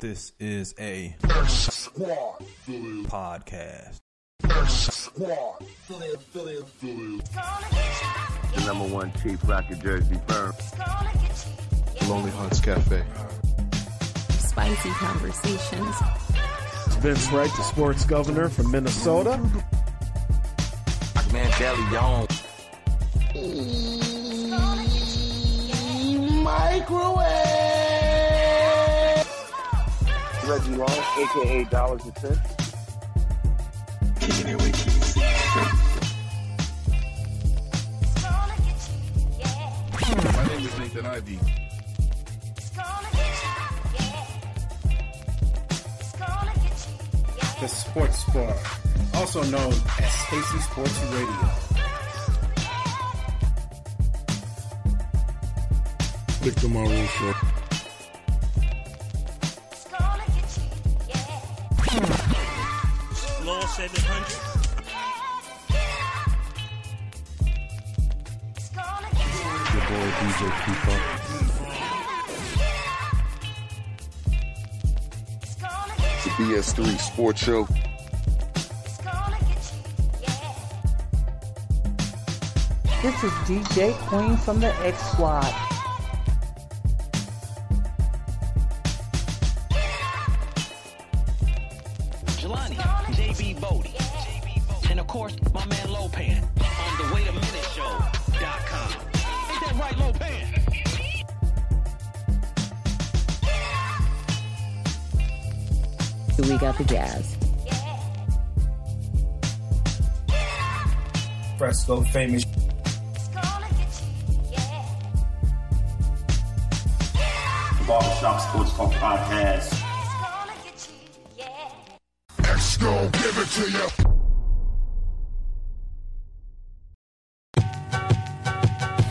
This is a podcast. The number one cheap rocket jersey firm. Lonely Hearts Cafe. Spicy conversations. It's Vince Wright, the sports governor from Minnesota. Man, Deli on. Microwave. Reggie Long, aka Dollars and Cents. My name is Nathan Ivy. The Sports Bar, also known as Stacy Sports Radio. Victor Maroon Show. Law 700. Your boy DJ Keeper. It's the BS3 Sports Show. This is DJ Queen from the X Squad. Course, my man Lopan on the Wait a Minute Show.com. Ain't that right, Lopan? We got the jazz. Fresco famous. Barbershop Sports Talk Podcast. X gon' give it to you.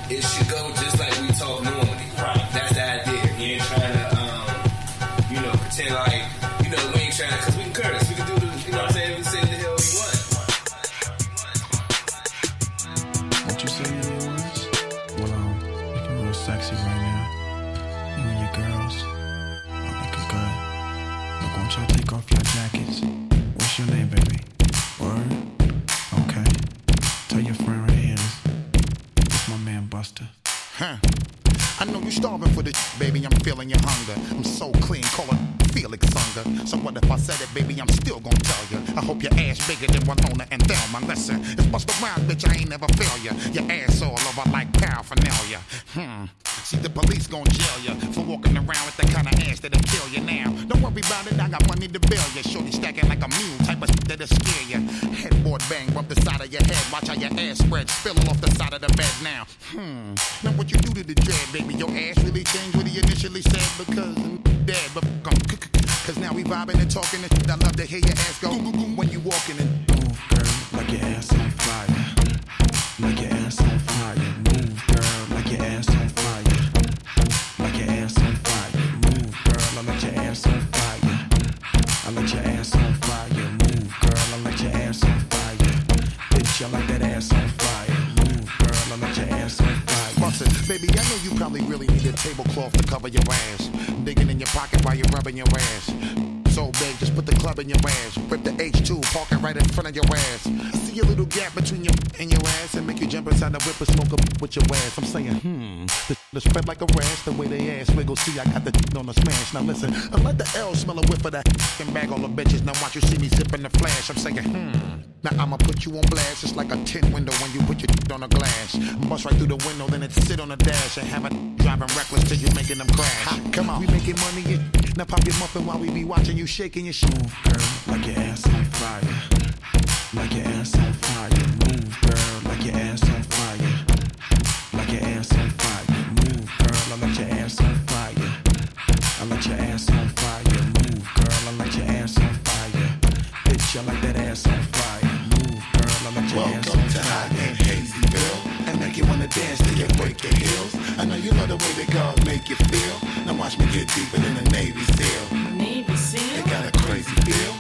It your hunger. I'm so clean, call it Felix Unger. So what if I said it, baby? I'm still gonna tell you. I hope your ass bigger than Winona and Thelma. Listen, it's bust around, bitch. I ain't never fail ya. Your ass all over like paraphernalia. Hmm. See, the police gon' jail ya for walking around with that kind of ass that'll kill you now. Don't worry about it, I got money to bail ya. Shorty stacking like a mule, type of shit that'll scare ya. Headboard bang, rub the side of your head. Watch how your ass spread, spill off the side of the bed now. Hmm. Now what you do to the dread, initially said because I'm dead, but I'm Cause now we vibing and talking and shit. I love to hear your ass go when you walking and Move, girl, like your ass on fire. Like your ass on fire. Move, girl, like your ass on fire. Like your ass on fire. Move, girl, I let your ass on fire. I let your ass on fire. Move, girl, I let your ass on fire. Bitch, I like that ass on fire. Move, girl, I let your ass on fire. Bust. Baby, I know you probably really tablecloth to cover your ass. Digging in your pocket while you're rubbing your ass. So big, just put the club in your ass. Rip the H2, park it right in front of your ass. See a little gap between your and your ass and make you jump inside the whip and smoke up with your ass. I'm saying, hmm, the, the spread like a rash. The way they ass wiggle, see, I got the deep on the smash. Now listen, I let the L smell a whiff of that and bag all the bitches. Now watch you see me zipping the flash. I'm saying, hmm. Now I'ma put you on blast. It's like a tin window when you put your deep on a glass. Bust right through the window, then it sit on the dash and have it driving reckless till you making them crash. Ha, come on, we making money. Now pop your muffin while we be watching you shaking your shit. Girl, like your ass on fire. Like your ass on fire. I like that ass on fire. Move, girl, I light your ass on Welcome to Hot and Hazyville. And make you wanna dance till you break your heels. I know you love the way that God make you feel. Now watch me get deeper than a Navy SEAL. Navy SEAL? It got a crazy feel.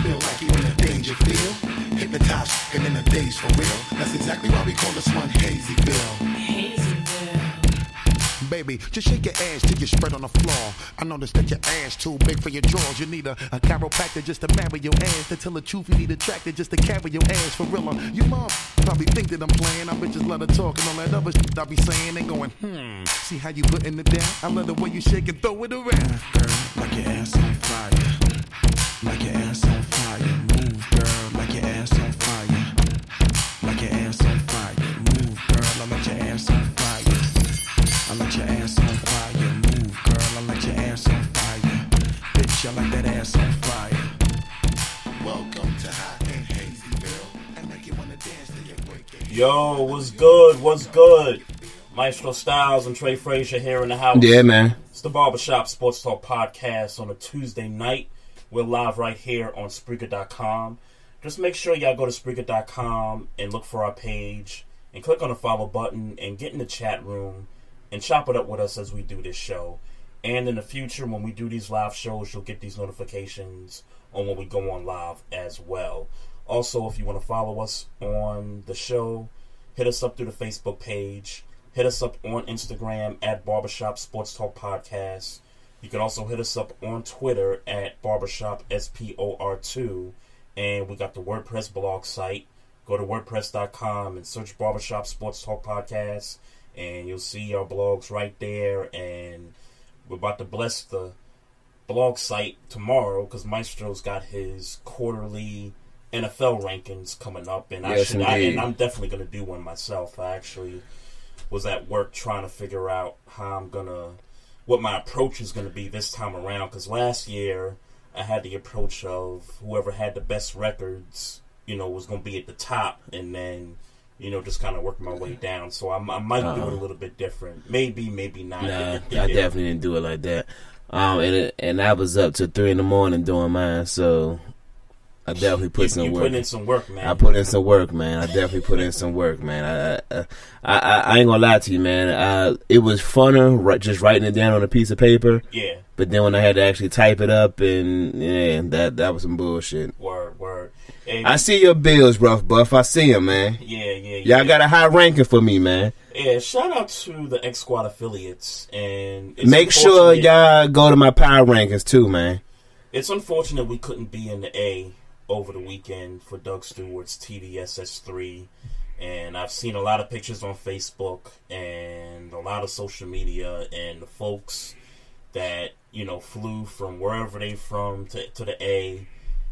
Feel like you in a danger field. Hypnotized and in the days for real. That's exactly why we call this one Hazyville. Baby, just shake your ass till you spread on the floor. I noticed that your ass too big for your drawers. You need a, a chiropractor just to marry your ass. To tell the truth, you need a tractor just to carry your ass for real. You mom probably think that I'm playing. I bitches love to talk and all that other shit I be saying and going, hmm. See how you putting it down? I love the way you shake and throw it around. Girl, like your ass on fire. Like your ass Yo, what's good? What's good? Maestro Styles and Trey Frazier here in the house. Yeah, man. It's the Barbershop Sports Talk podcast on a Tuesday night. We're live right here on Spreaker.com. Just make sure y'all go to Spreaker.com and look for our page and click on the follow button and get in the chat room and chop it up with us as we do this show. And in the future, when we do these live shows, you'll get these notifications on when we go on live as well. Also, if you want to follow us on the show, hit us up through the Facebook page. Hit us up on Instagram at Barbershop Sports Talk Podcast. You can also hit us up on Twitter at Barbershop SPOR2. And we got the WordPress blog site. Go to WordPress.com and search Barbershop Sports Talk Podcast. And you'll see our blogs right there. And we're about to bless the blog site tomorrow because Maestro's got his quarterly NFL rankings coming up. And, I Yes, should, I, and I'm definitely going to do one myself. I actually was at work trying to figure out how I'm gonna what my approach is gonna be this time around because last year I had the approach of whoever had the best records you know was gonna be at the top and then you know just kind of work my way down so I, I might do it a Uh-huh. little bit different maybe maybe not Nah, It- it- I it- definitely didn't do it like that. Um, and it, and I was up to three in the morning doing mine, so I definitely put You- some you work. put in some work, man. I put in some work, man. I definitely put in some work, man. I I, I, I, I ain't gonna lie to you, man. Uh, it was funner ri- just writing it down on a piece of paper. Yeah. But then when I had to actually type it up, and yeah, that that was some bullshit. word word I see your bills, rough buff. I see them, man. yeah yeah yeah Y'all got a high ranking for me, man. yeah shout out to the X Squad affiliates and it's Make sure y'all go to my power rankings too, man. It's unfortunate we couldn't be in the A over the weekend for Doug Stewart's TDSS3. And I've seen a lot of pictures on Facebook and a lot of social media, and the folks that, you know, flew from wherever they from to, to the A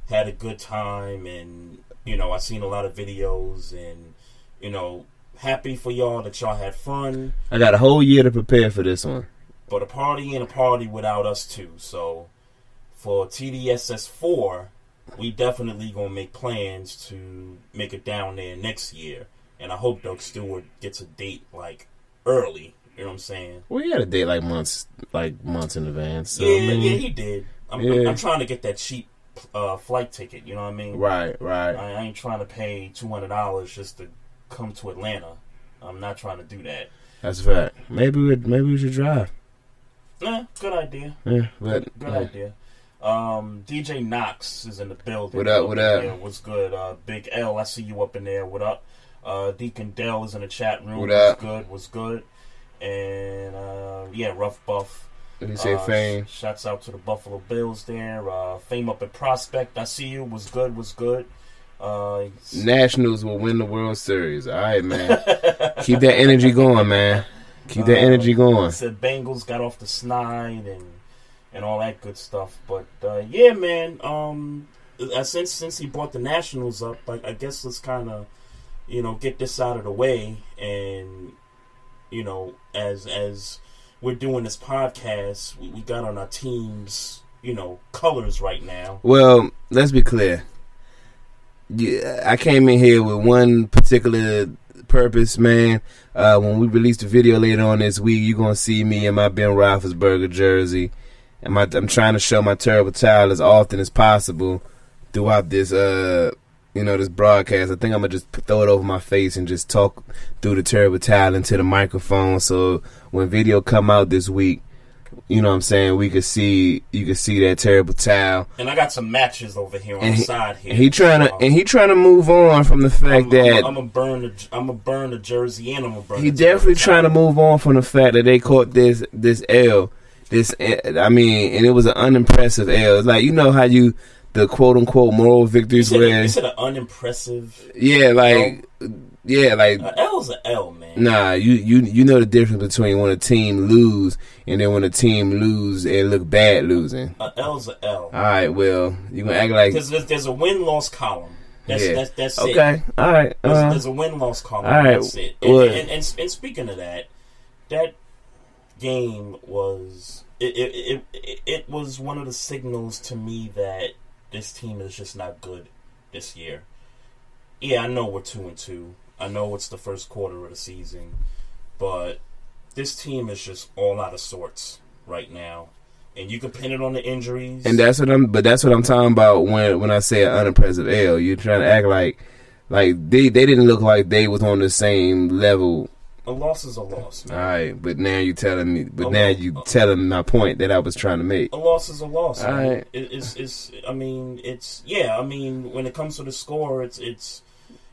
had a good time. And, you know, I've seen a lot of videos and, you know, happy for y'all that y'all had fun. I got a whole year to prepare for this one. But a party ain't a party without us too. So for TDSS four, we definitely gonna make plans to make it down there next year. And I hope Doug Stewart gets a date like early. You know what I'm saying? Well, We had a date like months, like months in advance. So, yeah, I mean, yeah, he did. I'm, Yeah. I'm trying to get that cheap uh, flight ticket. You know what I mean? Right, right. I, I ain't trying to pay two hundred dollars just to come to Atlanta. I'm not trying to do that. That's a fact. Maybe we maybe we should drive. Nah, good idea. Yeah, but good yeah. idea. Um, DJ Knox is in the building. What up, what up? Yeah, what's good? Uh, Big L, I see you up in there. What up? Uh, Deacon Dell is in the chat room. What what's up? good? What's good? And uh, yeah, Rough Buff. Do you say, Uh, Fame? sh- Shouts out to the Buffalo Bills there. Uh, Fame up at Prospect. I see you. Was good. Was good. Uh, Nationals will win the World Series. All right, man. Keep that energy going, man. Keep that energy going. Said Bengals got off the snide and and all that good stuff. But uh, yeah, man. Um, uh, since since he brought the Nationals up, like I guess let's kind of you know get this out of the way and you know as as we're doing this podcast, we, we got on our teams you know colors right now. Well, let's be clear. Yeah, I came in here with one particular purpose, man. Uh, when we release the video later on this week, you're gonna see me in my Ben Roethlisberger jersey, and my, I'm trying to show my terrible towel as often as possible throughout this, uh, you know, this broadcast. I think I'm gonna just throw it over my face and just talk through the terrible towel into the microphone. So when video come out this week, you know what I'm saying, we could see you could see that terrible towel. And I got some matches over here on And the he, side here. he trying to Um, and he trying to move on from the fact I'm, that I'm, gonna burn the I'm gonna burn the jersey and I'm gonna burn. he definitely trying to move on from the fact that they caught this this L. This I mean, and it was an unimpressive L. Like you know how you the quote unquote moral You victories said, where you said an unimpressive. yeah, like yeah, like Uh, L's a L, man. Nah, you you you know the difference between when a team lose and then when a team lose and look bad losing. A L's a L. All right, well you gonna act like There's, there's, there's a win loss column. That's Yeah. that's that's it. Okay, all right, There's, uh, there's a win loss column. all right, That's it. And, well- and, and, and speaking of that, that game was it, it it it was one of the signals to me that this team is just not good this year. Yeah, I know we're two and two. I know it's the first quarter of the season, but this team is just all out of sorts right now. And you can pin it on the injuries. and that's what I'm. But that's what I'm talking about when when I say an unimpressive L. You're trying to act like like they they didn't look like they was on the same level. A loss is a loss, man. All right, but now you're telling me. But A now lo- you telling my point that I was trying to make. A loss is a loss. All man. right. It, it's, it's. I mean, it's. Yeah. I mean, when it comes to the score, it's. It's.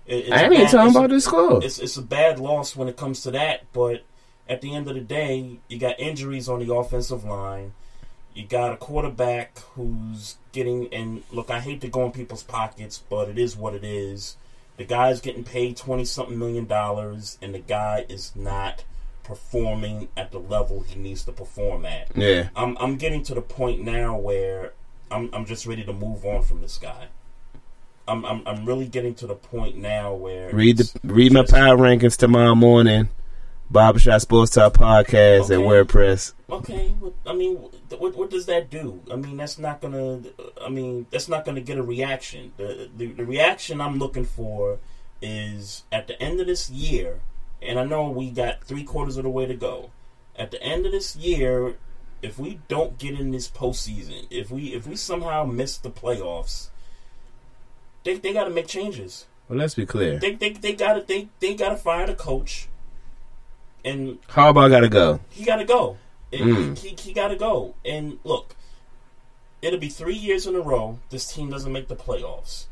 it- it's I ain't even talking about the score. It's. It's a bad loss when it comes to that. But at the end of the day, you got injuries on the offensive line. You got a quarterback who's getting. And look, I hate to go in people's pockets, but it is what it is. The guy's getting paid twenty something million dollars, and the guy is not performing at the level he needs to perform at. Yeah. I'm I'm getting to the point now where I'm I'm just ready to move on from this guy. I'm I'm I'm really getting to the point now where Read the read my power rankings tomorrow morning. Barbershop Sports Talk podcast at WordPress. Okay, I mean, what what does that do? I mean, that's not gonna. Uh, I mean, that's not gonna get a reaction. The, the the reaction I'm looking for is at the end of this year, and I know we got three quarters of the way to go. At the end of this year, if we don't get in this postseason, if we if we somehow miss the playoffs, they they got to make changes. Well, let's be clear. They they they got to they they got to fire the coach, and Harbaugh got to go. he got to go. Mm. He, he got to go. And look, it'll be three years in a row this team doesn't make the playoffs.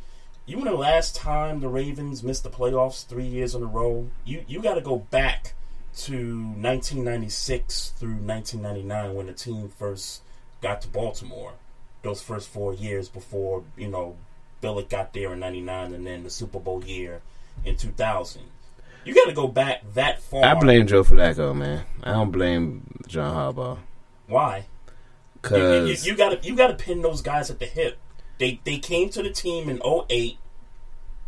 You know the last time the Ravens missed the playoffs three years in a row? You you got to go back to 1996 through 1999 when the team first got to Baltimore. Those first four years before you know Billick got there in '99 and then the Super Bowl year in 2000. You got to go back that far. I blame Joe Flacco, man. I don't blame John Harbaugh. Why? You, you, you gotta you gotta pin those guys at the hip. They they came to the team in 08.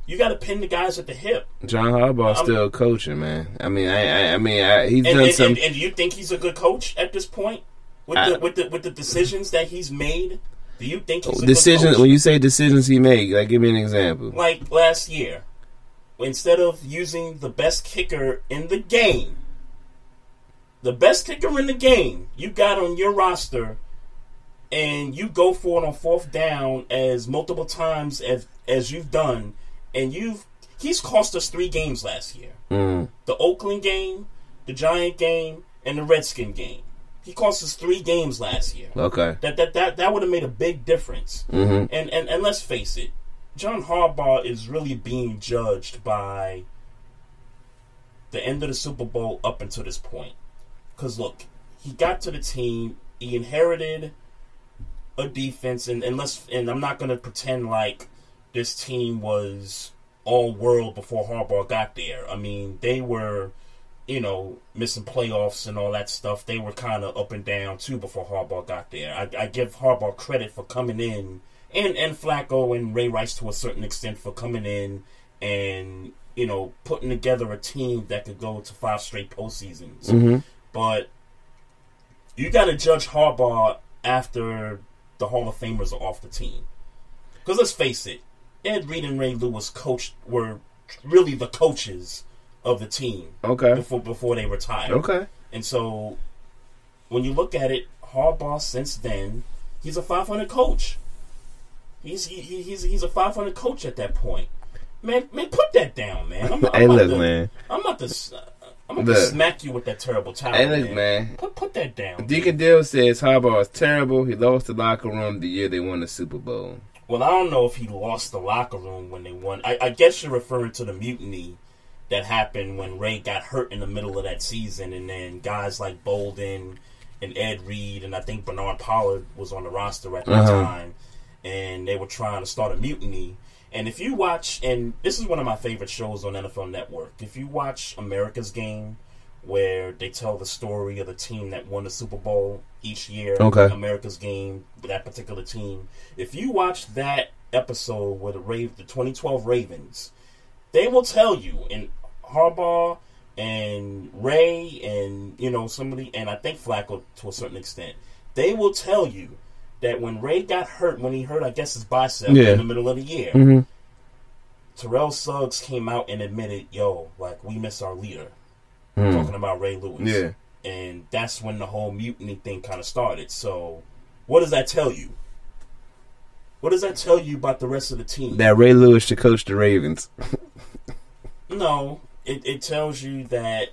You gotta pin the guys at the hip. John Harbaugh's I'm- still coaching, man. I mean, I, I, I mean, I, he's And, done and, some. and, and do you think he's a good coach at this point with I- the with the with the decisions that he's made? Do you think he's a good decisions. coach? When you say decisions he made, like give me an example. like last year, instead of using the best kicker in the game, the best kicker in the game you got on your roster, and you go for it on fourth down as multiple times as as you've done, and you've he's cost us three games last year: Mm. the Oakland game, the Giant game, and the Redskin game. He cost us three games last year. Okay. That that that, that would have made a big difference. Mhm. And, and and let's face it, John Harbaugh is really being judged by the end of the Super Bowl up until this point. Because look, he got to the team, he inherited a defense, and and let's and I'm not gonna pretend like this team was all world before Harbaugh got there. I mean, they were you know, missing playoffs and all that stuff, they were kind of up and down too before Harbaugh got there. I, I give Harbaugh credit for coming in, and and Flacco and Ray Rice to a certain extent for coming in and you know putting together a team that could go to five straight postseasons. Mhm. But you got to judge Harbaugh after the Hall of Famers are off the team, because let's face it, Ed Reed and Ray Lewis coached were really the coaches of the team. Okay. Before before they retired. Okay. And so when you look at it, Harbaugh since then, he's a 500 coach. He's he, he- he's he's a 500 coach at that point. Man, man, put that down, man. I'm, I'm Hey, about look, to, man. I'm about to s- I'm about to Look. smack you with that terrible towel. Hey, look, man. Put put that down. Deacon Dill says Harbaugh is terrible. He lost the locker room the year they won the Super Bowl. Well, I don't know if he lost the locker room when they won. I, I guess you're referring to the mutiny that happened when Ray got hurt in the middle of that season, and then guys like Boldin and Ed Reed, and I think Bernard Pollard was on the roster at that Uh-huh. time, and they were trying to start a mutiny. And if you watch, and this is one of my favorite shows on NFL Network, if you watch America's Game, where they tell the story of the team that won the Super Bowl each year, Okay. America's Game, that particular team. If you watch that episode where the Rave, the 2012 Ravens, they will tell you, and Harbaugh and Ray and you know somebody, and I think Flacco to a certain extent, they will tell you that when Ray got hurt, when he hurt, I guess his bicep Yeah. in the middle of the year, Mhm. Terrell Suggs came out and admitted, "Yo, like we miss our leader." Hmm. Talking about Ray Lewis, Yeah. and that's when the whole mutiny thing kind of started. So, what does that tell you? What does that tell you about the rest of the team? That Ray Lewis should coach the Ravens. No, it, it tells you that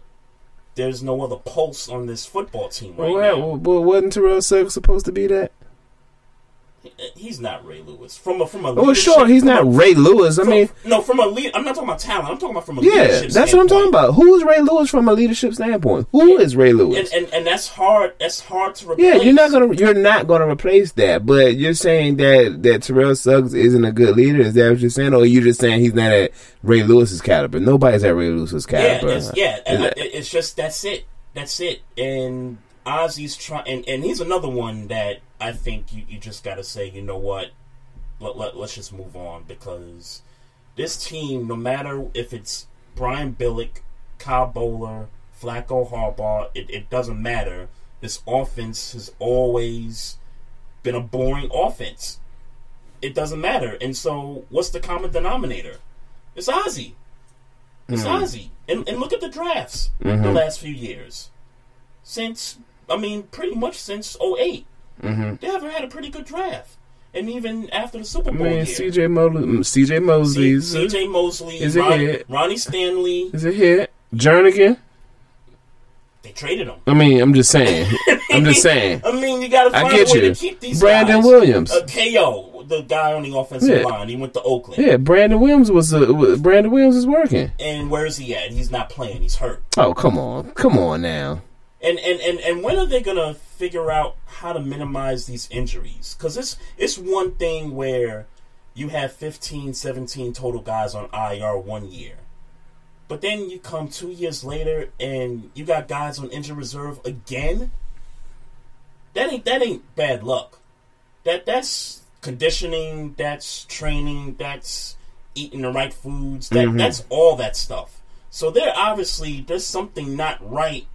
there's no other pulse on this football team right well, now. well, well, wasn't Terrell Suggs supposed to be that? He's not Ray Lewis. From a from a Well, leadership- sure, he's not a- Ray Lewis. I from- mean, no, from a lead. I'm not talking about talent. I'm talking about from a yeah, leadership. that's what I'm standpoint. talking about. Who is Ray Lewis from a leadership standpoint? Who is Ray Lewis? And, and and that's hard. That's hard to replace. Yeah, you're not gonna you're not gonna replace that. But you're saying that that Terrell Suggs isn't a good leader. Is that what you're saying, or you're you just saying he's not at Ray Lewis's caliber? Nobody's at Ray Lewis's Yeah, caliber. it's, yeah. Is and I- it's just that's it. That's it. And Ozzie's trying, and, and he's another one that I think you, you just got to say, you know what? Let, let, let's just move on because this team, no matter if it's Brian Billick, Kyle Boller, Flacco, Harbaugh, it, it doesn't matter. This offense has always been a boring offense. It doesn't matter. And so, what's the common denominator? It's Ozzie. It's Hmm. Ozzie. And, and look at the drafts the Mhm. last few years. Since, I mean, pretty much since 8 Mhm. They haven't had a pretty good draft. And even after the Super Bowl, I mean. CJ Mosley, CJ Mosley, C- CJ Mosley, is a Ron- hit. Ronnie Stanley, Is a hit. Jernigan. they traded him. I mean, I'm just saying. I'm just saying. I mean, you got to I find get a way you. to keep these Brandon guys. Williams. Uh, KO, the guy on the offensive Yeah. line. He went to Oakland. Yeah, Brandon Williams was uh, Brandon Williams is working. And where is he at? He's not playing. He's hurt. Oh, come on, come on now. And and, and, and when are they gonna figure out how to minimize these injuries? Because it's it's one thing where you have 15, 17 total guys on IR one year, but then you come two years later and you got guys on injury reserve again. That ain't that ain't bad luck. That that's conditioning. That's training. That's eating the right foods. That Mhm. that's all that stuff. So there obviously there's something not right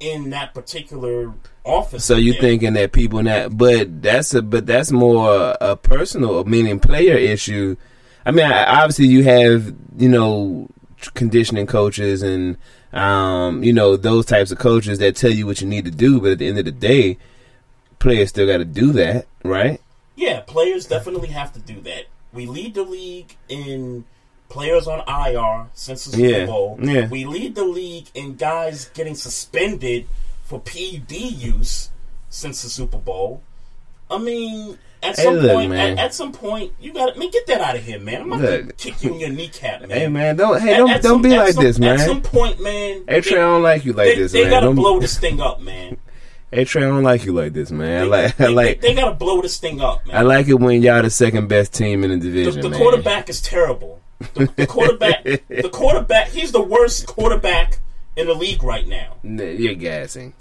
in that particular office. So you there. thinking that people not, but that's a, but that's more a personal, meaning player issue. I mean, obviously you have you know conditioning coaches and um, you know those types of coaches that tell you what you need to do, but at the end of the day, players still got to do that, right? Yeah, players definitely have to do that. We lead the league in players on IR since the Super Yeah, Bowl. yeah. We lead the league in guys getting suspended for PED use since the Super Bowl. I mean, at Hey, some look, point, at, at some point, you got to man, get that out of here, man. I'm not gonna kick you in your kneecap, man. Hey man, don't hey At- don't at don't some- be like some- this, man. At some point, man. Hey Trey, I don't like you like they, this, they man. gotta Don't- blow this thing up, man. Hey Trey, I don't like you like this, man. I like I They, like they gotta blow this thing up, man. I like it when y'all the second best team in the The, division, the man. quarterback is terrible. The, the quarterback, the quarterback, he's the worst quarterback in the league right now. You're gassing.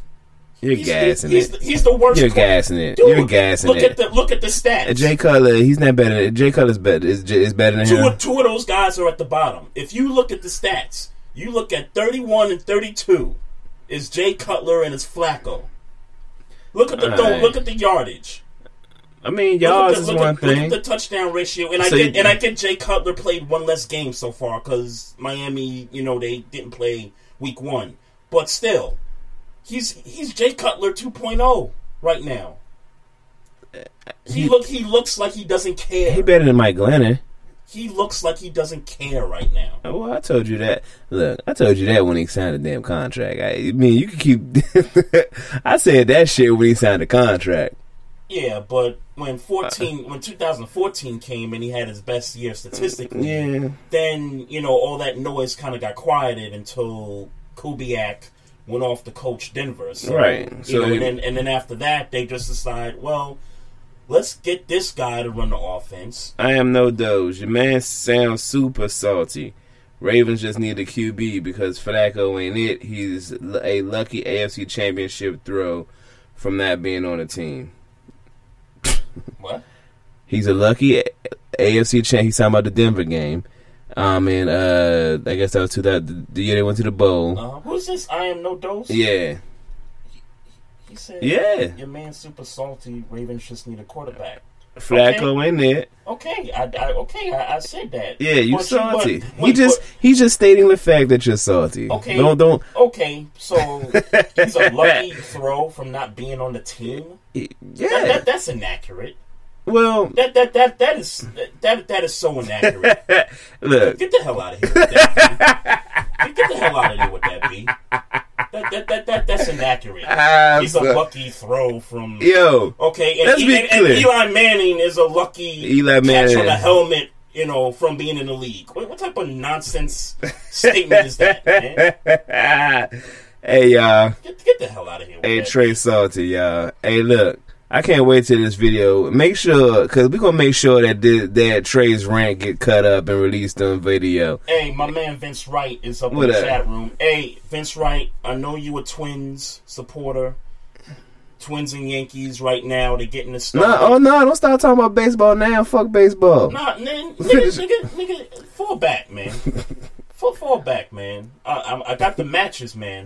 You're He's, gassing he's, it. the, he's the worst. You're quar- gassing it. Dude, You're gassing look it. at the look at the stats. Jay Cutler, he's not better. Than, Jay Cutler's better. Is, is better than two, him. two of those guys are at the bottom. If you look at the stats, you look at thirty-one and thirty-two. Is Jay Cutler and it's Flacco. Look at the don't right. look at the yardage. I mean, Look at yards the- is one at thing. the touchdown ratio, and I So you- and I get Jay Cutler played one less game so far because Miami, you know, they didn't play week one, but still, he's he's Jay Cutler 2.0 right now. He look he looks like he doesn't care. He better than Mike Glennon. He looks like he doesn't care right now. Oh, Well, I told you that. Look, I told you that when he signed a damn contract. I, I mean, you can keep. I said that shit when he signed the contract. Yeah, but when uh-uh. 14 when 2014 came and he had his best year statistically, Yeah. then you know all that noise kind of got quieted until Kubiak went off to coach Denver. So, Right. You So know, he- and then and then after that, they just decide, well, let's get this guy to run the offense. I am no Doge. Your man sounds super salty. Ravens just need a QB because Flacco ain't it. He's a lucky AFC Championship throw from not being on the team. What? He's a lucky AFC champ. He's talking about the Denver game. Um, and uh, I guess that was two that the year they went to the bowl. Uh, who's this? I am no dose. Yeah, He said, Yeah. your man super salty. Ravens just need a quarterback. Flacco ain't it. Okay, I, I okay, I, I said that. Yeah, you But salty. but- he just he's just stating the fact that you're salty. Okay. Don't don't. Okay, so he's a lucky throw from not being on the team. Yeah. That, that, that's inaccurate. Well, That that that that is that that is so inaccurate. look. Get the hell out of here. With that. Get, get the hell out of here with that, B. That, that, that, that, that's inaccurate. He's a lucky throw from. Yo, Okay, and, let's be and, and. Eli Manning is a lucky Eli catch on a helmet, you know, from being in the league. What, what type of nonsense statement is that, man? hey y'all. Get, get the hell out of here. Hey. Trey Salty, y'all. Hey, look, I can't wait till this video. Make sure, cause we gonna make sure that this, that Trey's rant get cut up and released on video. Hey, my man Vince Wright is up What in the up? chat room. Hey, Vince Wright, I know you a Twins supporter. Twins and Yankees right now. They're getting the No, start. oh no, don't start talking about baseball now. Fuck baseball. Nah, man, nigga, nigga, nigga, fall back, man. Fall back, man. I, I, I got the matches, man.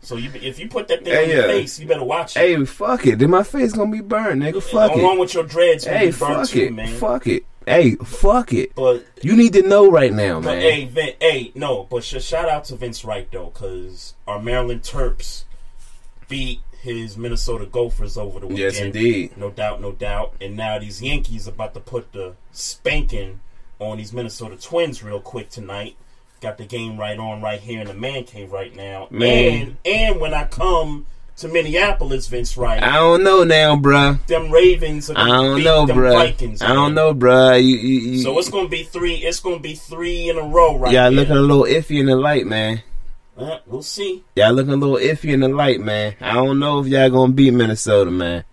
So you, if you put that thing Hey, on your yeah. face, you better watch it. Hey, fuck it. Then my face gonna be burned, nigga. Fuck Along it. Along with your dreads, Hey, be burnt fuck too, it. man. Fuck it. Hey, fuck it. But You need to know right now, But man. hey, Vin, hey, no, but sh- shout out to Vince Wright though, because our Maryland Terps beat his Minnesota Gophers over the weekend. Yes, indeed. no doubt, no doubt. And now these Yankees about to put the spanking on these Minnesota Twins real quick tonight. Got the game right on right here in the man cave right now. Man. And and when I come to Minneapolis, Vince Wright, I don't know now, bruh. them Ravens are I gonna don't beat know, them bruh. Vikings. I don't know, bruh. You, you, you, So it's gonna be three. It's gonna be three in a row right y'all looking a little iffy in the light, man. Uh, we'll see. Y'all looking a little iffy in the light, man. I don't know if y'all gonna beat Minnesota, man.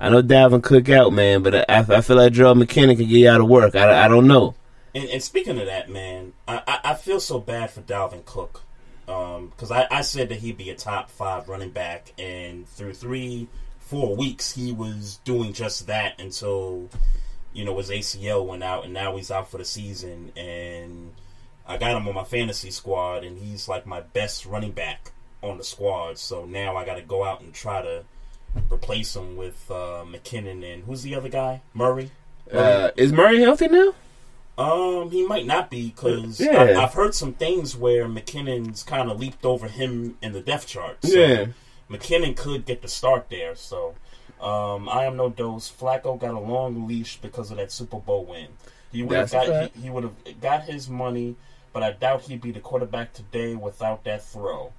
I know Dalvin Cook out, man, but I, I feel like Joe McKinnon can get y'all to work. I, I don't know. And, and speaking of that, man, I, I, I feel so bad for Dalvin Cook because I, I said that he'd be a top five running back, and through three, four weeks, he was doing just that until you know his ACL went out, and now he's out for the season. And I got him on my fantasy squad, and he's like my best running back on the squad. So now I got to go out and try to replace him with uh, McKinnon and who's the other guy? Murray. Uh, is Murray healthy now? Um, he might not be because Yeah. I've heard some things where McKinnon's kind of leaped over him in the depth chart. So Yeah. McKinnon could get the start there. So, um, I am no dose. Flacco got a long leash because of that Super Bowl win. He would have got he, he would have got his money, but I doubt he'd be the quarterback today without that throw.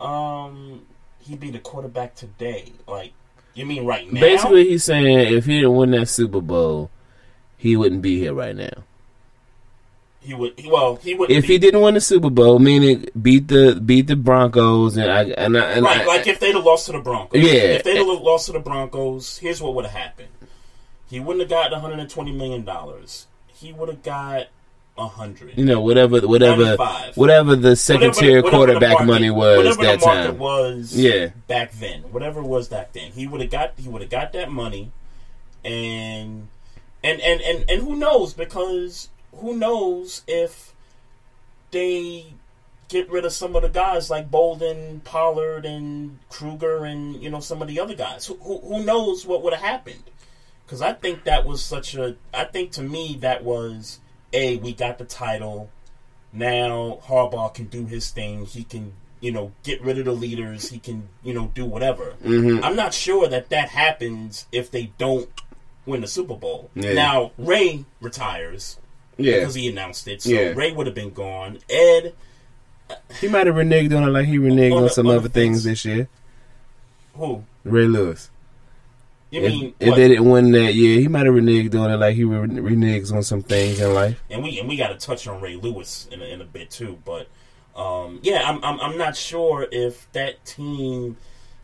Um, he'd be the quarterback today. Like, you mean right now? Basically, he's saying if he didn't win that Super Bowl, he wouldn't be here right now. He would. He, well, he would. If he didn't win the Super Bowl, meaning beat the beat the Broncos, and I and I, and right, I, like if they'd have lost to the Broncos. Yeah. If they'd have lost to the Broncos, here's what would have happened. He wouldn't have got 120 million dollars. He would have got a hundred. you know whatever whatever 95. whatever the second tier quarterback market- money was that time. was Yeah. back then. Whatever it was back then, he would have got he would have got that money, and and and and and who knows because who knows if they get rid of some of the guys like Boldin, Pollard, and Kruger, and you know some of the other guys. Who who, who knows what would have happened? because I think that was such a. I think to me that was a we got the title. Now Harbaugh can do his thing. He can you know get rid of the leaders. He can you know do whatever. Mhm. I'm not sure that that happens if they don't win the Super Bowl. Yeah. Now Ray retires. Yeah. because he announced it. So Yeah. Ray would have been gone. Ed, He might have reneged on it like he reneged On on, the- some on the other things this year. who? Ray Lewis. You if, mean if what? they didn't win that year, he might have reneged on it like he re- reneges on some things in life. and we and we got to touch on Ray Lewis in a, in a bit too. But um, yeah, I'm, I'm I'm not sure if that team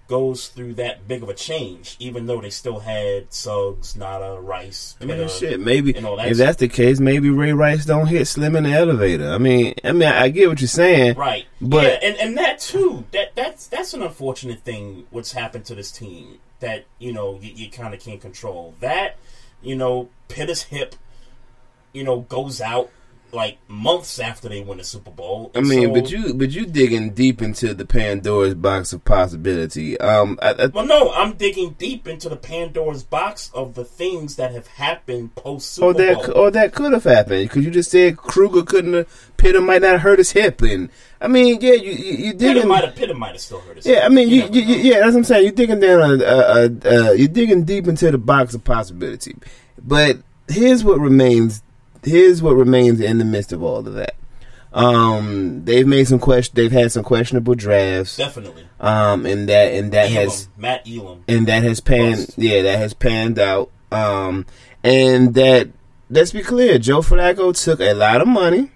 goes through that big of a change, even though they still had Suggs, Ngata, Rice. I mean, shit. Maybe and all that if that's the case, maybe Ray Rice don't hit Slim in the elevator. I mean, I mean, I get what you're saying, Right. But yeah, and, and that too. That that's that's an unfortunate thing. What's happened to this team that you know you, you kind of can't control. That you know, Pitta's hip, you know, goes out like months after they win the Super Bowl. I mean, so- but you but you digging deep into the Pandora's box of possibility. Um, I, I, Well, no, I'm digging deep into the Pandora's box of the things that have happened post Super or that Bowl. or that could have happened because you just said Kruger couldn't have Pitta might not have hurt his hip, and I mean, yeah, you you, you Pitta digging. might have Pitta might have still hurt his. Yeah, I mean, you, you, you, yeah, that's what I'm saying. You're digging down, uh, uh, uh, you're digging deep into the box of possibility. But here's what remains. Here's what remains in the midst of all of that. Um, they've made some question. They've had some questionable drafts. Definitely. Um, and that and that Elam, has Matt Elam. and that has panned. Yeah, that has panned out. Um, and that let's be clear, Joe Flacco took a lot of money,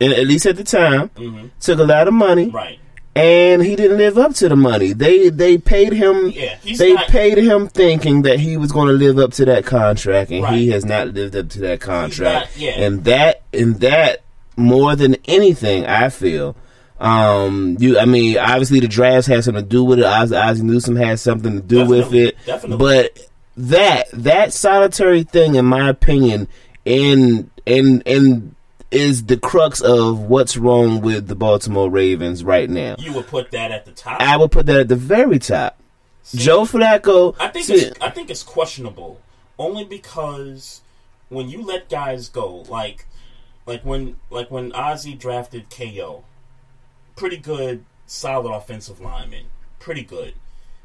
and at least at the time, Mhm. took a lot of money, Right. And he didn't live up to the money. They they paid him. Yeah, they not- paid him thinking that he was going to live up to that contract, and he has not lived up to that contract. not- yeah. And that and that more than anything, I feel. Um, you, I mean, obviously the drafts had something to do with it. Ozzy, Ozzie Newsome had something to do with it. definitely. But that that solitary thing, in my opinion, in in in is the crux of what's wrong with the Baltimore Ravens right now. You would put that at the top. I would put that at the very top. Joe Flacco. I think see, it's, I think it's questionable only because when you let guys go, like like when like when Ozzie drafted KO, pretty good, solid offensive lineman, pretty good.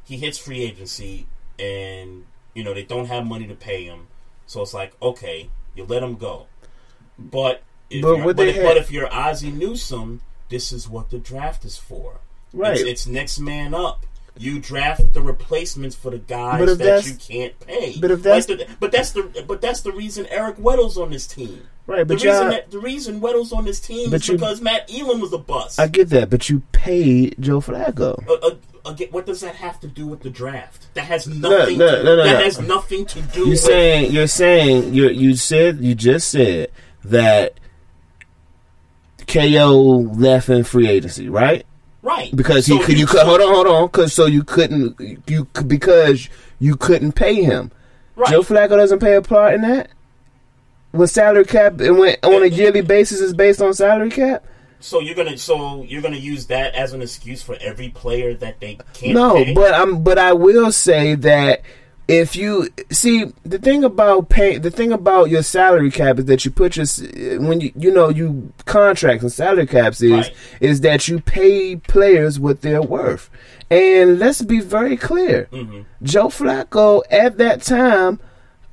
He hits free agency, and you know they don't have money to pay him, so it's like okay, you let him go. But if But what but, they if, had- but if you're Ozzie Newsome, this is what the draft is for. Right. It's, it's next man up. You draft the replacements for the guys that you can't pay. but if that's- Like the, but that's the but that's the reason Eric Weddle's on this team. Right, but the reason that, the reason Weddle's on this team is you- because Matt Elam was a bust. I get that, but you paid Joe Flacco. Uh, uh, again, what does that have to do with the draft? That has nothing. no, to, no, no, that no. has nothing to do. You're with saying you're saying you you said you just said that KO left in free agency, right? right Because he could you could hold on hold on because so you couldn't you because you couldn't pay him. Right. Joe Flacco doesn't pay a part in that. With salary cap and when on a yearly basis is based on salary cap. So you're gonna so you're gonna use that as an excuse for every player that they can't. No, pay? but I'm but I will say that if you see the thing about pay the thing about your salary cap is that you put your when you you know you contracts and salary caps is Right. is that you pay players what they're worth. And let's be very clear. Mhm. Joe Flacco at that time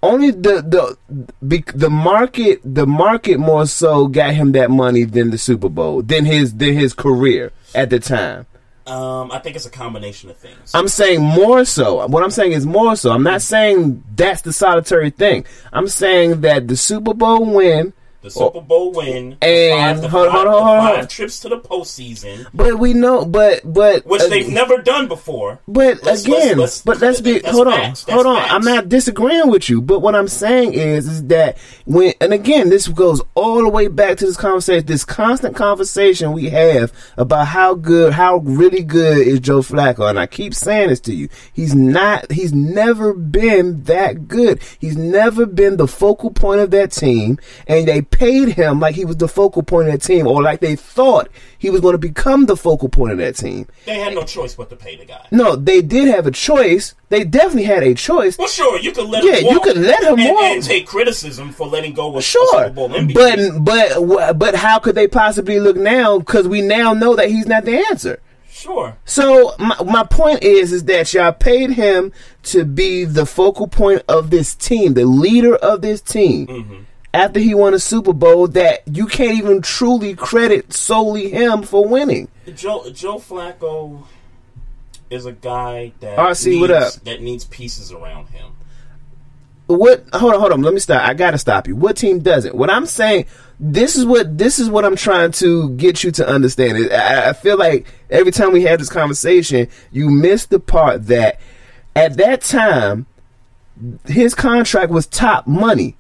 only the the the market the market more so got him that money than the Super Bowl than his than his career at the time. Um, I think it's a combination of things. I'm saying more so. What I'm saying is more so. I'm not saying that's the solitary thing. I'm saying that the Super Bowl win. The Super Bowl win And- five, the hold five, hold hold on. five trips to the postseason, But we know. But but which uh, they've never done before. But Let's- again, let's- let's- but let's be hold on, facts, hold on. facts. I'm not disagreeing with you, but what I'm saying is, is that when and again, this goes all the way back to this conversation, this constant conversation we have about how good, how really good is Joe Flacco, and I keep saying this to you. He's not. He's never been that good. He's never been the focal point of that team, and they paid him like he was the focal point of that team, or like they thought he was going to become the focal point of that team. They had no choice but to pay the guy. No, they did have a choice. They definitely had a choice. Well, sure, you could let him. Yeah, him you could let him and, walk. and take criticism for letting go of a Sure, Super Bowl but but but how could they possibly look now? Because we now know that he's not the answer. sure, So my my point is is that y'all paid him to be the focal point of this team, the leader of this team. Mm-hmm. After he won a Super Bowl, that you can't even truly credit solely him for winning. Joe Joe Flacco is a guy that RC, needs, what up? that needs pieces around him. What? Hold on, hold on. Let me stop. I gotta stop you. What team doesn't? What I'm saying. This is what this is what I'm trying to get you to understand. I, I feel like every time we have this conversation, you miss the part that at that time his contract was top money.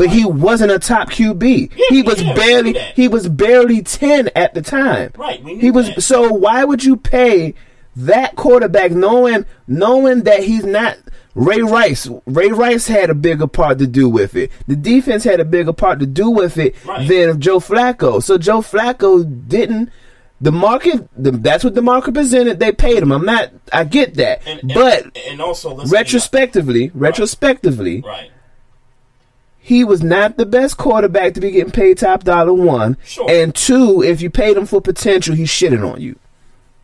But he wasn't a top QB. he was yeah, barely he was barely ten at the time. Right, he was that. so why would you pay that quarterback knowing knowing that he's not Ray Rice? Ray Rice had a bigger part to do with it. The defense had a bigger part to do with it Right. than Joe Flacco. So Joe Flacco didn't. The market, the, that's what the market presented. They paid him. I'm not. I get that, And, and- but and also let's be- retrospectively, retrospectively, right? He was not the best quarterback to be getting paid top dollar. One Sure. and two, if you paid him for potential, he's shitting on you.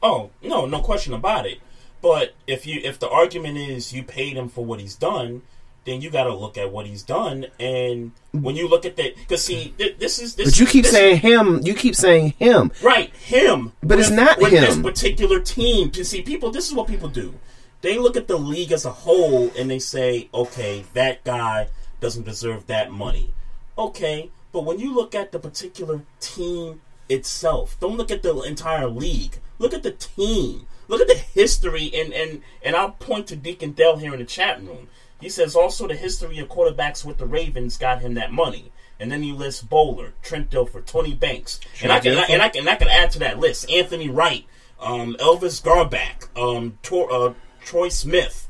Oh no, no question about it. But if you if the argument is you paid him for what he's done, then you got to look at what he's done. And when you look at that, because see, th- this is this. But you keep this- saying him. You keep saying him. right him, But it's with- not with him. This particular team. To see people, this is what people do. They look at the league as a whole and they say, okay, that guy doesn't deserve that money. Okay, but when you look at the particular team itself, don't look at the entire league. Look at the team. Look at the history, and and and I'll point to Deacon Dell here in the chat room. He says also the history of quarterbacks with the Ravens got him that money. And then he lists Boller, Trent Dilfer, Tony Banks, and I can and I, and I can and I can add to that list Anthony Wright, um, Elvis Grbac, um, Tor, uh, Troy Smith.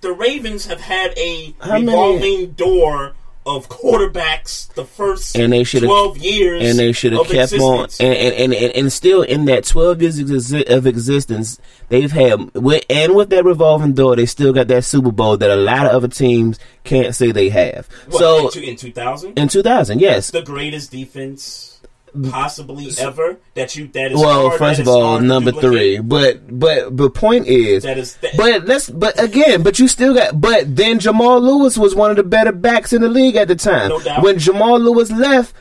The Ravens have had a How many- revolving door of quarterbacks the first And they should have twelve years, And they should have kept on. existence. And, and, and, and, and still in that twelve years of existence, they've had with, and with that revolving door, they still got that Super Bowl that a lot of other teams can't say they have. What, so in 2000? in 2000, yes. the greatest defense possibly ever that you that is Well, hard, first of all, number three. But but the point is, That is that- but let's but again, but you still got. But then Jamal Lewis was one of the better backs in the league at the time. No doubt. When Jamal Lewis left.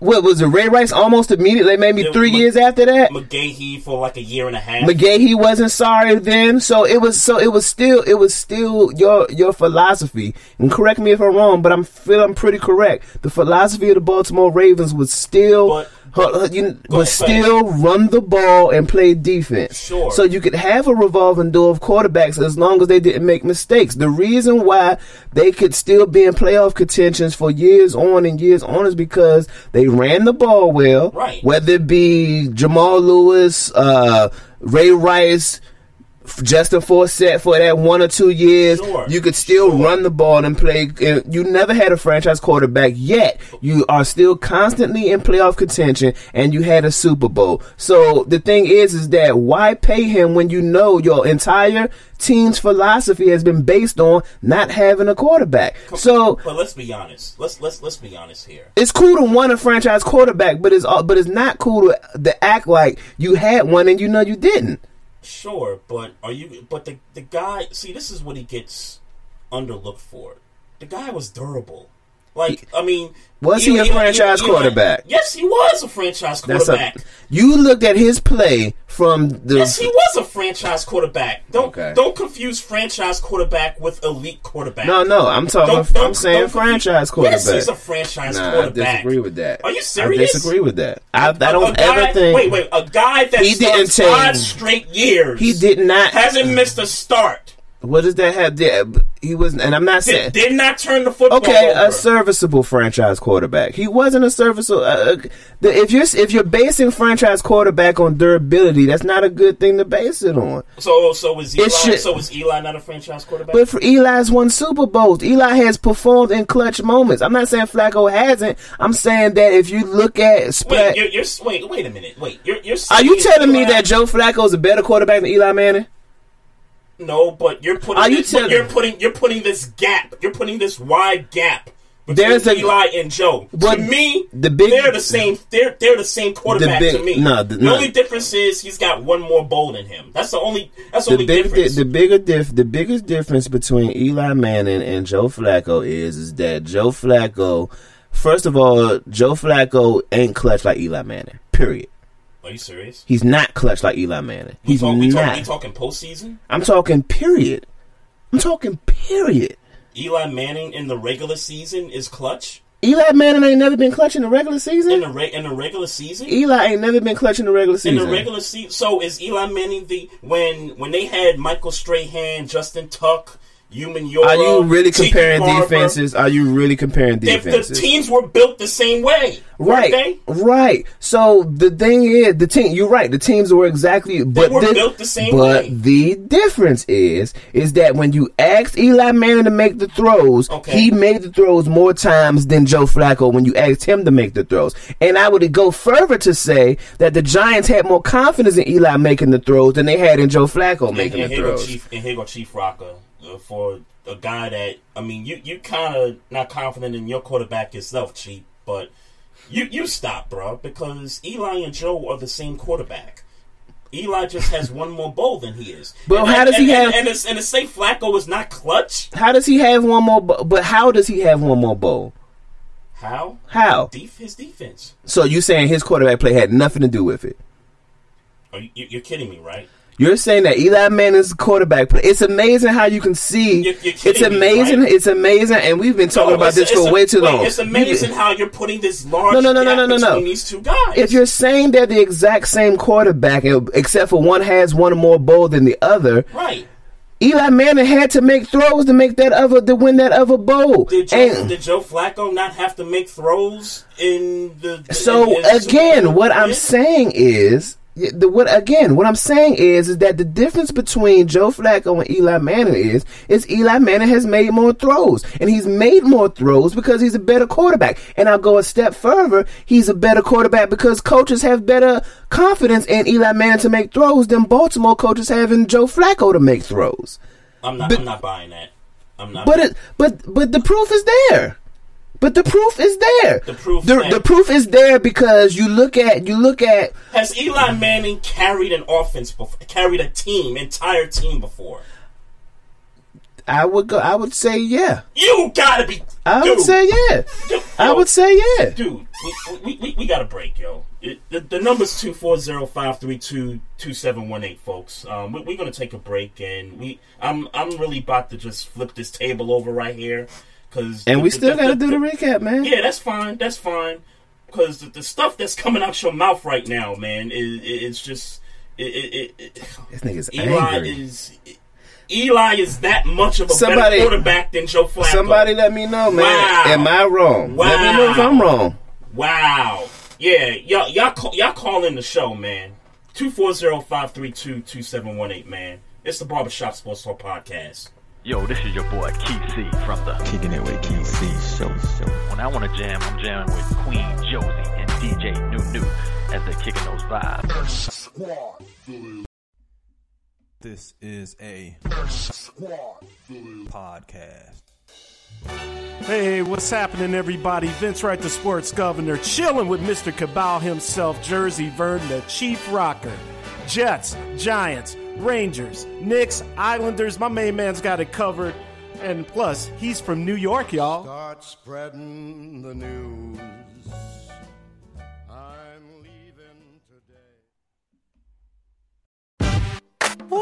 What was it? Ray Rice almost immediately, maybe three years after that. McGahee for like a year and a half. McGahee wasn't sorry then, so it was so it was still it was still your your philosophy. And correct me if I'm wrong, but I'm feel I'm pretty correct. The philosophy of the Baltimore Ravens was still But- you, ahead. still run the ball and play defense. Sure. So you could have a revolving door of quarterbacks as long as they didn't make mistakes. The reason why they could still be in playoff contentions for years on and years on is because they ran the ball well. Right. Whether it be Jamal Lewis, uh, Ray Rice, Justin Forsett for that one or two years, Sure. you could still Sure. run the ball and play. You never had a franchise quarterback yet. You are still constantly in playoff contention, and you had a Super Bowl. So the thing is, is that why pay him when you know your entire team's philosophy has been based on not having a quarterback? So but let's be honest. Let's let's let's be honest here. it's cool to want a franchise quarterback, but it's all- but it's not cool to, to act like you had one and you know you didn't. Sure, but are you? But the the guy. See, this is what he gets underlooked for. The guy was durable. Like I mean, Was he a franchise quarterback? Yes, he was a franchise That's quarterback. a, you looked at his play from the Yes, he was a franchise quarterback. Don't Okay. don't confuse franchise quarterback with elite quarterback. No, no, I'm talking. Don't- don't- I'm saying don't franchise quarterback. Yes, he's a franchise nah, quarterback. I disagree with that. Are you serious? I disagree with that. I don't a guy, ever think. Wait, wait. A guy that He didn't five straight years. He did not. hasn't missed a start. What does that have? Yeah, he was, and I'm not saying Did, did not turn the football okay, over. a serviceable franchise quarterback. He wasn't a serviceable. Uh, uh, the, if you're if you're basing franchise quarterback on durability, that's not a good thing to base it on. so so was Eli should- so was Eli not a franchise quarterback? But for Eli's won Super Bowls. Eli has performed in clutch moments. I'm not saying Flacco hasn't. I'm saying that if you look at wait, you're, you're wait wait a minute. Wait, you're you're are you telling me that Joe Flacco is a better quarterback than Eli Manning? No, but you're putting Are you this, telling- you're putting you're putting this gap. You're putting this wide gap between There's a- Eli and Joe. But to me, the big- they're the same. They're they're the same quarterback big- to me. no, the- the no. only difference is he's got one more bowl than him. That's the only. That's the, the only big, difference. the, the bigger diff, the biggest difference between Eli Manning and Joe Flacco is is that Joe Flacco, first of all, Joe Flacco ain't clutch like Eli Manning. Period. Are you serious? He's not clutch like Eli Manning. We He's talk, we, not. talk, we talking postseason. I'm talking period. I'm talking period. Eli Manning in the regular season is clutch. Eli Manning ain't never been clutch in the regular season. In the re- in the regular season. Eli ain't never been clutch in the regular season. In the regular season, so is Eli Manning the when when they had Michael Strahan, Justin Tuck, Human? Are you really comparing defenses? Are you really comparing If defenses? the teams were built the same way, Right, right. So the thing is, the team. You're right. The teams were exactly, but were the, built the same But way. the difference is, is that when you asked Eli Manning to make the throws, Okay. he made the throws more times than Joe Flacco when you asked him to make the throws. And I would go further to say that the Giants had more confidence in Eli making the throws than they had in Joe Flacco And, making and the throws. Chief, and here go Chief Rocker for a guy that I mean, you you kind of not confident in your quarterback yourself, Chief, but you you stop, bro, because Eli and Joe are the same quarterback. Eli just has one more bowl than he is. But and, how does he and, have- And, and, to, and to say Flacco is not clutch? How does he have one more? Bo- but how does he have one more bowl? How? How? Def- his defense. So you saying his quarterback play had nothing to do with it? Are you, you're kidding me, right? You're saying that Eli Manning's quarterback play. It's amazing how you can see. You're- you're it's kidding me, amazing. right? It's amazing, and we've been talking No, about this for a- way too wait, long. It's amazing how you're putting this large No, no, no, no, no, no, no. between these two guys. If you're saying they're the exact same quarterback, except for one has one more bowl than the other, right. Eli Manning had to make throws to make that other to win that other bowl. Did Joe, And did Joe Flacco not have to make throws in the? so in- in again, what I'm saying is. The, what again? What I'm saying is, is that the difference between Joe Flacco and Eli Manning is, is Eli Manning has made more throws, and he's made more throws because he's a better quarterback. And I'll go a step further: he's a better quarterback because coaches have better confidence in Eli Manning to make throws than Baltimore coaches have in Joe Flacco to make throws. I'm not. but- I'm not buying that. I'm not. But it, but but the proof is there. But the proof is there. The proof The, the proof is there because you look at you look at has Eli Manning carried an offense before? Carried a team, entire team before? I would go I would say yeah. You gotta be. I dude, would say yeah. dude, I would say yeah. dude. We, we, we, we got to break, yo. It, the, the number's two four zero five three two two seven one eight, folks. Um, we, we're gonna take a break, and we I'm I'm really about to just flip this table over right here, cause And the- we still got to do the recap, man. Yeah, that's fine. That's fine. Because the, the stuff that's coming out your mouth right now, man, is it's just it, it, it, This nigga's Eli angry. is Eli is that much of a Somebody- better quarterback than Joe Flacco. Somebody let me know, man. Wow. Am I wrong? Let me know if I'm wrong. Wow. Yeah, y'all y'all call, y'all call in the show, man. 240-532-2718, man. It's the Barbershop Sports Talk podcast. Yo, this is your boy Keith C from the Kicking it with Keith C show show. When I want to jam, I'm jamming with Queen Josie and DJ New New as they're kicking those vibes. This is a podcast. Hey, what's happening, everybody? Vince Wright, the sports governor, chilling with Mr. Cabal himself, Jersey Vern, the chief rocker. Jets, Giants, Rangers, Knicks, Islanders. My main man's got it covered. And plus, he's from New York, y'all. Start spreading the news. I'm leaving today. Woo!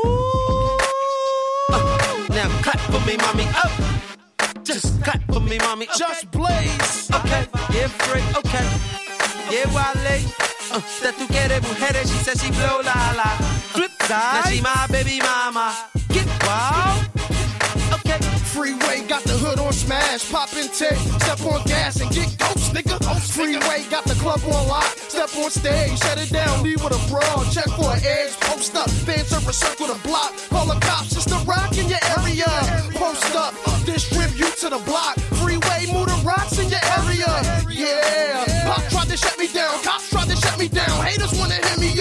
Uh, now clap for me, mommy. Up. Just clap for me, mommy. Just blaze. Okay. Yeah, Frank. Okay. Yeah, Wale. Uh, that tú quieres mujeres, she said she blow la la. Flip side. Now she my baby mama. Get wild. Okay. Freeway got the hood on smash, pop in tape, step on gas and get ghost, nigga. Freeway got the club on lock, step on stage, shut it down, leave with a brawl, check for an edge, post up, fan server circle the block, call the cops, it's the rock in your area. Post up, distribute to the block, freeway, move the rocks in your area. Yeah, pop tried to shut me down, cops tried to shut me down, haters wanna hit me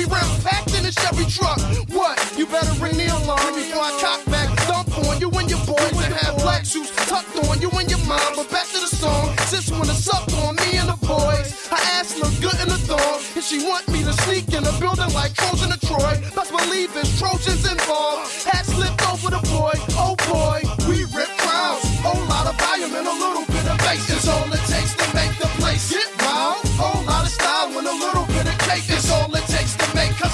heavy rounds, packed in a Chevy truck. What? You better ring the alarm before I cock back, dump on you and your boys that have black suits tucked on you and your mom. But back to the song, sis wanna suck on me and the boys. Her ass look good in the thong, and she want me to sneak in the building like Trojan to Troy. Best believe it's Trojans involved. Hat slipped over the boy, oh boy, we rip crowds. Whole lot of volume and a little bit of bass is all it takes to make the place get wild. Whole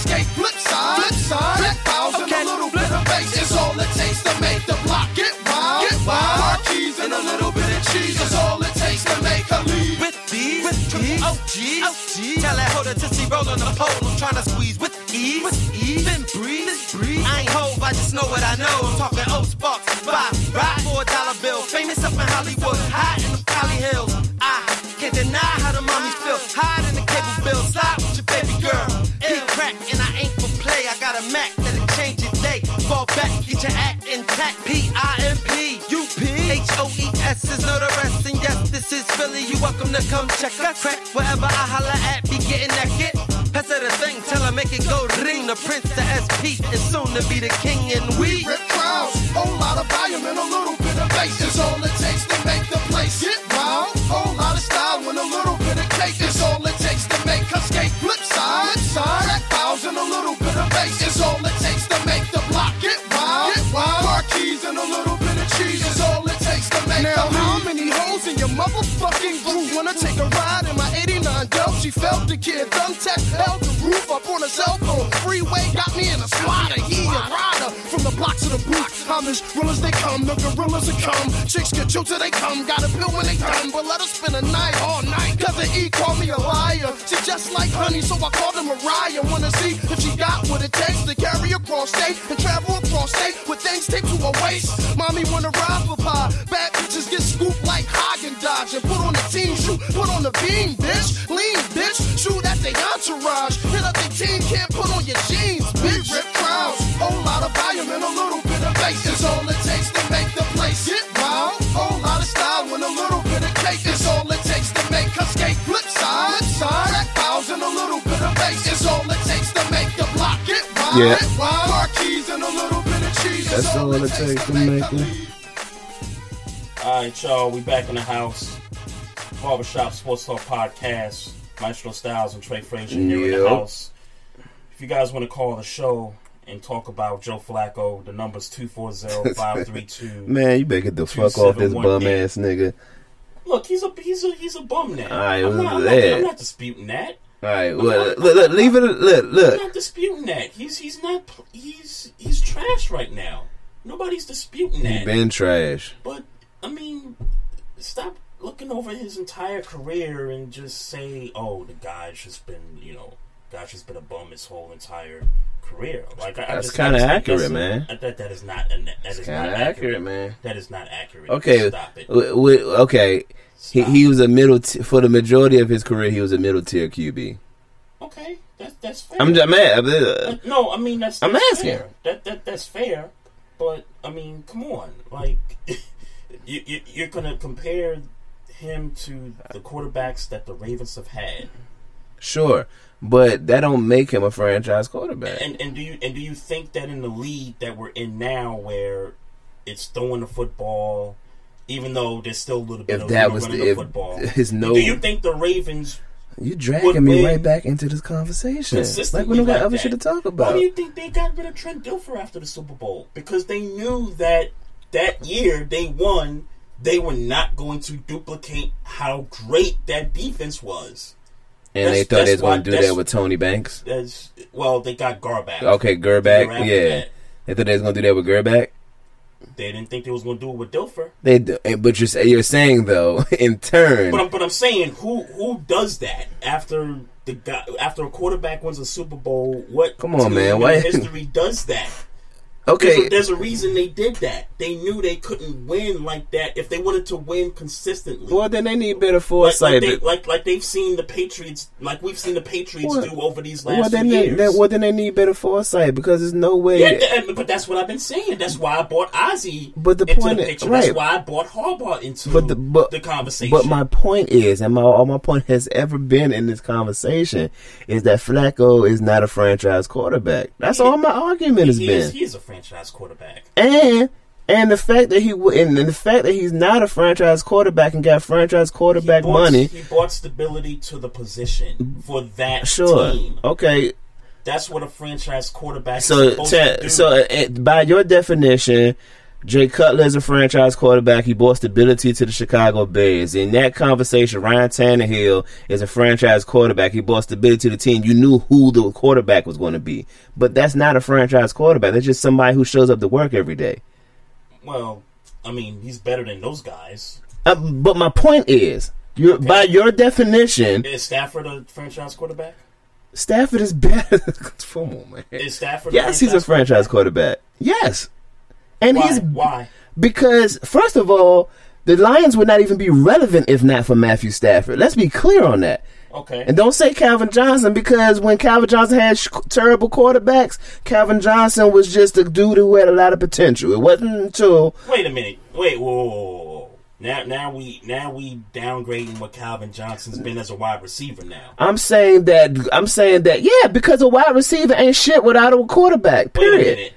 to make her skate. Flip side, flip side, black files and a little bit of bass is all it takes to make the block get wild. Get wild. Keys and a little bit of cheese is all it takes to make her leave. With these, with these, oh geez, oh geez. Tell that hoe to tootsie roll on the pole. I'm trying to squeeze with ease, with ease. Then breathe, breathe. I ain't hove, I just know what I know. I'm talking old sparks, five, ride for a dollar bill. Famous up in Hollywood, high in the Cali Hills. I can't deny how the mommies feel. Hide Fall back, get your act intact. P I M P U P H O E S is know the rest. And yes, this is Philly. You welcome to come check us. Crack wherever I holla at, be getting that get. Pass the thing, tell her make it go ring. The prince, the SP, and soon to be the king. And we rip crowds, whole lot of volume and a little bit of bass is all it takes to make the place get wild. Whole lot of style and a little bit of cake is all it takes to make her skate. Flip side, side, files and a little bit of bass motherfucking group wanna take a ride in my 89 Dell? She felt the kid, thumbtack held the roof up on a cell phone. Freeway got me in a slider, he a rider from the block to the booth. I'm as real as they come, the gorillas that come. Chicks get chilled till they come, got a pill when they done, but let us spend a night all night. Cause the E called me a liar. She just like honey, so I called her Mariah. Wanna see if she got what it takes to carry across state and travel across state with things taped to her waist. Mommy wanna ride for pie. Bad bitches get scooped like Dodge and put on the team shoe, put on the beam, bitch. Lean, bitch. Shoot at the entourage. Hit up the team, can't put on your jeans, bitch. Rip crowds, whole lot of volume and a little bit of bass is all it takes to make the place get wild. Whole lot of style and a little bit of cake is all it takes to make her skate. Flip side, side, black files and a little bit of bass is all it takes to make the block get wild. Yeah. Wild. Car keys and a little bit of cheese. That's all it takes to make them. Alright, y'all, we back in the house. Barbershop Sports Talk Podcast. Maestro Styles and Trey Frazier here in the house. If you guys want to call the show and talk about Joe Flacco, the number's 240-532. Man, you better get the fuck off this bum ass nigga. Look, he's a he's a he's a bum now. Alright, I'm, what's not, I'm, not. I'm not disputing that. All right, well, look, look, leave it. Look, look. I'm not disputing that. He's he's not he's he's trash right now. Nobody's disputing that. He that. been trash. But I mean, stop looking over his entire career and just say, "Oh, the guy's just been, you know, guy's just been a bum his whole entire career." Like I, That's kinda accurate, that's man. That that is not that is kinda not accurate, accurate, man. That is not accurate. Okay, stop it. w- w- okay. He, he was a middle t- for the majority of his career. He was a middle tier QB. Okay, that's that's fair. I'm just mad. Uh, no, I mean that's. I'm asking. Fair. That that that's fair, but I mean, come on, like you, you you're gonna compare him to the quarterbacks that the Ravens have had, Sure, but that don't make him a franchise quarterback. and and do you and do you think that in the league that we're in now, where it's throwing the football, even though there's still a little bit If of that was running the- the if football, his no- do you think the Ravens You would dragging me right back into this conversation. Like we don't got other shit to talk Why do you think they got rid of Trent Dilfer after the Super Bowl? Because they knew that that year they won, they were not going to duplicate how great that defense was. and they thought they was going to do that with Tony Banks. Well, they got Grbac. Okay, The year Grbac. after Yeah, that. they thought they was going to do that with Grbac. They didn't think they was going to do it with Dilfer. They, do- but you're you're saying though, in turn, But I'm, but I'm saying, who who does that after the guy after a quarterback wins a Super Bowl? What Come on, man, why- history does that? Okay. There's a, there's a reason they did that. They knew they couldn't win like that if they wanted to win consistently. Well, then they need better foresight. like, they, like like they've seen the Patriots, like we've seen the Patriots Well- do over these last well, then they, years. then, well, then they need better foresight because there's no way. yeah, but that's what I've been saying. That's why I bought Ozzie But the into point the is- picture. right. That's why I bought Harbaugh into but the but the conversation. But my point is, and my all my point has ever been in this conversation is that Flacco is not a franchise quarterback. That's all my argument has he been. is, he is a franchise quarterback. and and the fact that he and, and the fact that he's not a franchise quarterback and got franchise quarterback Bought- money. He brought stability to the position for that Sure. team. Okay. That's what a franchise quarterback is So supposed ta- to do. so uh, by your definition, Jay Cutler is a franchise quarterback. He brought stability to the Chicago Bears. In that conversation, Ryan Tannehill is a franchise quarterback. He brought stability to the team. You knew who the quarterback was going to be, but that's not a franchise quarterback. That's just somebody who shows up to work every day. well, I mean, he's better than those guys. Uh, but my point is, you by your definition, Is Stafford a franchise quarterback? Stafford is better. Come on, man. Is Stafford? Yes, he's a franchise quarterback. Yes, and Why? he's Why? because first of all, the Lions would not even be relevant if not for Matthew Stafford. Let's be clear on that. Okay. And don't say Calvin Johnson because when Calvin Johnson had sh- terrible quarterbacks, Calvin Johnson was just a dude who had a lot of potential. It wasn't until Wait a minute. Wait. Whoa. whoa, whoa. Now, now we now we downgrading what Calvin Johnson's been as a wide receiver. Now, I'm saying that I'm saying that yeah, because a wide receiver ain't shit without a quarterback. wait a Period. minute.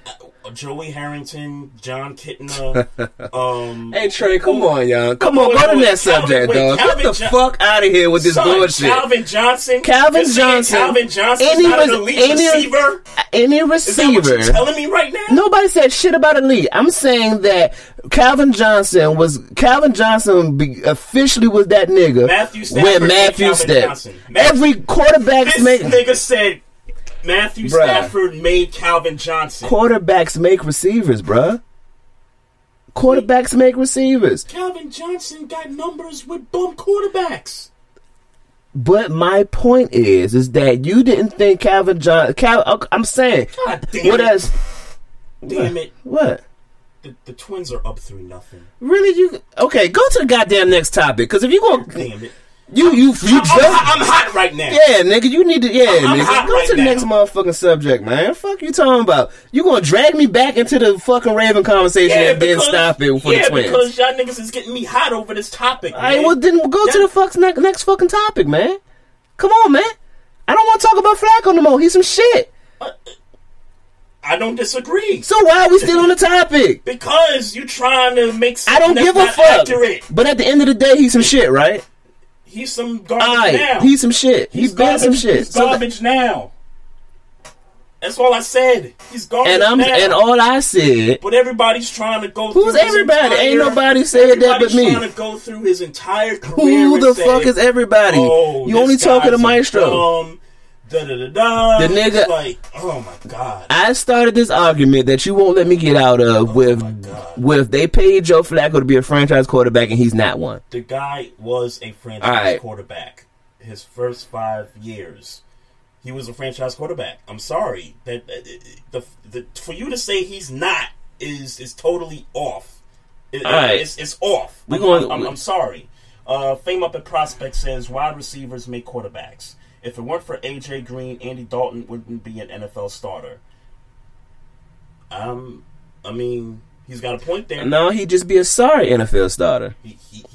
Joey Harrington, Jon Kitna. um, Hey Trey, come on, y'all. Come on, go to that subject, dog. Get the Jo- fuck out of here with this Son, bullshit. Calvin Johnson. Calvin Johnson. Calvin Johnson. Any not an elite any- receiver. Any Is receiver. you're telling me right now? Nobody said shit about elite. I'm saying that Calvin Johnson was Calvin Johnson be, officially was that nigga Matthew Stafford when Matthew. Matthew- Every quarterback This make nigga said Matthew Bruh. Stafford made Calvin Johnson. quarterbacks make receivers, bruh. Quarterbacks make receivers. Calvin Johnson got numbers with bum quarterbacks. But my point is, is that you didn't think Calvin Johnson. Cal, I'm saying, God damn what it. Damn it. What? The, the Twins are up three nothing. Really? You okay? Go to the goddamn next topic. Because if you go, Damn it. You you you I'm, just I'm, I'm hot right now. Yeah, nigga, you need to. Yeah, I'm nigga, go right to the now. next motherfucking subject, man. Fuck you talking about? You gonna drag me back into the fucking Raven conversation Yeah, and then because- stop it for yeah, the twins? because y'all niggas is getting me hot over this topic. All right, man. well then go to the fuck next next fucking topic, man. Come on, man. I don't want to talk about Flacco no more. He's some shit. Uh, I don't disagree. So why are we still on the topic? Because you're trying to make I don't give a fuck. accurate. But at the end of the day, he's some shit, right? He's some garbage right, now. he's some shit. He's been garbage, some shit. He's So that- garbage now. That's all I said. He's garbage and I'm now. and all I said. But everybody's trying to go. Who's everybody? Ain't nobody said that but me. Trying to go through his entire career. Who the say, fuck is everybody? Oh, you only talking to Maestro. bum, Da da da. The nigga- like, oh my god. I started this argument that you won't let me get out Oh of with with they paid Joe Flacco to be a franchise quarterback and he's not one. The guy was a franchise right. quarterback. His first five years, he was a franchise quarterback. I'm sorry that that- the, the for you to say he's not is is totally off. It- All right. it's, it's off. We I'm, going- I'm, I'm sorry. Uh, Fame up at prospect says wide receivers make quarterbacks. If it weren't for AJ Green, Andy Dalton wouldn't be an NFL starter. Um, I mean, he's got a point there. No, he'd just be a sorry NFL starter.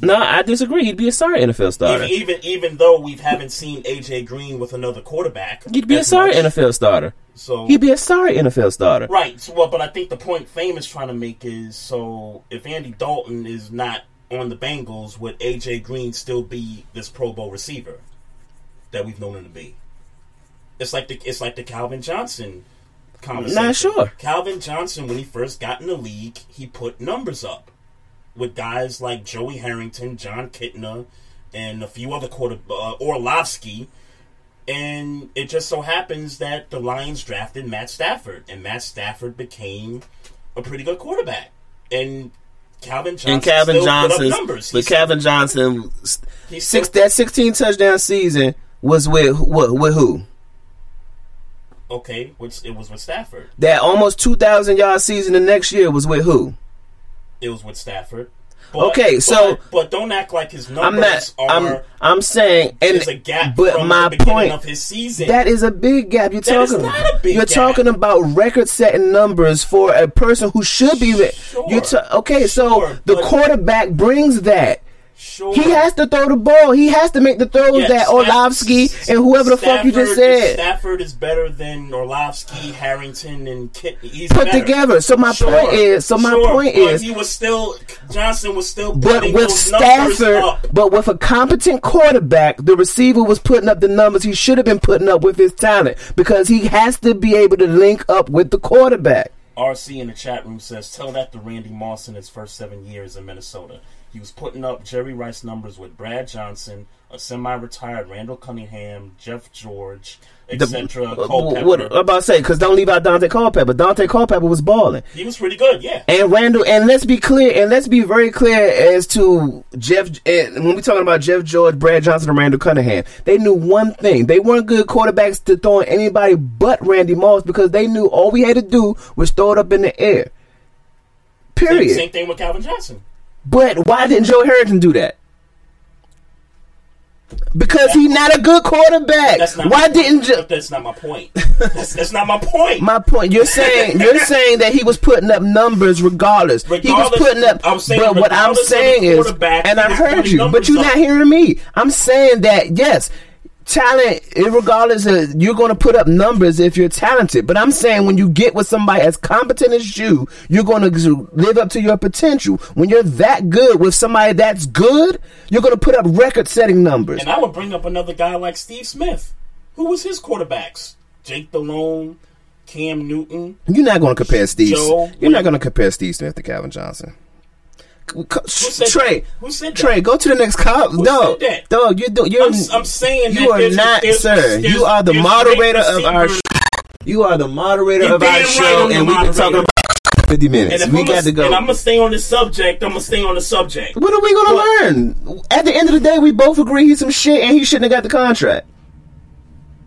no, I disagree. He'd be a sorry NFL starter. Even, even even though we haven't seen AJ Green with another quarterback, He'd be a sorry much. NFL starter. So He'd be a sorry NFL starter. right. So, well, but I think the point Fame is trying to make is so if Andy Dalton is not on the Bengals, would AJ Green still be this Pro Bowl receiver that we've known him to be? It's like the it's like the Calvin Johnson conversation. Not sure. Calvin Johnson, when he first got in the league, he put numbers up with guys like Joey Harrington, Jon Kitna, and a few other quarter uh, Orlovsky. And it just so happens that the Lions drafted Matt Stafford, and Matt Stafford became a pretty good quarterback. And Calvin Johnson and Calvin up numbers. but Calvin Johnson, six that sixteen touchdown season was with what with who? Okay, which it was with Stafford. That almost two thousand yard season the next year was with who? It was with Stafford. Okay, so- but, but don't act like his I'm numbers not. are. I'm. I'm saying, and there's a gap but from my the beginning point of his season. that is a big gap. You're That talking. not a big you're gap. talking about record-setting numbers for a person who should be. Re- you're ta- okay, so the quarterback brings that. Sure. He has to throw the ball. He has to make the throws Yeah, that Staff- Orlovsky and whoever the fuck you just said Stafford is better than Orlovsky, Harrington, and Kit. He's put better. together. So my Sure, point is. So my sure, point but is. he was still Johnson was still But with Stafford, but with a competent quarterback, the receiver was putting up the numbers he should have been putting up with his talent because he has to be able to link up with the quarterback. RC in the chat room says, "Tell that to Randy Moss in his first seven years in Minnesota. He was putting up Jerry Rice numbers with Brad Johnson, a semi-retired Randall Cunningham, Jeff George, etc. Uh, Culpepper. what I'm about to say, because don't leave out Daunte Culpepper. Daunte Culpepper was balling. He was pretty good, yeah. And Randall, and let's be clear, and let's be very clear as to Jeff. And when we're talking about Jeff George, Brad Johnson, and Randall Cunningham, they knew one thing: they weren't good quarterbacks to throw anybody but Randy Moss because they knew all we had to do was throw it up in the air. Same, Period. same thing with Calvin Johnson. But why didn't Joe Harrington do that? Because he's not a good quarterback. That's not Why didn't point. Jo- That's not my point. that's, that's not my point. my point? You're saying you're saying that he was putting up numbers regardless. he was putting up. I'm saying but what I'm regardless saying is, and I heard you, but you're up. not hearing me. I'm saying that yes. Talent, regardless of you're going to put up numbers if you're talented. But I'm saying when you get with somebody as competent as you, you're going to live up to your potential. When you're that good with somebody that's good, you're going to put up record-setting numbers. And I would bring up another guy like Steve Smith. Who was his quarterbacks? Jake Delhomme, Cam Newton. You're not going to compare Steve. Joe, you're not going to compare Steve Smith to Calvin Johnson. Trey, that? Who said that? Trey, go to the next cop. Who that? dog, you do. You're. I'm, I'm saying you that are not, there's- sir. there's- you are the moderator of our. Sh- you are the moderator You're of our right show, and we've been talking about 50 minutes. And We I'm got gonna, go. And I'm gonna stay on this subject. I'm gonna stay on the subject. what are we going to learn? At the end of the day, we both agree he's some shit, and he shouldn't have got the contract.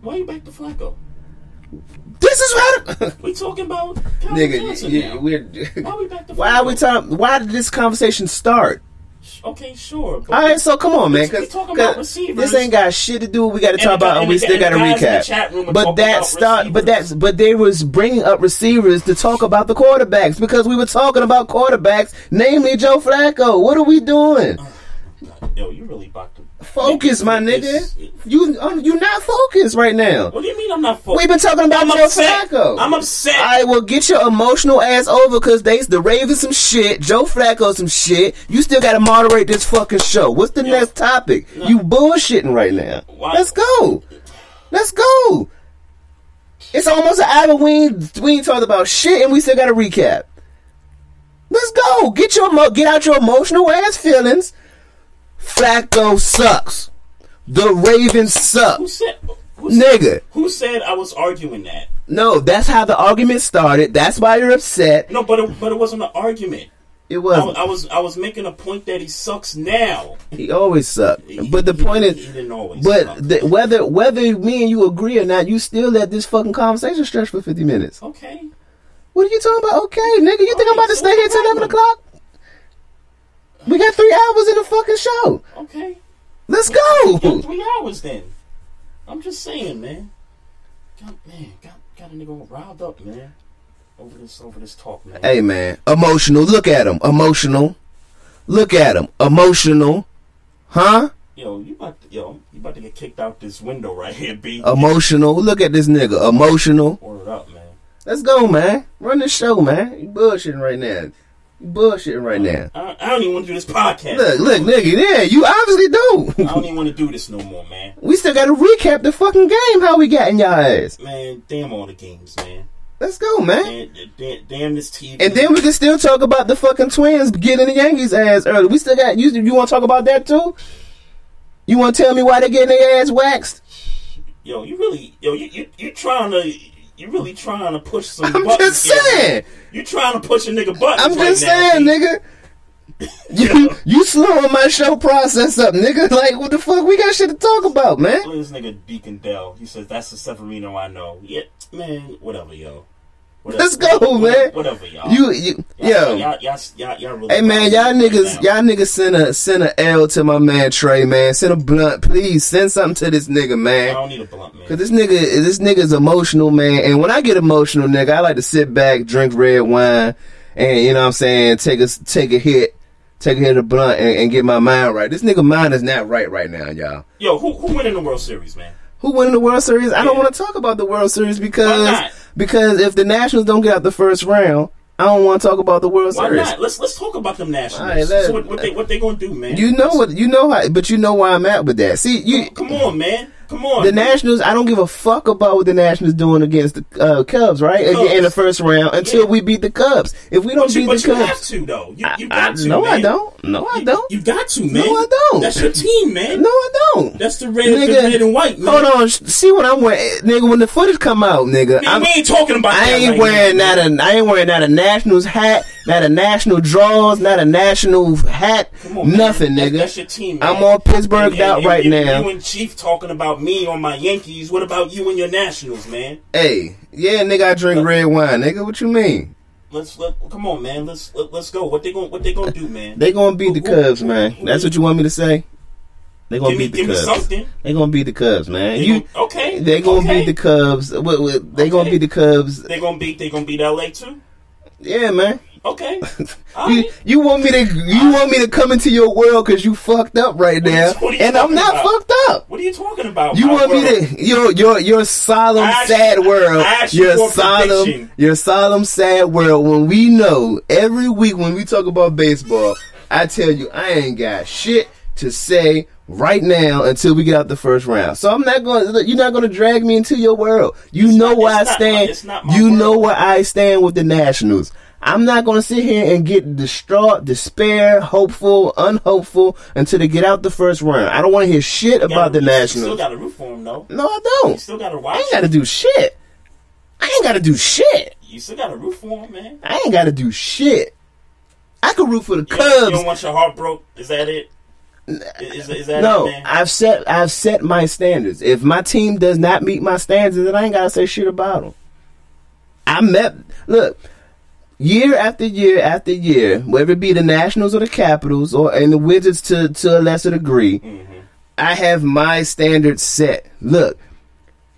Why you back to Flacco? This is how. We talking about Calvin Nigga, Johnson you- now. we're. Why we back to Why are we talking? Why did this conversation start? Okay, sure. But All right, so come on, man. We- 'cause- talking 'cause about receivers. This ain't got shit to do. We got to talk the about, and and we the- still and got to guys in the recap. chat room are But talking that about start, but that's, but they was bringing up receivers to talk about the quarterbacks because we were talking about quarterbacks, namely Joe Flacco. What are we doing? Uh, yo, you really to Focus, my nigga. You, um, you not focused right now. What do you mean I'm not focused? We've been talking about I'm Joe upset. Flacco. I'm upset. Right, will get your emotional ass over because they the Ravens some shit, Joe Flacco some shit. You still got to moderate this fucking show. What's the next topic? You bullshitting right now. Let's go. Let's go. It's almost an hour. We ain't, we ain't talked about shit, and we still got to recap. Let's go. Get your get out your emotional ass feelings. Flacco sucks. The Ravens suck. Who said? Who Nigga. Said, who said I was arguing that? No, that's how the argument started. That's why you're upset. No, but it, but it wasn't an argument. It was. I was I was making a point that he sucks now. He always sucked. But the point is, He didn't always. but the, whether whether me and you agree or not, you still let this fucking conversation stretch for fifty minutes. Okay. What are you talking about? Okay, nigga, you think I'm about to stay here till eleven o'clock? We got three hours in the fucking show. Okay. Let's Got go. three hours then. I'm just saying, man. Got man, got got a nigga all riled up, man. Over this over this talk, man. Hey man, emotional. Look at him. Emotional. Look at him. Emotional. Huh? Yo, you about to, yo, you about to get kicked out this window right here, B. Emotional. Look at this nigga. Emotional. Order up, man. Let's go, man. Run the show, man. You bullshitting right now. You bullshitting right now. I, I don't even want to do this podcast. Look, look, nigga. Yeah, you obviously do. I don't even want to do this no more, man. we still got to recap the fucking game. How we got in y'all ass? Man, damn all the games, man. Let's go, man. Damn, damn, damn this TV. And then we can still talk about the fucking twins getting the Yankees ass early. We still got you. You want to talk about that too? You want to tell me why they getting their ass waxed? yo, you really, yo, you you, you trying to. You really trying to push some I'm buttons just saying. You trying to push a nigga buttons I'm just now, saying, B. nigga. you you slowing my show process up, nigga. Like what the fuck? We got shit to talk about, man. Look at this nigga Deacon Dell. He says that's the Severino I know. Yeah, man, whatever, yo. Whatever, Let's go, whatever, man. Whatever, y'all. You, you Y'all- yo. y'all, y'all, y'all, y'all really Hey man, y'all right niggas, y'all niggas send a send a L to my man Trey, man. Send a blunt, please. Send something to this nigga, man. I don't need a blunt, man. Cause this nigga, this nigga's emotional, man. And when I get emotional, nigga, I like to sit back, drink red wine, and you know what I'm saying, take a take a hit, take a hit of blunt, and, and get my mind right. This nigga mind is not right right now, y'all. Yo, who who winning the World Series, man? Who won in the World Series? I don't want to talk about the World Series because because if the Nationals don't get out the first round, I don't want to talk about the World Why Series. not? Let's let's talk about them Nationals. Right, let- so what, what they what they gonna do, man? You know what? You know how, but you know why I'm at with that. See, you Come on, man. Come on. the Nationals. I don't give a fuck about what the Nationals doing against the uh, Cubs, right? In- Cubs. In the first round until we beat the Cubs. If we don't But you, beat but the you have Cubs, to though. You, you I- got to. no, man. I don't. No, I don't. You got to, man. No, I don't. That's your team, man. No, I don't. That's the red, the red and white, man. Hold on, see what I'm wearing, nigga. When the footage come out, nigga, Man, I'm, we ain't talking about I ain't right wearing now, not a, I ain't wearing not a Nationals hat, not a national draws, not a national hat, nothing, That- nigga. That's your team. Man. I'm on Pittsburgh And- and- out and right you, now. You and Chief talking about me on my Yankees. What about you and your Nationals, man? Hey, yeah, nigga, I drink red wine, nigga. What you mean? Let's let come on, man. Let's let, let's go. What they going what they gonna do, man? They gonna beat the Cubs, man. That's what you want me to say. They gonna Give me- beat the give Cubs. something. They gonna beat the Cubs, man. They You gon- okay? They gonna okay. beat the Cubs. What, what, they gonna Okay. beat the Cubs. They gonna beat. They gonna beat LA too. Yeah, man. Okay. You, you want me to you want me to come into your world because you fucked up right now, what are you and I'm not about? fucked up. What are you talking about? You want me to your your your solemn asked sad world, I asked you your solemn prediction. your solemn sad world. When we know every week when we talk about baseball, I tell you I ain't got shit to say right now until we get out the first round. So I'm not going. You're not going to drag me into your world. You know where I not stand. not you world. know where I stand with the Nationals. I'm not going to sit here and get distraught, despair, hopeful, unhopeful until they get out the first round. I don't want to hear shit You about the you Nationals. Still got to root for them, though. No, I don't. You still got to watch. I ain't got to do shit. I ain't got to do shit. You still got to root for them, man. I ain't got to do shit. I could root for the You don't, you don't want your heart broke. Is that it? Is, is that No, it? I've set I've set my standards. If my team does not meet my standards, then I ain't gotta say shit about them. I met look year after year after year, whether it be the Nationals or the Capitals or and the Wizards to to a lesser degree, Mm-hmm. I have my standards set. Look.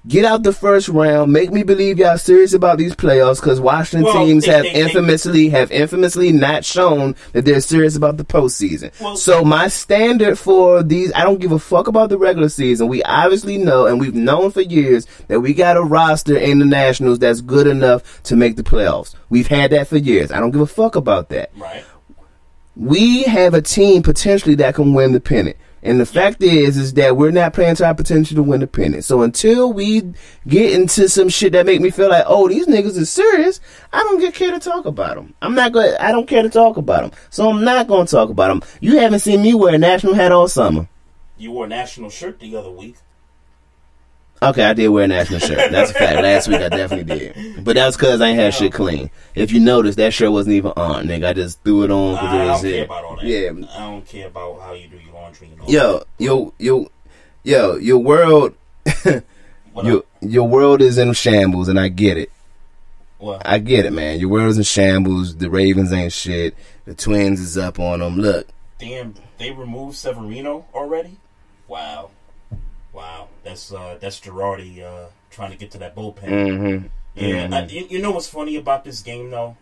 Get out the first round. Make me believe y'all serious about these playoffs because Washington Well, teams they- have they- they- infamously have infamously not shown that they're serious about the postseason. Well- so my standard for these, I don't give a fuck about the regular season. We obviously know, and we've known for years that we got a roster in the Nationals that's good enough to make the playoffs. We've had that for years. I don't give a fuck about that. Right. We have a team potentially that can win the pennant. And the fact is, is that we're not playing to our potential to win the pennant. So until we get into some shit that make me feel like, oh, these niggas is serious, I don't get care to talk about them. I'm not going. I don't care to talk about them. So I'm not going to talk about them. You haven't seen me wear a national hat all summer. You wore a national shirt the other week. Okay, I did wear a national shirt. That's a fact. Last week I definitely did, but that was because I ain't had shit clean. If you notice, that shirt wasn't even on, nigga. I just threw it on I, I it was don't care it. about all that. Yeah, I don't care about how you do your laundry and all yo, that. yo, yo, yo, your world, your your world is in shambles, and I get it. What? I get it, man. Your world is in shambles. The Ravens ain't shit. The Twins is up on them. Look, Damn, they removed Severino already. Wow, wow. That's uh, that's Girardi uh, trying to get to that bullpen. Mhm. Yeah, Mhm. I, you know what's funny about this game though?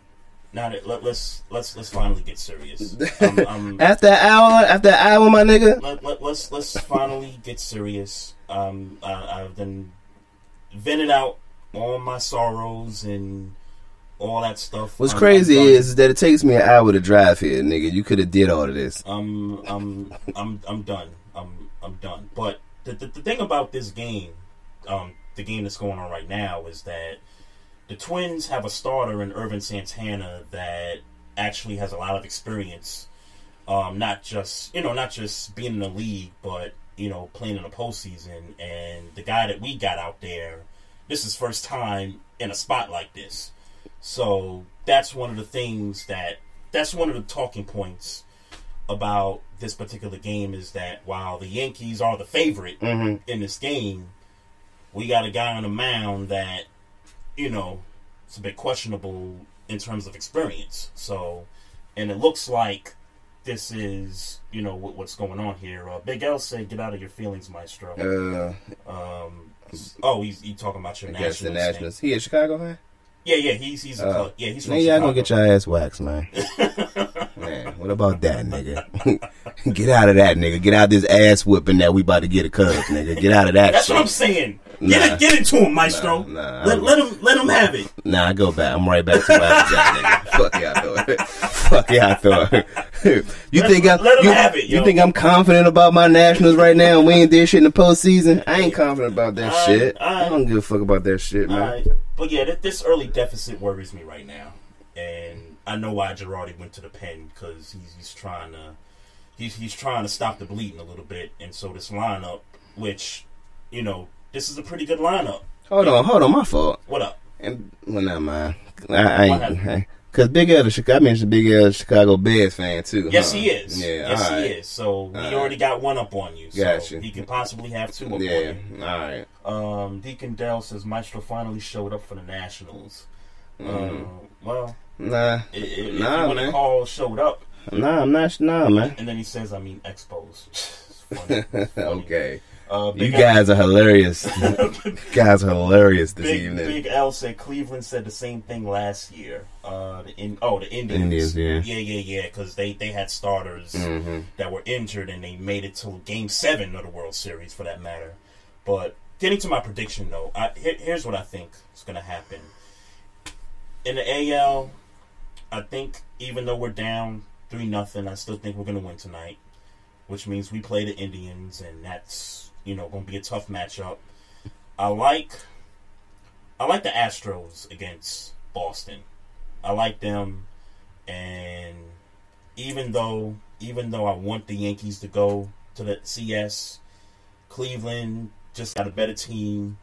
Now that let, let's let's let's finally get serious. Um, um, after hour, after hour, my nigga. let, let, let's let's finally get serious. Um, I, I've been vented out all my sorrows and all that stuff. What's I'm- crazy I'm done. is, is that it takes me an hour to drive here, nigga. You could have did all of this. I'm I'm I'm I'm done. I'm I'm done. But the the, the thing about this game, um, the game that's going on right now is that the Twins have a starter in Ervin Santana that actually has a lot of experience. Um, not just you know, not just being in the league, but you know, playing in the postseason. And the guy that we got out there, this is first time in a spot like this. So that's one of the things that that's one of the talking points about this particular game is that while the Yankees are the favorite Mhm. in this game, we got a guy on the mound that, you know, it's a bit questionable in terms of experience. So, and it looks like this is, you know, what, what's going on here. Uh, Big L said, "Get out of your feelings, Maestro." Uh, um, oh, he's he talking about your Against the nationals. thing. He a Chicago fan? Yeah, yeah, he's he's a Uh, yeah he's from man, y'all gonna get your ass waxed, man. man, what about that, nigga? get out of that, nigga. Get out of this ass whooping that we about to get a cuz, nigga. Get out of that. That's shit. what I'm saying. Nah. Get it, get it to him, Maestro. Nah, let, let him let him have it. Nah, I go back. I'm right back to where I was at, nigga. Fuck yeah, I thought. Fuck yeah, I thought. you Let- think I'm? let 'em you, have it, you think I'm confident about my Nationals right now? and We ain't did shit in the postseason. I ain't confident about that shit. I don't give a fuck about that shit, man. But yeah, th- this early deficit worries me right now, and I know why Girardi went to the pen because he's he's trying to he's he's trying to stop the bleeding a little bit, and so this lineup, which you know, this is a pretty good lineup. Hold on, hold on, my fault. What up? And well, not mine. I, I ain't. Cause Big L, Chicago, I mentioned Big L, Chicago Bears fan too. Yes, huh? he is. Yeah, yes, alright. he is. So we already got one up on you. So Gotcha. he can possibly have two up Yeah, on you. all right. Um, Deacon Dell says Maestro finally showed up for the Nationals. Mm. Uh, well, Nah, i- i- if nah, to man. call showed up, Nah, I'm not. Nah, man. and then he says, I mean, expos. It's funny. It's funny. okay. Uh, you guys are hilarious. you guys are hilarious this Big, evening. Big L said Cleveland said the same thing last year. Uh, the in, oh, the Indians. Indians, yeah. yeah, yeah, yeah. Because they they had starters Mhm. that were injured and they made it to Game Seven of the World Series, for that matter. But getting to my prediction, though, I, here, here's what I think is going to happen in the AL. I think even though we're down three nothing, I still think we're going to win tonight, which means we play the Indians, and that's you know going to be a tough matchup. I like I like the Astros against Boston. I like them, and even though even though I want the Yankees to go to the CS, Cleveland just got a better team.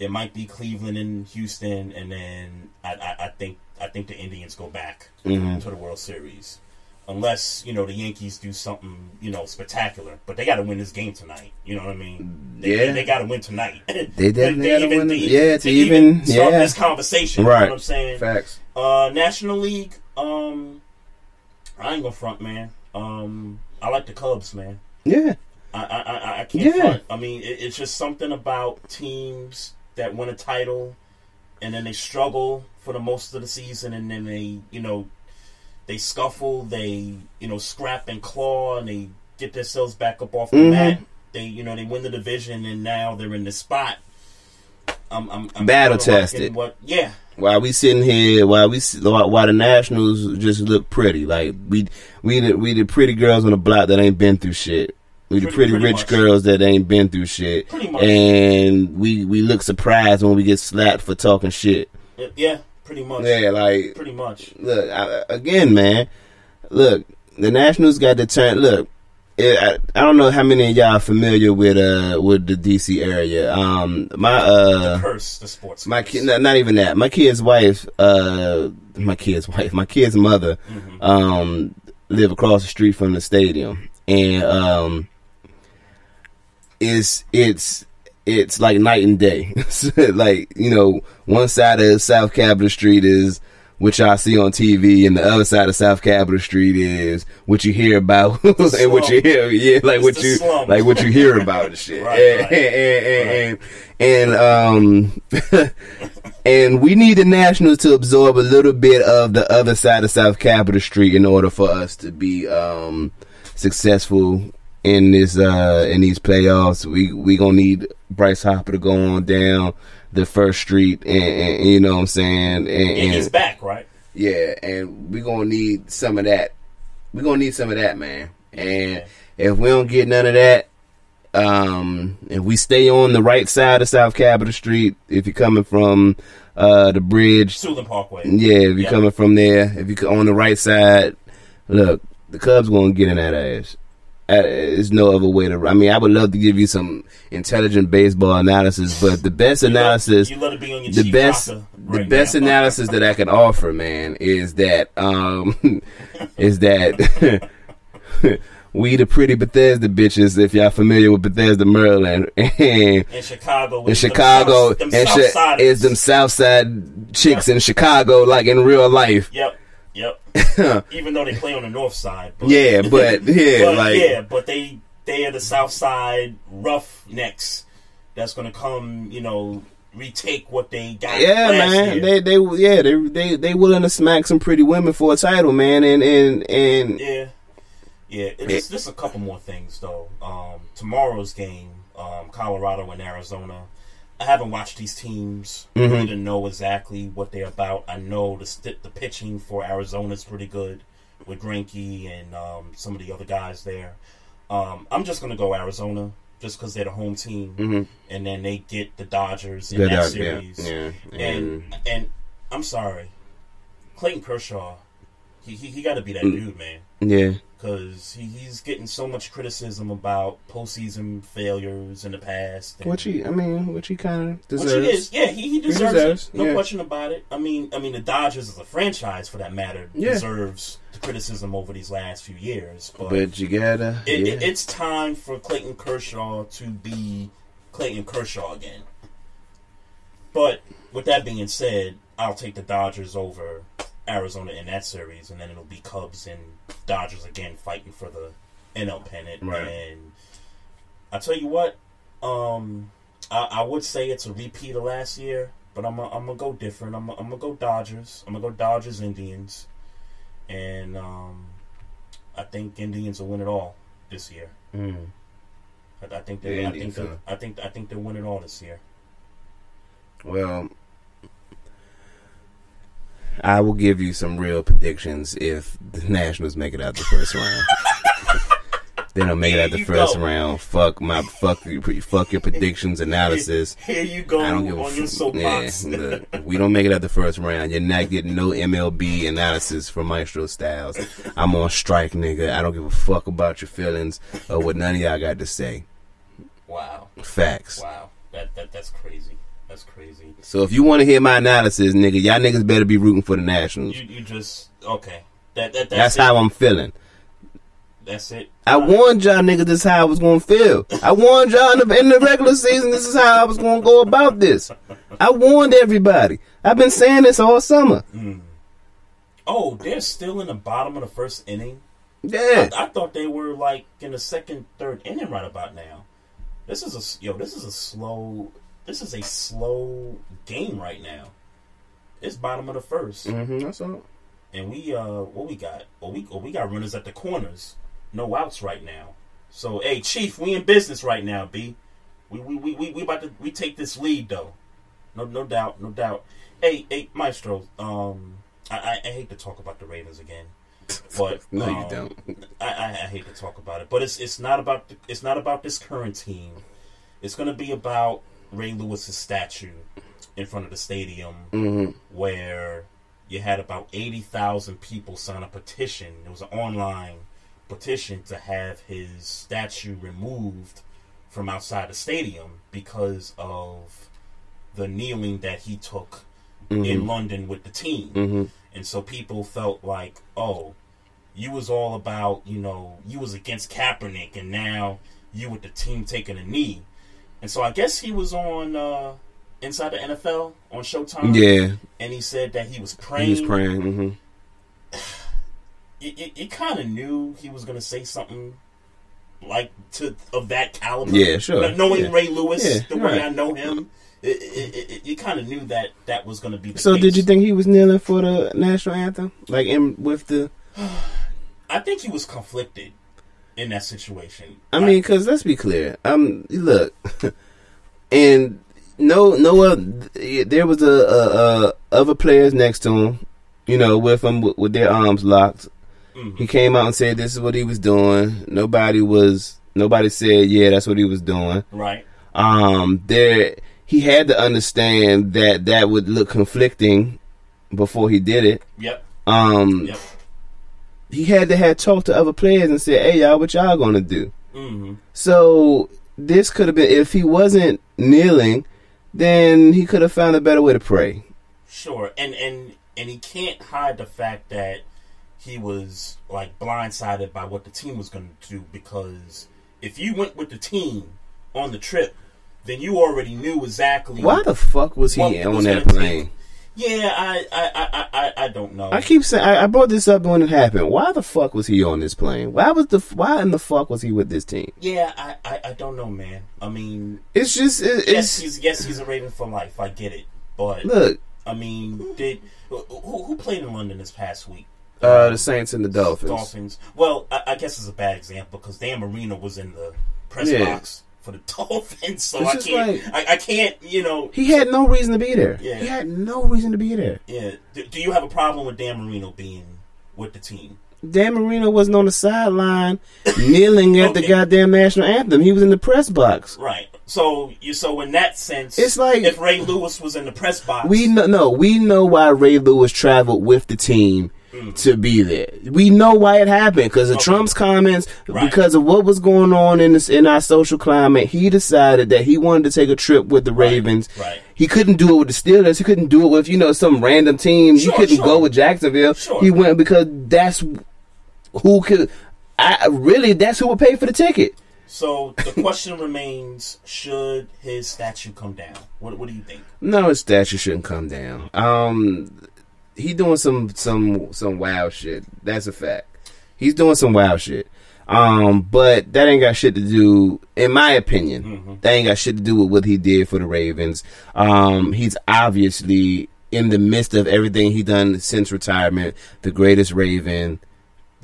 It might be Cleveland and Houston, and then I, I, I think I think the Indians go back Mhm. to the World Series, unless you know the Yankees do something you know spectacular. But they got to win this game tonight. You know what I mean? They, Yeah. they, they got to win tonight. They definitely gotta even- win they. Yeah, to they even- start yeah. this conversation. You know Right. what I'm saying? Facts. Uh, National League. Um, I ain't gonna front, man. Um, I like the Cubs, man. Yeah. I I, I, I can't Yeah. front. I mean, it, it's just something about teams that win a title and then they struggle for the most of the season, and then they, you know, they scuffle, they, you know, scrap and claw, and they get themselves back up off the Mhm. mat. They, you know, they win the division, and now they're in the spot. I'm, I'm, I'm Battle tested. What? Yeah, While we sitting here, while we while, the Nationals just look pretty, like we we the, we the pretty girls on the block that ain't been through shit. We the Pretty- pretty, pretty rich much. girls that ain't been through shit, Pretty much. and we we look surprised when we get slapped for talking shit. yeah, pretty much. Yeah, like pretty much. look I, again, man. Look, the Nationals got to turn. Look, it, I, I don't know how many of y'all are familiar with uh with the DC area. Um, my uh, the curse, the sports. my kid, not, not even that. My kid's wife, uh, my kid's wife, my kid's mother, Mm-hmm. um, live across the street from the stadium, and um, it's it's it's like night and day. like you know, one side of South Capitol Street is what y'all see on TV, and the other side of South Capitol Street is what you hear about, and what you hear, yeah, like It's what you slums. like what you hear about and shit. Right, and, right. and, and, and, and, um and we need the Nationals to absorb a little bit of the other side of South Capitol Street in order for us to be um successful in this uh in these playoffs. We we gonna need Bryce Harper to go on down the first street and, and you know what I'm saying and, And he's back, right? yeah, and we gonna need some of that. we gonna need some of that, man. And if we don't get none of that, um, if we stay on the right side of South Capitol Street, if you're coming from uh the bridge, Suitland Parkway. yeah, if you're Yep. coming from there, if you are on the right side, look, the Cubs gonna get in that ass. Uh, there's no other way to. I mean, I would love to give you some intelligent baseball analysis, but the best analysis, you let it be on your the best, Rocker the right best now. analysis that I can offer, man, is that um, is that we the pretty Bethesda bitches. If y'all familiar with Bethesda, Maryland, and In Chicago, in them Chicago, South- them and shit is them South Side chicks in Chicago, like in real life. Yep, yep. Even though they play on the north side. But, Yeah, but- yeah, But, like- yeah, but they they are the south side roughnecks that's gonna come, you know, retake what they got. Yeah, man. year. They they yeah they they they willing to smack some pretty women for a title, man. And and and Yeah, yeah. Just, just a couple more things though. Um, tomorrow's game, um, Colorado and Arizona. I haven't watched these teams Mhm. really to know exactly what they're about. I know the st- the pitching for Arizona is pretty good with Greinke and um, some of the other guys there. Um, I'm just gonna go Arizona just because they're the home team, Mhm. and then they get the Dodgers in The that Dodgers, yeah, series. yeah, And and I'm sorry, Clayton Kershaw, he he, he got to be that Mm. dude, man yeah. because he, he's getting so much criticism about postseason failures in the past. and- Which he I mean, which he kind of which he is, yeah, he, he deserves, deserves, it. No yeah. question about it. I mean, I mean, the Dodgers as a franchise, for that matter, Yeah. deserves the criticism over these last few years. But, But you gotta, it, yeah. it, it's time for Clayton Kershaw to be Clayton Kershaw again. But with that being said, I'll take the Dodgers over Arizona in that series, and then it'll be Cubs and Dodgers again fighting for the NL pennant. Right. And I tell you what, um, I, I would say it's a repeat of last year, but I'm I'm gonna go different. I'm I'm gonna go Dodgers. I'm gonna go Dodgers Indians, and um, I think Indians will win it all this year. Mm. I, I think The they. I think. They. I think. I think they'll win it all this year. Well, I will give you some real predictions if the Nationals make it out the first round. they don't make it out the first go. round. Fuck my fuck you, fuck your predictions analysis. Here you go I don't give a on your soapbox. Yeah, look, we don't make it out the first round. You're not getting no MLB analysis from Maestro Styles. I'm on strike, nigga. I don't give a fuck about your feelings or what none of y'all got to say. Wow. Facts. Wow. That that that's crazy. That's crazy. So if you want to hear my analysis, nigga, y'all niggas better be rooting for the Nationals. You you just okay. That that That's that's, how I'm feeling. That's it. I warned y'all niggas this is how I was gonna feel. I warned y'all in the, in the regular season this is how I was gonna go about this. I warned everybody. I've been saying this all summer. Mm. Oh, they're still in the bottom of the first inning. Yeah. I, I thought they were like in the second, third inning right about now. This is a yo. This is a slow. This is a slow game right now. It's bottom of the 1st Mm-hmm, that's all. and we uh, what we got? Well, we well, we got runners at the corners, no outs right now. So, hey, Chief, we in business right now, B. We we we we, we about to we take this lead though. No no doubt, no doubt. Hey hey Maestro, um, I, I, I hate to talk about the Ravens again, but No, you um, don't. I, I, I hate to talk about it, but it's it's not about the, it's not about this current team. It's going to be about Ray Lewis's statue in front of the stadium, Mhm. where you had about eighty thousand people sign a petition. It was an online petition to have his statue removed from outside the stadium because of the kneeling that he took in Mhm. London with the team. Mhm. And so people felt like, oh, you was all about, you know, you was against Kaepernick, and now you with the team taking a knee. And so I guess he was on uh, Inside the NFL on Showtime. Yeah. And he said that he was praying. He was praying. hmm You, you, you kind of knew he was going to say something like to of that caliber. Yeah, sure. Knowing Yeah. Ray Lewis Yeah, the way right. I know him, it, it, it, you kind of knew that that was going to be the So case. did you think he was kneeling for the national anthem, like in with the? I think he was conflicted in that situation. I mean, because let's be clear. Um, look, and no, no, there was a, a, a other players next to him, you know, with him with, with their arms locked. Mhm. He came out and said this is what he was doing. Nobody was, nobody said, yeah, that's what he was doing. Right. Um, there, he had to understand that that would look conflicting before he did it. Yep. Um, Yep. He had to have talked to other players and said, "Hey, y'all, what y'all gonna do?" hmm So this could have been if he wasn't kneeling, then he could have found a better way to pray. Sure, and and and he can't hide the fact that he was like blindsided by what the team was going to do because if you went with the team on the trip, then you already knew exactly Why the fuck was he on was that plane? take. Yeah, I I, I, I, I don't know. I keep saying I, I brought this up when it happened. Why the fuck was he on this plane? Why was the why in the fuck was he with this team? Yeah, I, I, I don't know, man. I mean, It's just it, yes, it's he's yes he's a Raven for life. I get it, but Look. I mean, did who, who played in London this past week? uh, the Saints and the Dolphins. Dolphins. Well, I, I guess it's a bad example because Dan Marino was in the press Yeah. box for the Dolphins, so It's I can't. I, I can't. You know. He had no reason to be there. Yeah. He had no reason to be there. Yeah. Do, do you have a problem with Dan Marino being with the team? Dan Marino wasn't on the sideline kneeling at the goddamn national anthem. He was in the press box. Right. So you. So in that sense, It's like- if Ray Lewis was in the press box, We know, no, we know why Ray Lewis traveled with the team to be there. We know why it happened because of Trump's comments, because of what was going on in this in our social climate. He decided that he wanted to take a trip with the Ravens. Right. He couldn't do it with the Steelers. He couldn't do it with you know some random team. Sure, he couldn't sure. go with Jacksonville. Sure. He went because that's who could. I really that's who would pay for the ticket. So the question remains: Should his statue come down? What What do you think? No, his statue shouldn't come down. Um, he doing some some some wild shit. That's a fact. He's doing some wild shit. Um, but that ain't got shit to do, in my opinion. That ain't got shit to do with what he did for the Ravens. Um, he's obviously in the midst of everything he done since retirement, the greatest Raven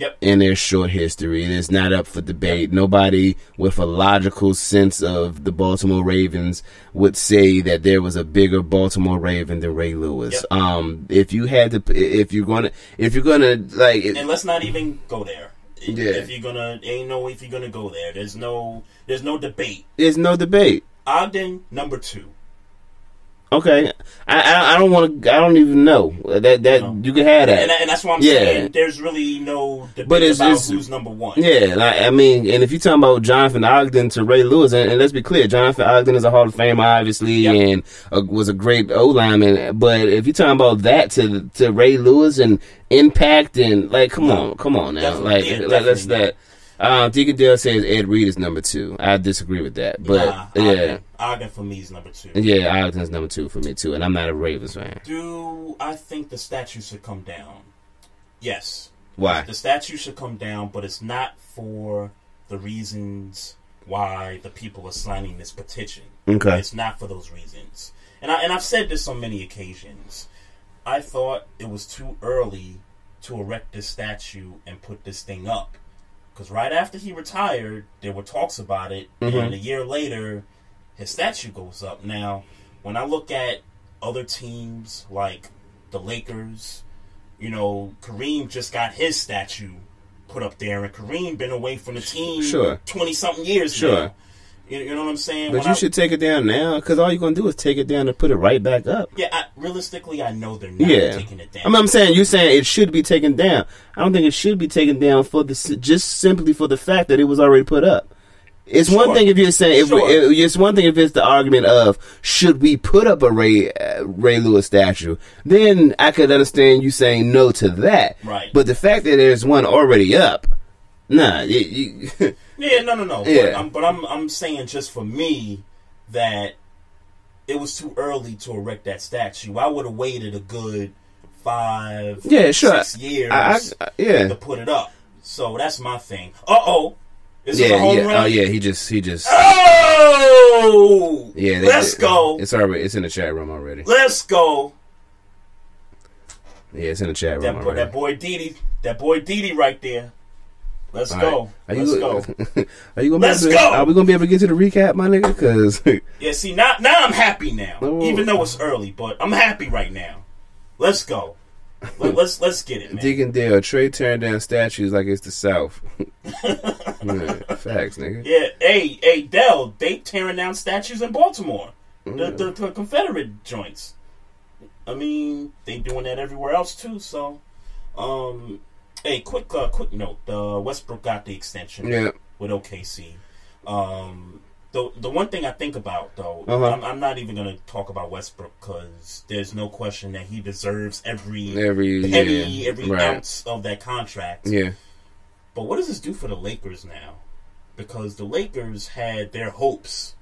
Yep. in their short history. It is not up for debate. Nobody with a logical sense of the Baltimore Ravens would say that there was a bigger Baltimore Raven than Ray Lewis. Um, if you had to, if you're gonna, if you're gonna like, And let's not even go there. Yeah. If you're gonna, ain't no if you're gonna go there. There's no, there's no debate. there's no debate. Ogden number two. Okay, I I, I don't want to. I don't even know that that you can have that. And, and that's why I'm yeah. saying there's really no debate But it's- about it's- who's number one. Yeah, like, I mean, and if you're talking about Jonathan Ogden to Ray Lewis, and, and let's be clear, Jonathan Ogden is a Hall of Famer, obviously, and uh, was a great O lineman. But if you're talking about that to to Ray Lewis and impact and like, come on, come on now, Definitely, like, yeah, like let's that. Um, Deacon Dale says Ed Reed is number two. I disagree with that, but Nah, yeah, Ogden, Ogden for me is number two. yeah, Ogden's number two for me too, and I'm not a Ravens fan. Do I think the statue should come down? Yes. Why? The statue should come down, but it's not for the reasons why the people are signing this petition. Okay. It's not for those reasons. And I and I've said this on many occasions. I thought it was too early to erect this statue and put this thing up. Because right after he retired, there were talks about it, Mhm. and a year later, his statue goes up. Now, when I look at other teams like the Lakers, you know, Kareem just got his statue put up there, and Kareem been away from the team Sure. twenty something years Sure. now. You, you know what I'm saying? But When you I- should take it down now, because all you're gonna do is take it down and put it right back up. Yeah, I, realistically, I know they're not Yeah, taking it down. I mean, I'm saying you're saying it should be taken down. I don't think it should be taken down for the just simply for the fact that it was already put up. It's one thing if you're saying if Sure. it, it's one thing if it's the argument of should we put up a Ray uh, Ray Lewis statue, then I could understand you saying no to that. Right. But the fact that there's one already up, nah, you, you Yeah, no, no, no. But, Yeah. I'm, but I'm, I'm saying just for me that it was too early to erect that statue. I would have waited a good five, Yeah, sure. six years I- I- yeah. to put it up. So that's my thing. Uh oh, is it yeah, a home yeah, run? oh yeah, he just he just Oh, yeah. they- let's they- go. It's already it's in the chat room already. Let's go. Yeah, it's in the chat room That, already. that boy Didi, that boy Didi right there. Let's All go. right. Are Let's you, go. Are you gonna be Let's to, go. Are we gonna be able to get to the recap, my nigga? Because Yeah, see now now I'm happy now. Oh. Even though it's early, but I'm happy right now. Let's go. Let, let's let's get it, man. Deacon Dale, Trey tearing down statues like it's the South. facts, nigga. Yeah, hey, hey, Dell, they tearing down statues in Baltimore. The, the, the Confederate joints. I mean, they doing that everywhere else too. So, um, hey, quick, uh, quick note: uh, Westbrook got the extension. Yeah. With OKC. Um, the the one thing I think about though, Uh-huh. I'm, I'm not even going to talk about Westbrook because there's no question that he deserves every Every- penny, yeah, every right. ounce of that contract. Yeah. But what does this do for the Lakers now? Because the Lakers had their hopes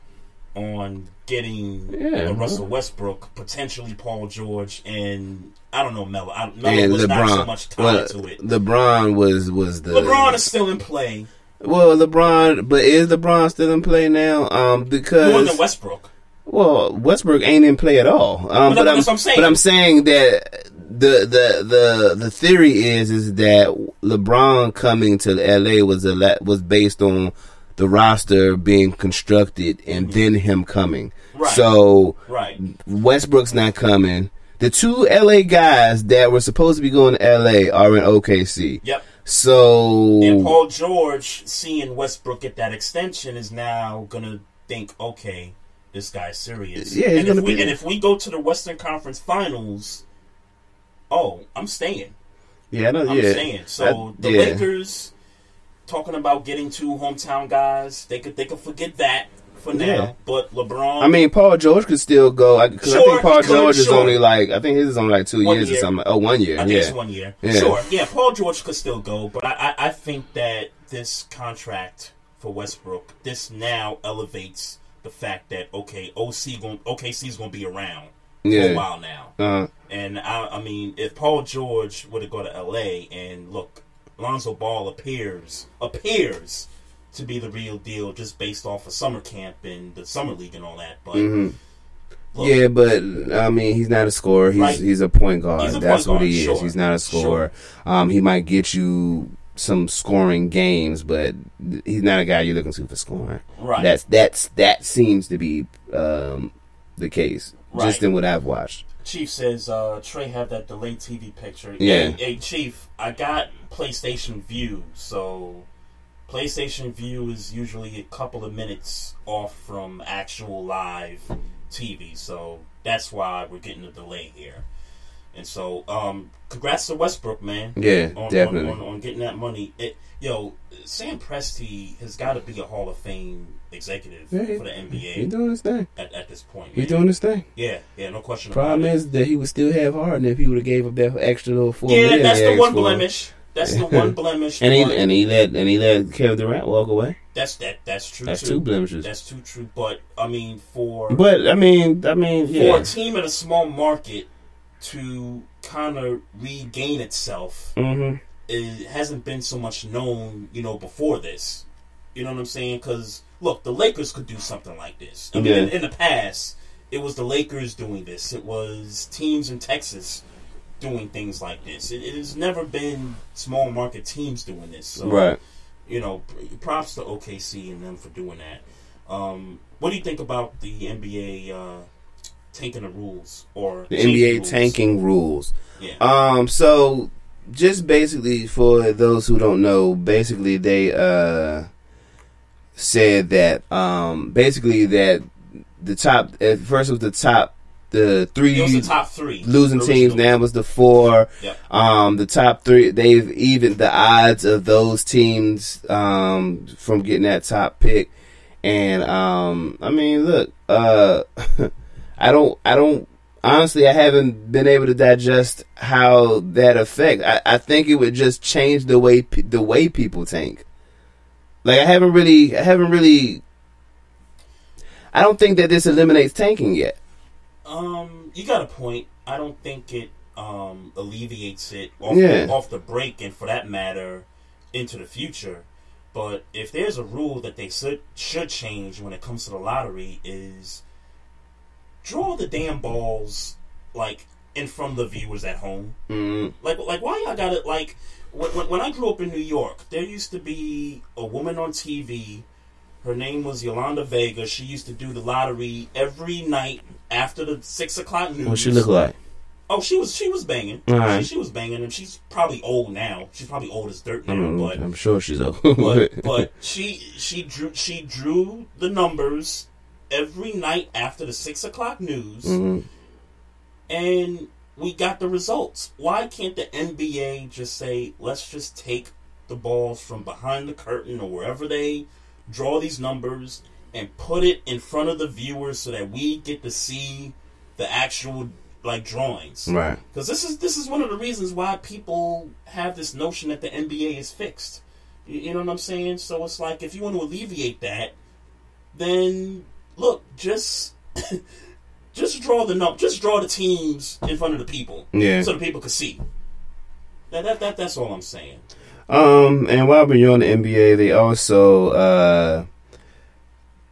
on getting Yeah. Russell Westbrook, potentially Paul George, and I don't know Melo. I, Melo and was not so LeBron. much tied Well, to it. LeBron was was the LeBron is still in play Well, LeBron, but is LeBron still in play now? Um, because more than Westbrook. Well, Westbrook ain't in play at all. Um, Well, but I'm, I'm saying. but I'm saying that the the the the theory is is that LeBron coming to LA was a la- was based on the roster being constructed and then him coming. Right. So Right. Westbrook's not coming. The two LA guys that were supposed to be going to LA are in OKC. Yep. So And Paul George, seeing Westbrook get that extension, is now gonna think, okay, this guy's serious. Yeah, and if we be- and if we go to the Western Conference Finals, oh, I'm staying. yeah, I know, I'm yeah. saying. So I- the yeah. Lakers talking about getting two hometown guys, they could they could forget that for now. Yeah. But LeBron, I mean, Paul George could still go I Sure, think Paul could, George is sure. only like I think his is only like two One years year. or something. Oh, one year. I think yeah, it's one year. Yeah. Sure, yeah, Paul George could still go, but I, I, I think that this contract for Westbrook, this now elevates the fact that okay, OC going OKC is going to be around for Yeah. a while now. Uh-huh. And I, I mean, if Paul George were to go to LA and look, Lonzo Ball appears appears to be the real deal just based off of summer camp and the summer league and all that. But Mhm. look, Yeah, but I mean, he's not a scorer. He's Right. he's a point guard. A That's point what he is. sure. He's not a scorer. Um, he might get you some scoring games, but he's not a guy you're looking to for scoring. Right. That's that's that seems to be um, the case, Right. just in what I've watched. Chief says uh, Trey have that delayed TV picture. Yeah. Hey, hey, Chief, I got PlayStation Vue, so PlayStation Vue is usually a couple of minutes off from actual live TV, so that's why we're getting a delay here. And so, um, congrats to Westbrook, man. Yeah, on, definitely. on, on, on getting that money. It, yo, Sam Presti has got to be a Hall of Fame executive Yeah, for the NBA. he doing his thing. at, at this point. He's man. doing his thing. Yeah, yeah, no question Problem about it. is that he would still have Harden if he would have gave up that extra little four Yeah, that's the one for. blemish. That's the one blemish. and he and he let and he let Kevin Durant walk away. that's that. That's true. That's too. two blemishes. That's too true. But I mean, for But I mean, I mean, for a team in a small market to kind of regain itself, Mhm. it hasn't been so much known, you know, before this. You know what I'm saying? Because look, the Lakers could do something like this. I mean, Yeah. in, in the past, it was the Lakers doing this. It was teams in Texas doing things like this. It, it has never been small market teams doing this. So, Right. You know, props to OKC and them for doing that. Um, what do you think about the NBA uh, tanking the rules or the NBA rules? tanking rules. Yeah. Um. So, just basically for those who don't know, basically they uh said that um basically that the top at first was the top the three the top three. losing teams now was the four. Yep. Um, the top three they've even the odds of those teams um from getting that top pick, and um I mean look uh I don't I don't honestly I haven't been able to digest how that affect. I, I think it would just change the way pe- the way people think. Like I haven't really I haven't really. I don't think that this eliminates tanking yet. Um, you got a point. I don't think it um alleviates it off, Yeah. off the break, and for that matter, into the future. But if there's a rule that they should should change when it comes to the lottery is draw the damn balls like in front of the viewers at home. Mm. Like, like why y'all got it? Like, when, when, when I grew up in New York, there used to be a woman on TV. Her name was Yolanda Vega. She used to do the lottery every night after the six o'clock news. What she look like? Oh, she was she was banging. All right. She, she was banging, and she's probably old now. She's probably old as dirt now. I'm, but I'm sure she's old. but but she she drew she drew the numbers every night after the six o'clock news, Mhm. and we got the results. Why can't the NBA just say, let's just take the balls from behind the curtain or wherever they draw these numbers and put it in front of the viewers so that we get to see the actual like drawings. Right. Because this is this is one of the reasons why people have this notion that the NBA is fixed. You, you know what I'm saying? So it's like if you want to alleviate that, then look, just just draw the num just draw the teams in front of the people. Yeah. So the people can see. That, that, that that's all I'm saying. Um, and while we're on the NBA, they also uh,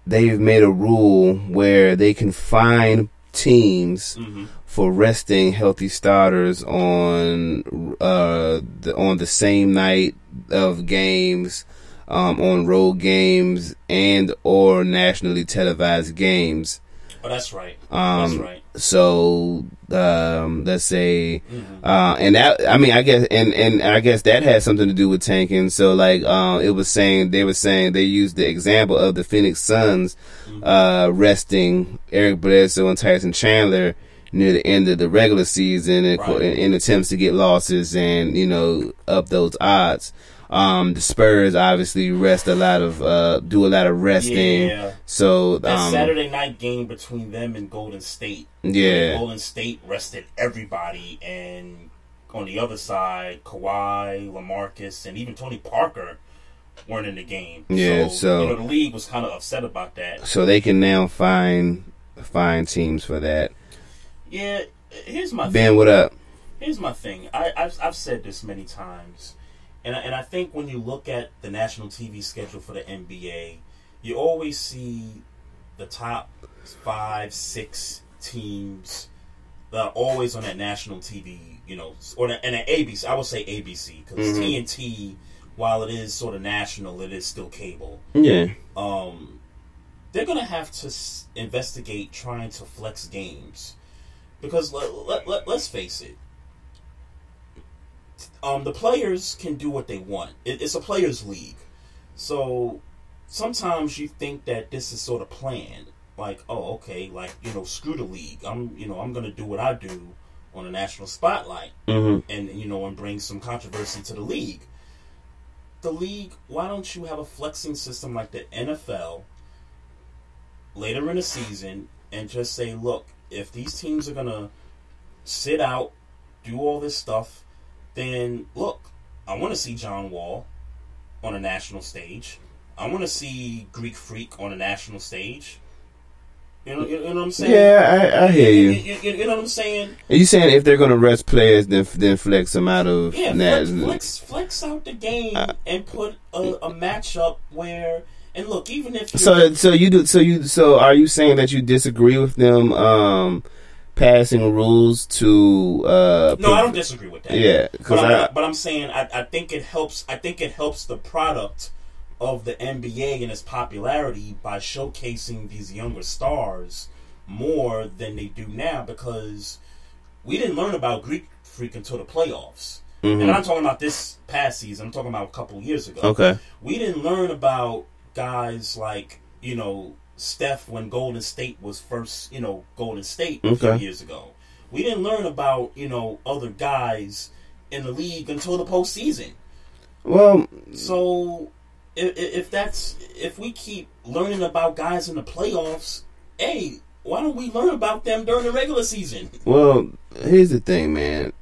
they've made a rule where they can fine teams Mhm. for resting healthy starters on uh the, on the same night of games, um, on road games and or nationally televised games. Oh, that's right. Um, that's right. So um, let's say, Mm-hmm. uh, and that I mean I guess and and I guess that has something to do with tanking. So like uh, it was saying they were saying they used the example of the Phoenix Suns Mm-hmm. uh, resting Eric Bledsoe and Tyson Chandler near the end of the regular season in, Right. in, in attempts to get losses and you know up those odds. Um, the Spurs obviously rest a lot of uh, do a lot of resting. Yeah. So That um, Saturday night game between them and Golden State. Yeah. Golden State rested everybody, and on the other side, Kawhi, Lamarcus, and even Tony Parker weren't in the game. Yeah, so- you know the league was kind of upset about that. so they can now find find teams for that. Yeah, here's my Ben, thing. what up? Here's my thing. I, I've I've said this many times, and I, and I think when you look at the national TV schedule for the NBA, you always see the top five, six teams that are always on that national TV. You know, or the, and at ABC. I would say ABC because Mhm. TNT, while it is sort of national, it is still cable. Yeah. Um, they're gonna have to s- investigate trying to flex games because let, let, let, let's face it um, the players can do what they want. It, it's a players league. So sometimes you think that this is sort of planned. Like oh okay like you know screw the league. I'm you know i'm gonna do what i do on a national spotlight Mhm. and you know and bring some controversy to the league. The league why don't you have a flexing system like the nfl later in the season and just say, look, if these teams are gonna sit out, do all this stuff, then look, I want to see John Wall on a national stage. I want to see Greek Freak on a national stage. You know, you know what I'm saying? Yeah, I- I hear you. You, you- you know what I'm saying? Are you saying if they're going to rest players, then then flex them out of Yeah, flex, flex, flex out the game and put a, a matchup where. And look, even if So so you do so you so are you saying that you disagree with them um, passing rules to? Uh, No, I don't disagree with that. Yeah, because I'm, I, but I'm saying I, I think it helps. I think it helps the product of the NBA and its popularity by showcasing these younger stars more than they do now because we didn't learn about Greek Freak until the playoffs. Mhm. And I'm talking about this past season. I'm talking about a couple years ago. Okay. We didn't learn about guys like you know Steph when Golden State was first. You know Golden State a few years ago. We didn't learn about you know other guys in the league until the postseason. well, So if, if that's if we keep learning about guys in the playoffs, hey, why don't we learn about them during the regular season? Well, here's the thing, man.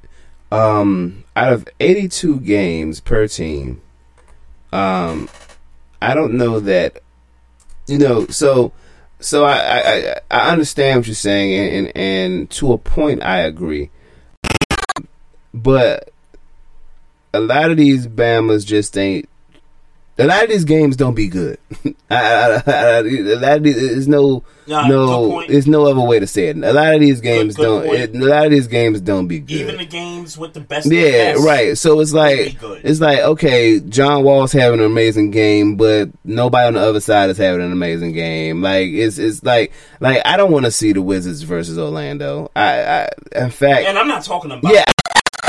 Um, out of 82 games per team, um, I don't know that, you know, so, so I, I, I- understand what you're saying, and, and, and to a point, I agree. But a lot of these Bamas just ain't. A lot of these games don't be good. I, I, I, a lot of these, there's no, Nah, no, there's no other way to say it. A lot of these games good don't. It, a lot of these games don't be good. Even the games with the best, Yeah, best right. So it's like it's like okay, John Wall's having an amazing game, but nobody on the other side is having an amazing game. Like it's it's like like I don't want to see the Wizards versus Orlando. I, I in fact, And I'm not talking about yeah,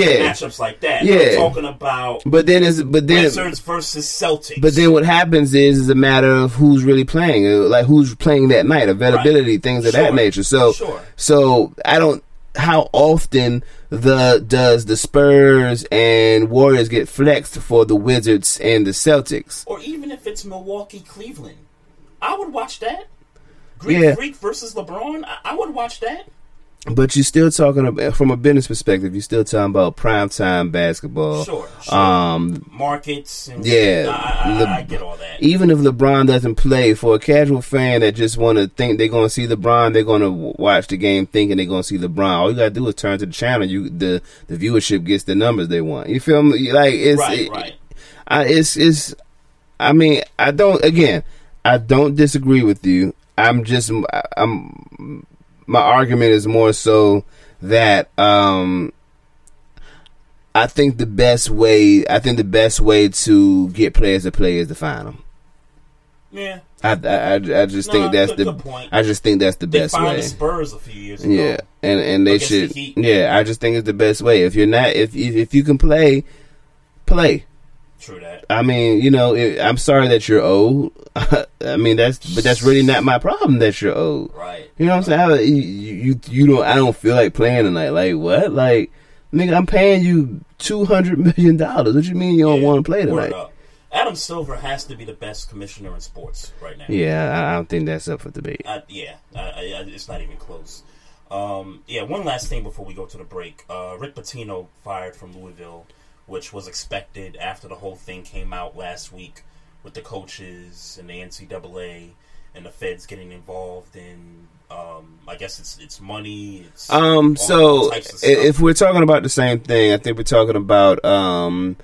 yeah, matchups like that. Yeah. Talking about but then it's but then Wizards versus Celtics. but then what happens is is a matter of who's really playing, uh, like who's playing that night, availability, things of that nature. So, Sure. so I don't. How often the does the Spurs and Warriors get flexed for the Wizards and the Celtics? or even if it's Milwaukee, Cleveland. I would watch that. Greek Yeah. Freak versus LeBron. I, I would watch that. But you're still talking about, from a business perspective. You're still talking about prime time basketball. Sure, sure. Um, Markets. And, Yeah, I, I, Le- I get all that. even if LeBron doesn't play, for a casual fan that just want to think they're going to see LeBron, they're going to watch the game thinking they're going to see LeBron. All you got to do is turn to the channel. You the the viewership gets the numbers they want. You feel me? Like it's Right, it- right. I, it's it's. I mean, I don't. Again, I don't disagree with you. I'm just. I'm. My argument is more so that um I think the best way. I think the best way to get players to play is to find them. Yeah. I, I, I just No, think that's good- the. good point. I just think that's the They best way. the Spurs a few years ago. Yeah, and and they against the should. Yeah, I just think it's the best way. If you're not, if, if you can play, play. True that. I mean, you know, it, I'm sorry that you're old. I mean, that's but that's really not my problem that you're old. Right. You know what I'm saying? I, you, you you don't. I don't feel like playing tonight. Like what? Like nigga, I'm paying you two hundred million dollars. What you mean you don't want to play tonight? Adam Silver has to be the best commissioner in sports right now. Yeah, I, don't think that's up for debate. I, yeah, I, I, I- it's not even close. Um, yeah, one last thing before we go to the break. Uh, Rick Pitino fired from Louisville, which was expected after the whole thing came out last week with the coaches and the NCAA and the feds getting involved in. Um, I guess it's it's money. It's Um. So types of i- stuff. if we're talking about the same thing, I think we're talking about um,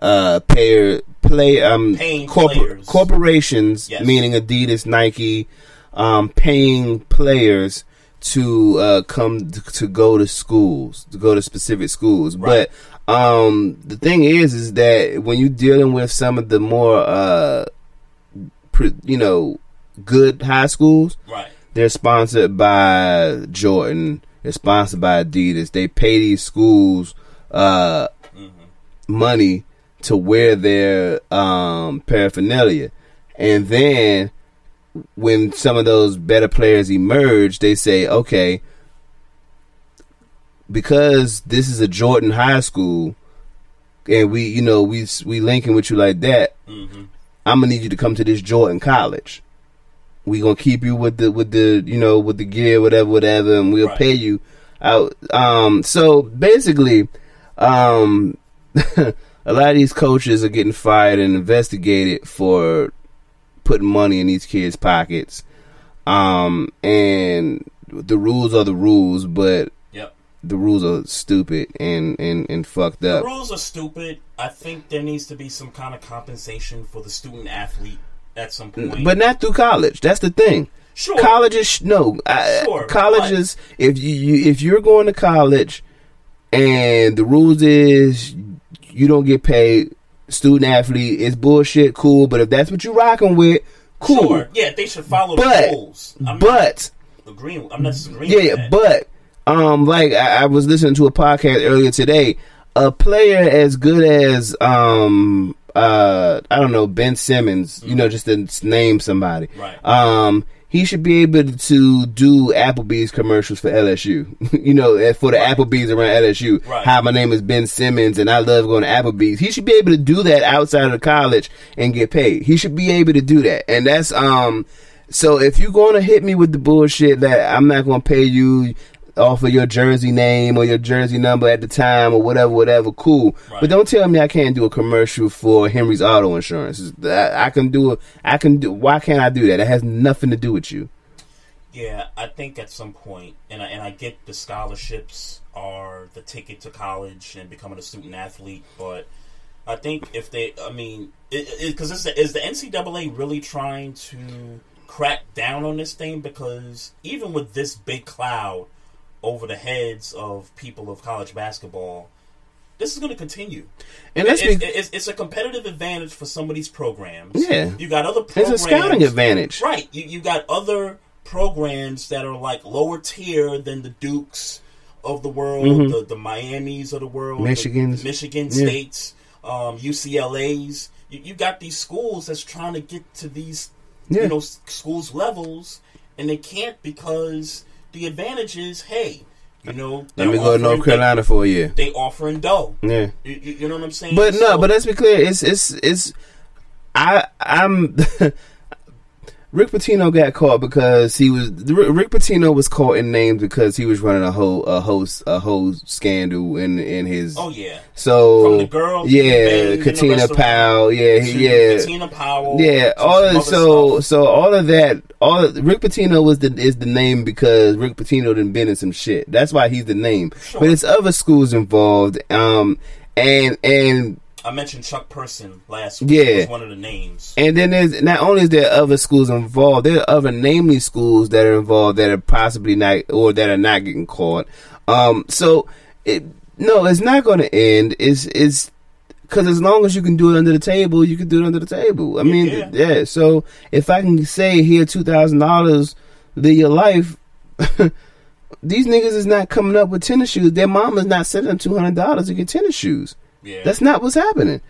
uh, payer play um corpor- corporations, Yes. meaning Adidas, Nike, um, paying players to uh, come to, to go to schools, to go to specific schools. But um, the thing is, is that when you're dealing with some of the more uh, pre- you know, good high schools, Right. they're sponsored by Jordan. They're sponsored by Adidas. They pay these schools uh, money to wear their um, paraphernalia, and then when some of those better players emerge, they say, "Okay, because this is a Jordan High School, and we, you know, we we linking with you like that. Mhm. I'm gonna need you to come to this Jordan College. We gonna keep you with the with the you know with the gear, whatever, whatever, and we'll Right. pay you out. Um, so basically, um, a lot of these coaches are getting fired and investigated for putting money in these kids' pockets. Um, and the rules are the rules, but. The rules are stupid and and and fucked up. The rules are stupid. I think there needs to be some kind of compensation for the student athlete at some mm, point. But not through college. That's the thing. Sure. Colleges, no. I, Sure, colleges. If you, you if you're going to college, and the rules is you don't get paid, student athlete is bullshit. Cool, but if that's what you're rocking with, cool. Sure. Yeah, they should follow But- the rules. I'm but agreeing. I'm not disagreeing. yeah, with that. but um, like I, I was listening to a podcast earlier today. A player as good as um uh I don't know Ben Simmons, you know, just to name somebody. Right. Um, he should be able to do Applebee's commercials for LSU. you know, for the Applebee's around LSU. Right. Hi, my name is Ben Simmons, and I love going to Applebee's. He should be able to do that outside of college and get paid. He should be able to do that, and that's um. So if you're going to hit me with the bullshit that I'm not going to pay you off of your jersey name or your jersey number at the time or whatever, whatever, cool. But don't tell me I can't do a commercial for Henry's Auto Insurance. I, I can do a, I can do. Why can't I do that? It has nothing to do with you. Yeah, I think at some point, and I, and I get the scholarships are the ticket to college and becoming a student athlete, but I think if they, I mean, because is the, is the NCAA really trying to crack down on this thing? Because even with this big cloud over the heads of people of college basketball, this is going to continue. And it's, it's, it's a competitive advantage for some of these programs. Yeah. you got other It's programs. a scouting advantage. right? You you got other programs that are like lower tier than the Dukes of the world, Mhm. the the Miami's of the world, Michigans. the Michigan Yeah. States, um, UCLA's. You, you got these schools that's trying to get to these Yeah. you know schools levels, and they can't because the advantage is hey. You know, Let me go to North Carolina for a year. They offering dough. Yeah. You, you, you know what I'm saying? But no, but let's be clear. It's it's it's. I I'm. Rick Pitino got caught because he was Rick Pitino was caught in names because he was running a whole a host a whole scandal in in his. Oh yeah. So From the girl yeah, the Katina Powell, yeah, he, yeah, Katina Powell, yeah, all of, so so all of that, all Rick Pitino was the is the name because Rick Pitino done been in some shit. That's why he's the name. But it's other schools involved, um, and and I mentioned Chuck Person last week. Yeah. was one of the names. And then there's not only is there other schools involved, there are other namely schools that are involved that are possibly not or that are not getting caught. Um, so it no, it's not going to end. It's it's because as long as you can do it under the table, you can do it under the table. I mean, Yeah. yeah. So if I can say here two thousand dollars, live your life. These niggas is not coming up with tennis shoes. Their mama's not sending them two hundred dollars to get tennis shoes. Yeah. That's not what's happening.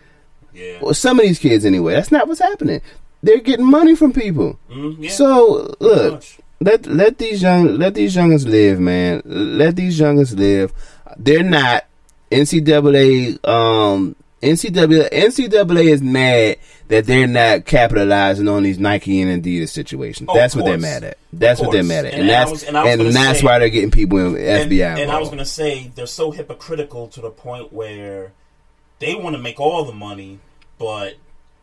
Yeah. Well, some of these kids anyway. That's not what's happening. They're getting money from people. Mhm, yeah. So look, let let these young let these youngins live, man. Let these youngins live. They're not NCAA. Um, NCAA NCAA is mad that they're not capitalizing on these Nike and Adidas situations. Oh, that's what they're mad at. That's what they're mad at, And- and, and that's was- and and that's say- why they're getting people in FBI. and I was going to say they're so hypocritical to the point where they want to make all the money, but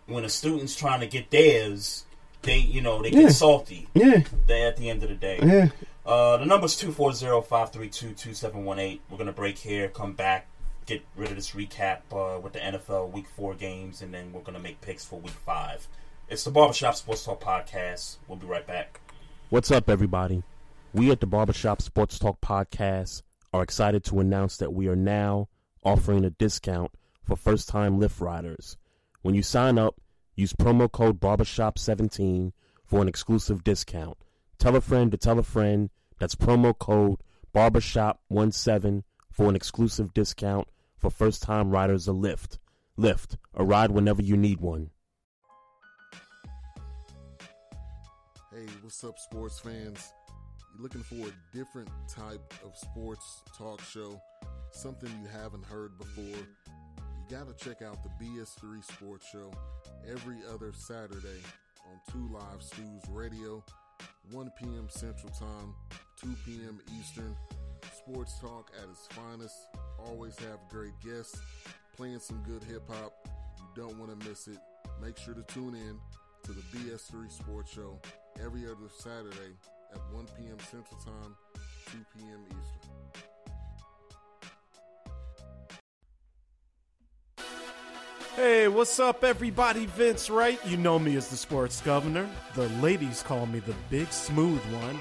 when a student's trying to get theirs, they you know they get Yeah. salty. Yeah. They at the end of the day. Yeah. Uh, the number's 240-532-2718. We're gonna break here, come back, get rid of this recap uh, with the NFL Week Four games, and then we're gonna make picks for Week Five. It's the Barbershop Sports Talk podcast. We'll be right back. What's up, everybody? We at the Barbershop Sports Talk Podcast are excited to announce that we are now offering a discount for first time Lyft riders. When you sign up, use promo code Barbershop17 for an exclusive discount. Tell a friend to tell a friend. That's promo code Barbershop17 for an exclusive discount for first time riders of Lyft. Lyft, a ride whenever you need one. Hey, what's up, sports fans? You looking for a different type of sports talk show? Something you haven't heard before? You gotta check out the BS3 Sports Show every other Saturday on 2 Live Stews Radio, 1 p.m. Central Time, 2 p.m. Eastern. Sports talk at its finest. Always have great guests, playing some good hip hop. You don't want to miss it. Make sure to tune in to the BS3 Sports Show every other Saturday at 1 p.m. Central Time, 2 p.m. Eastern. Hey, what's up, everybody? Vince Wright. You know me as the sports governor. The ladies call me the big smooth one.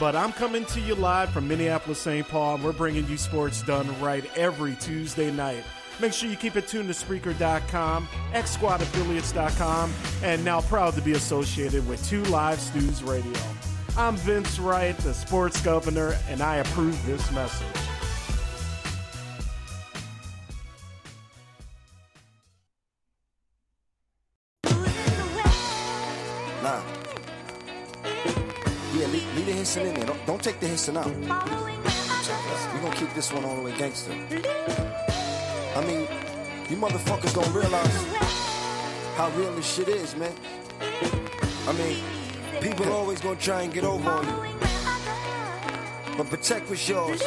But I'm coming to you live from Minneapolis, St. Paul, and we're bringing you sports done right every Tuesday night. Make sure you keep it tuned to Spreaker.com, XSquadAffiliates.com, and now proud to be associated with Two Live Stews Radio. I'm Vince Wright, the sports governor, and I approve this message. Hissing in there. Don't, don't take the hissing out. We're gonna keep this one all the way gangster. I mean, you motherfuckers don't realize how real this shit is, man. I mean, people are always gonna try and get over on you. But protect what's yours.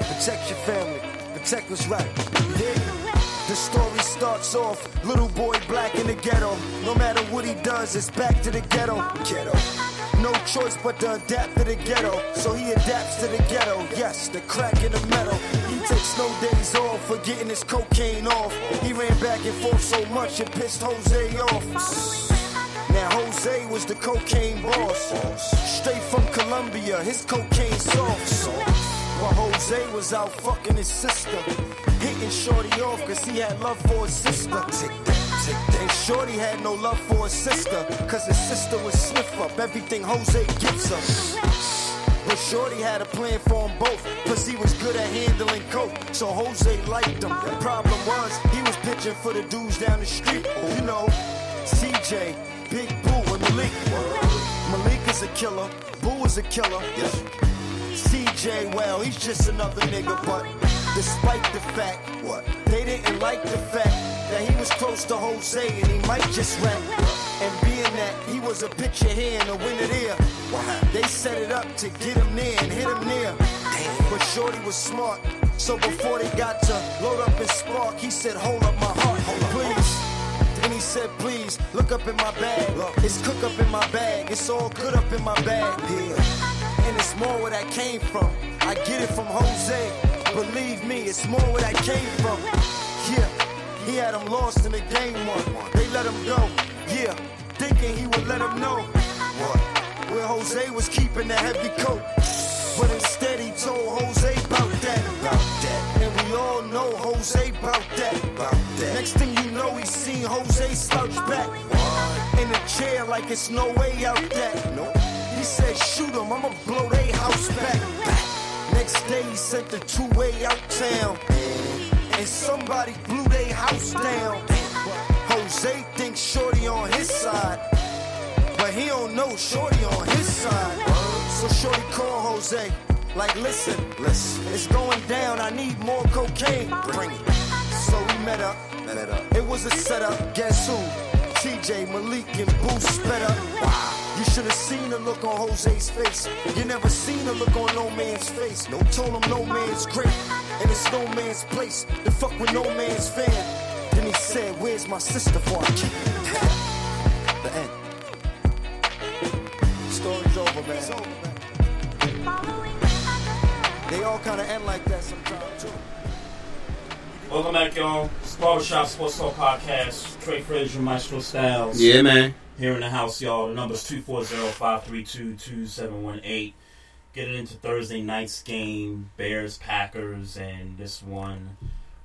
Protect your family. Protect what's right. You hear? The story starts off, little boy black in the ghetto. No matter what he does, it's back to the ghetto. Ghetto. No choice but to adapt to the ghetto. So he adapts to the ghetto. Yes, the crack in the metal. He takes no days off for getting his cocaine off. He ran back and forth so much it pissed Jose off. Now Jose was the cocaine boss. Straight from Colombia, his cocaine sauce. While Jose was out fucking his sister. Hitting Shorty off cause he had love for his sister. And Shorty had no love for his sister. Cause his sister would sniff up everything Jose gives her. But Shorty had a plan for them both. Plus he was good at handling coke. So Jose liked him. The problem was he was pitching for the dudes down the street. You know, CJ, Big Boo, and Malik. Malik is a killer. Boo is a killer. CJ, well, he's just another nigga, but despite the fact, what? They didn't like the fact that he was close to Jose and he might just rap. And being that he was a picture here and a winner there, they set it up to get him near and hit him near. But Shorty was smart, so before they got to load up and spark, he said, Hold up my heart, please. Then he said, Please look up in my bag. It's cook up in my bag. It's all good up in my bag. Yeah. And it's more where that came from. I get it from Jose. Believe me, it's more where that came from. Yeah, he had him lost in the game one. They let him go. Yeah, thinking he would let him know. What? Where Jose was keeping the heavy coat. But instead he told Jose about that. About that. And we all know Jose about that. About that. Next thing you know, he seen Jose slouch back. In a chair like it's no way out that. Nope. He said, shoot him, I'ma blow they house back. Next day he sent the two-way out town. And somebody blew they house down. Jose thinks Shorty on his side. But he don't know Shorty on his side. So Shorty called Jose. Like, listen, listen, it's going down. I need more cocaine. Bring it. So we met up. Met up. It was a setup. Guess who? TJ, Malik, and Boost sped up. Wow. You should have seen the look on Jose's face. You never seen a look on no man's face. No told him no man's great. And it's no man's place. To fuck with no man's fan. Then he said, Where's my sister for? The end. Story's over, man. They all kind of end like that sometimes, too. Welcome back, y'all. It's Barbershop Sports Talk Podcast. Trey Frazier, Maestro Styles. Yeah, man. Here in the house, y'all. The number's 240-532-2718. Getting into Thursday night's game, Bears, Packers, and this one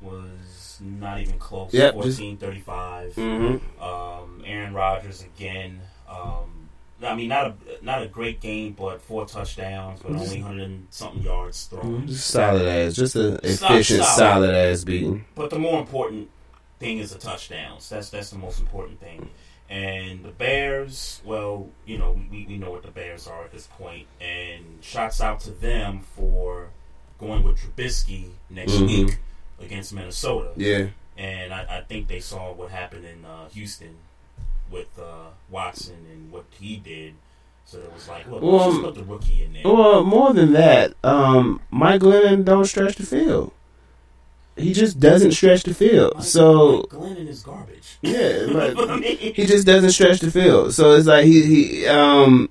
was not even close. Just- 14-35. Mhm. Um, Aaron Rodgers again. Um, I mean, not a not a great game, but four touchdowns, but only hundred and something yards thrown. Just solid ass, just an efficient, solid. solid ass beating. But the more important thing is the touchdowns. That's that's the most important thing. And the Bears, well, you know, we, we know what the Bears are at this point. And shouts out to them for going with Trubisky next Mhm. week against Minnesota. Yeah. And I, I think they saw what happened in uh, Houston with uh, Watson and what he did. So it was like, look, let's Well, just put the rookie in there. well, more than that, um, Mike Glennon don't stretch the field. He just doesn't stretch the field. So Glennon is garbage. Yeah, but I mean- he just doesn't stretch the field. So it's like he he um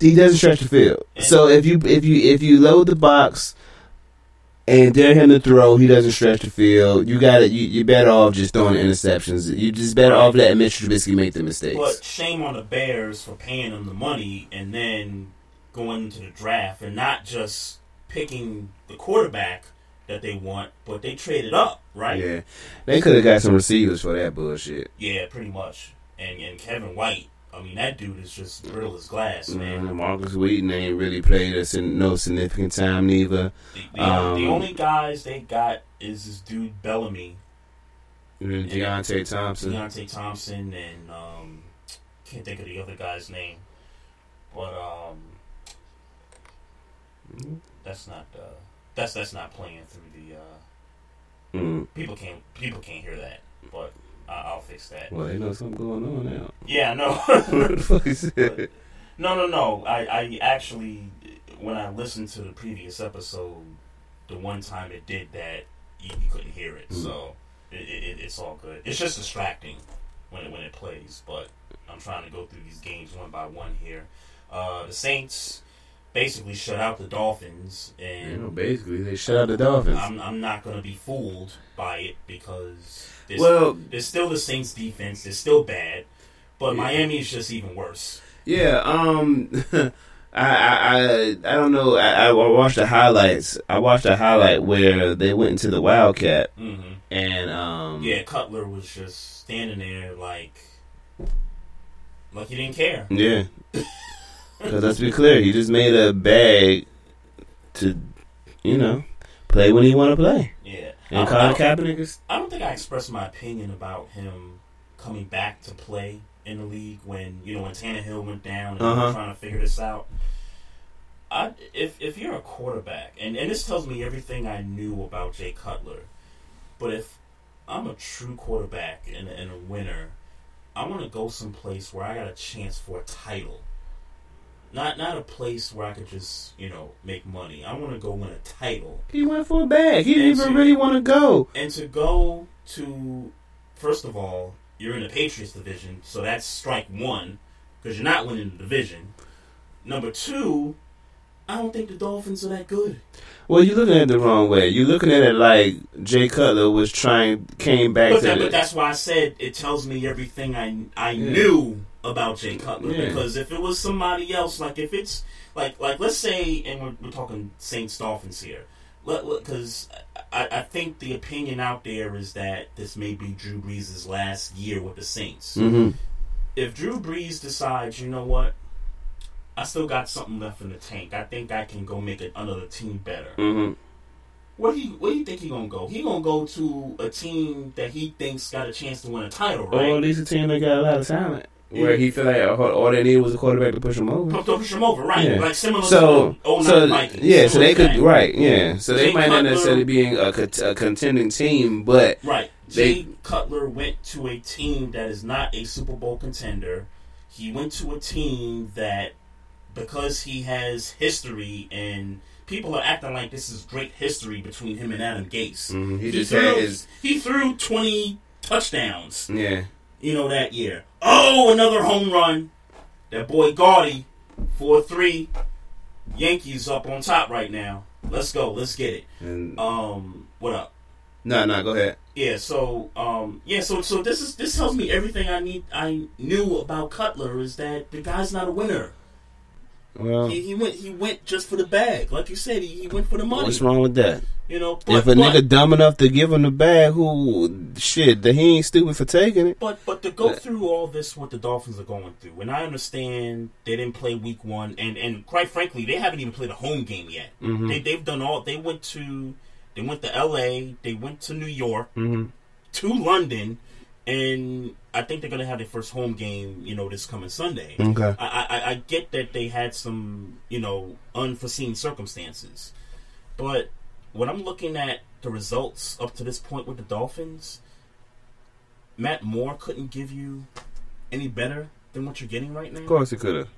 he doesn't stretch the field. So if you if you if you load the box and dare him to throw, he doesn't stretch the field. You got it. You you better off just throwing interceptions. You just better off letting Mitch Trubisky make the mistakes. But shame on the Bears for paying him the money and then going to the draft and not just picking the quarterback that they want, but they traded up, right? Yeah, they could have got some receivers for that bullshit. Yeah, pretty much. And and Kevin White, I mean that dude is just brittle as glass, man. Man, Markus Wheaton ain't really played us in no significant time neither. The, Um, the only guys they got is this dude Bellamy, Deonte Thompson. Deonte Thompson, and um, can't think of the other guy's name, but um, that's not uh, that's that's not playing through the. Uh, Mm. People can't people can't hear that, but I'll fix that. Well, they know something going on now. Yeah, I know. What the fuck is that? No, no, no. I, I actually, when I listened to the previous episode, the one time it did that, you, you couldn't hear it. Mm. So it, it, it's all good. It's just distracting when it when it plays. But I'm trying to go through these games one by one here. Uh, the Saints basically shut out the Dolphins, and You know, basically, they shut out the Dolphins. I'm, I'm not going to be fooled by it because there's, Well- there's still the Saints defense. They're still bad, but Yeah. Miami is just even worse. Yeah, um, I, I, I, don't know. I, I watched the highlights. I watched a highlight where they went into the Wildcat, Mhm. and um, Yeah, Cutler was just standing there like, like he didn't care. yeah. Because let's be clear, he just made a bag to, you know, play when he want to play. Yeah, And Colin Kaepernick is I don't think I expressed my opinion about him coming back to play in the league when you know when Tannehill went down and Uh-huh. trying to figure this out. I if if you're a quarterback and and this tells me everything I knew about Jay Cutler, but if I'm a true quarterback and, and a winner, I want to go someplace where I got a chance for a title. Not not a place where I could just you know make money. I want to go win a title. He went for a bag. He didn't And even to- really want to go. And to go to, first of all, you're in the Patriots division, so that's strike one because you're not winning the division. Number two, I don't think the Dolphins are that good. Well, you're looking at it the wrong way. You're looking at it like Jay Cutler was trying, came back But, to that, but that's why I said it tells me everything I I Yeah. knew about Jay Cutler. Yeah. Because if it was somebody else, like if it's like like let's say, and we're, we're talking Saints Dolphins here, because I, I think the opinion out there is that this may be Drew Brees' last year with the Saints. Mhm. If Drew Brees decides, you know what, I still got something left in the tank. I think I can go make another team better. Mhm. Where he where do you think he gonna go? He gonna go to a team that he thinks got a chance to win a title, right? Or at least a team that got a lot of talent. Where he felt like all they needed was a quarterback to push him over. To push him over, right? Yeah. Like similar so, to the 09 so Vikings. yeah, so they could that. right, yeah. So they Jay might not Cutler- necessarily being a, a contending team, but Right. they Jay Cutler went to a team that is not a Super Bowl contender. He went to a team that, because he has history and people are acting like this is great history between him and Adam Gase. Mhm, he just threw, his- he threw twenty touchdowns. yeah. You know that year. Oh, another home run. That boy Gardy, four three. Yankees up on top right now. Let's go. Let's get it. And Um, what up? no, no, go ahead. Yeah, so um yeah, so so this is this tells me everything I need I knew about Cutler is that the guy's not a winner. Well, He, he went he went just for the bag. Like you said, he, he went for the money. what's wrong with that? You know, but, if a but, nigga dumb enough to give him the bag, who shit, that he ain't stupid for taking it. but but to go through all this what the Dolphins are going through, and I understand they didn't play week one and, and quite frankly they haven't even played a home game yet. Mhm. They they've done all they went to they went to LA, they went to New York, Mhm. to London, and I think they're gonna have their first home game, you know, this coming Sunday. Okay. I, I, I get that they had some, you know, unforeseen circumstances, but when I'm looking at the results up to this point with the Dolphins, Matt Moore couldn't give you any better than what you're getting right now. Of course he could have.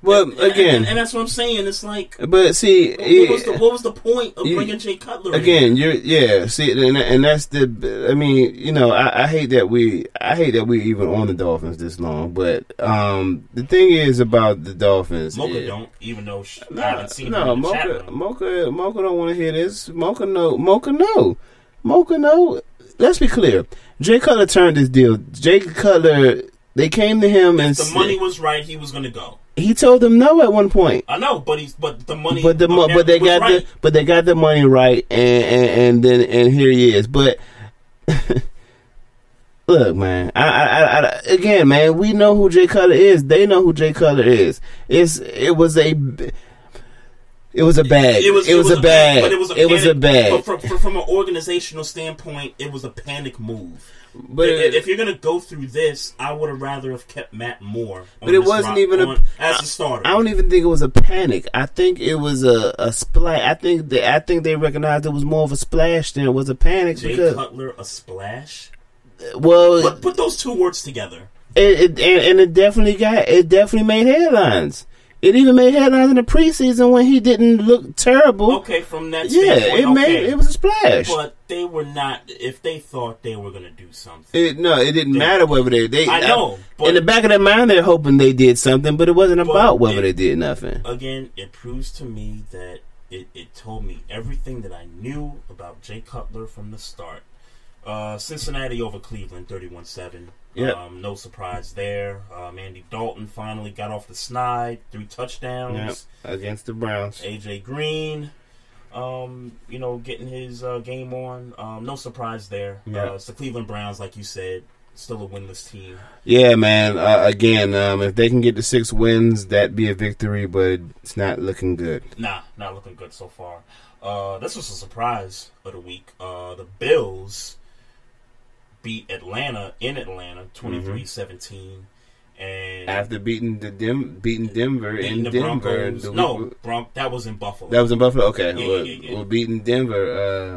Well, And- again, and, and that's what I'm saying. It's like, but see, what, was the, what was the point of You- bringing Jay Cutler in? Again, you're yeah. See, and, and that's the. I mean, you know, I, I hate that we. I hate that we even on the Dolphins this long. But um, the thing is about the Dolphins. Mocha is- don't, even though sh I No, haven't seen no, him in the Mocha. Mocha, Mocha don't want to hear this. Mocha no, Mocha no, Mocha no. Let's be clear. Jay Cutler turned this deal. Jay Cutler, they came to him and The said- money was right. He was going to go. He told them no at one point. I know, but he's but the money. But the but they got right. the but they got the money right, and and, and then and here he is. But look, man, I, I, I, again, man, we know who Jay Cutler is. They know who Jay Cutler is. It's it was a. It was a bag. It was, a bag. but it was a it was a bag. But from, from, from an organizational standpoint, it was a panic move. But if, if you're gonna go through this, I would have rather have kept Matt Moore. But it wasn't rock- even a on- as a starter. I don't even think it was a panic. I think it was a a splash. I think they, I think they recognized it was more of a splash than it was a panic Jay because Cutler a splash. well, Put, put those two words together. it, it and, and it definitely got it definitely made headlines. It even made headlines in the preseason when he didn't look terrible. Okay, from that yeah, it made it was a splash. But they were not. If they thought they were gonna do something, It, no, it didn't matter whether they. they I know, in the back of their mind, they're hoping they did something, but it wasn't But about whether it- they did nothing. again, it proves to me that it, it told me everything that I knew about Jay Cutler from the start. Uh, Cincinnati over Cleveland, 31 7. Yep. Um, no surprise there. Um, Andy Dalton finally got off the snide, three touchdowns. Yep, against the Browns. AJ Green, um, you know, getting his uh, game on. Um, no surprise there. Yep. Uh, it's the Cleveland Browns, like you said, still a winless team. Yeah, man. Uh, again, um, if they can get the six wins, that'd be a victory, but it's not looking good. Nah, not looking good so far. Uh, this was a surprise of the week. Uh, the Bills beat Atlanta in Atlanta 23-17. And After beating the Dem- beating Denver beating in the Denver, the No, Bron- that was in Buffalo. that was in Buffalo. Okay, Yeah, well, yeah, yeah. well, beating Denver.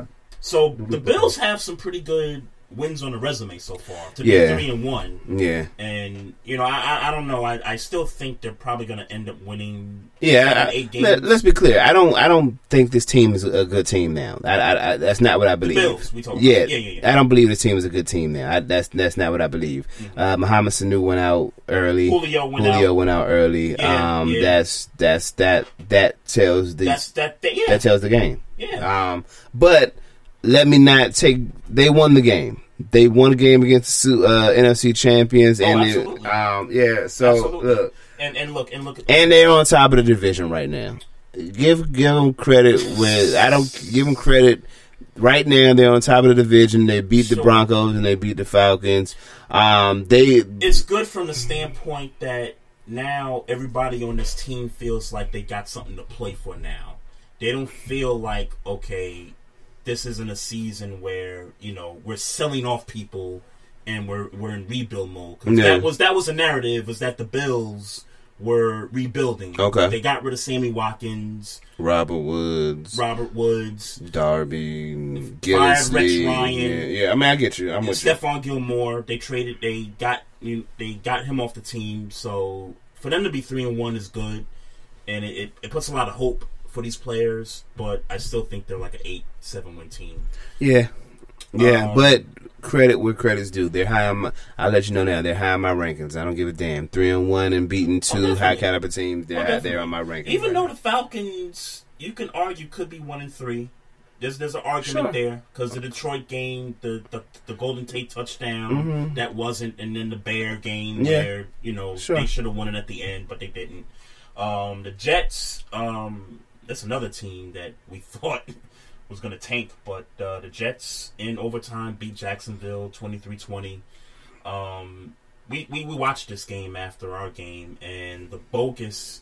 Uh, So the Bills have some pretty good wins on the resume so far. To Yeah. be three and one. Yeah. And you know, I I, don't know. I, I still think they're probably going to end up winning. Yeah, I- eight games. let, us be clear. I don't. I don't think this team is a good team now. I, I, I, that's not what I believe. Bills, we talking yeah, about. Yeah, yeah, yeah. I don't believe this team is a good team now. I, that's that's not what I believe. Uh, Muhammad Sanu went out early. Mm-hmm. Julio went Julio out. went out early. Yeah, um, yeah. that's that's that that tells the That's that. that yeah. that tells the game. Yeah. Um, but let me not take. They won the game. They won the game against the uh, NFC champions, Oh, and it, um, yeah. So Absolutely. look, and and look and look. At, and they're on top of the division right now. Give give them credit with I don't give them credit. Right now, they're on top of the division. They beat the Sure. Broncos and they beat the Falcons. Um, they it's good from the standpoint that now everybody on this team feels like they got something to play for now. They don't feel like okay, this isn't a season where you know we're selling off people and we're we're in rebuild mode. 'Cause Yeah. That was that was a narrative was that the Bills were rebuilding. Okay. they got rid of Sammy Watkins, Robert Woods, Robert Woods, Darby, fired Rex Ryan. Yeah, yeah, I mean, I get you. I'm with you. Stephon Gilmore. They traded. They got you. They got him off the team. So for them to be three and one is good, and it, it, it puts a lot of hope for these players. But I still think they're like an eight, seven win team. Yeah, yeah, Um, but credit where credit's due. They're high. On my, I'll let you know now. They're high on my rankings. I don't give a damn. Three and one and beating two high caliber teams. They're Oh, they're on my rankings. Even right though now. the Falcons, you can argue, could be one and three. There's there's an argument Sure. there because the Detroit game, the, the the Golden Tate touchdown, Mhm. that wasn't, and then the Bear game Yeah. where you know Sure. they should have won it at the end, but they didn't. Um, the Jets, um, that's another team that we thought was going to tank, but uh, the Jets in overtime beat Jacksonville 23-20. Um, we, we we watched this game after our game, and the bogus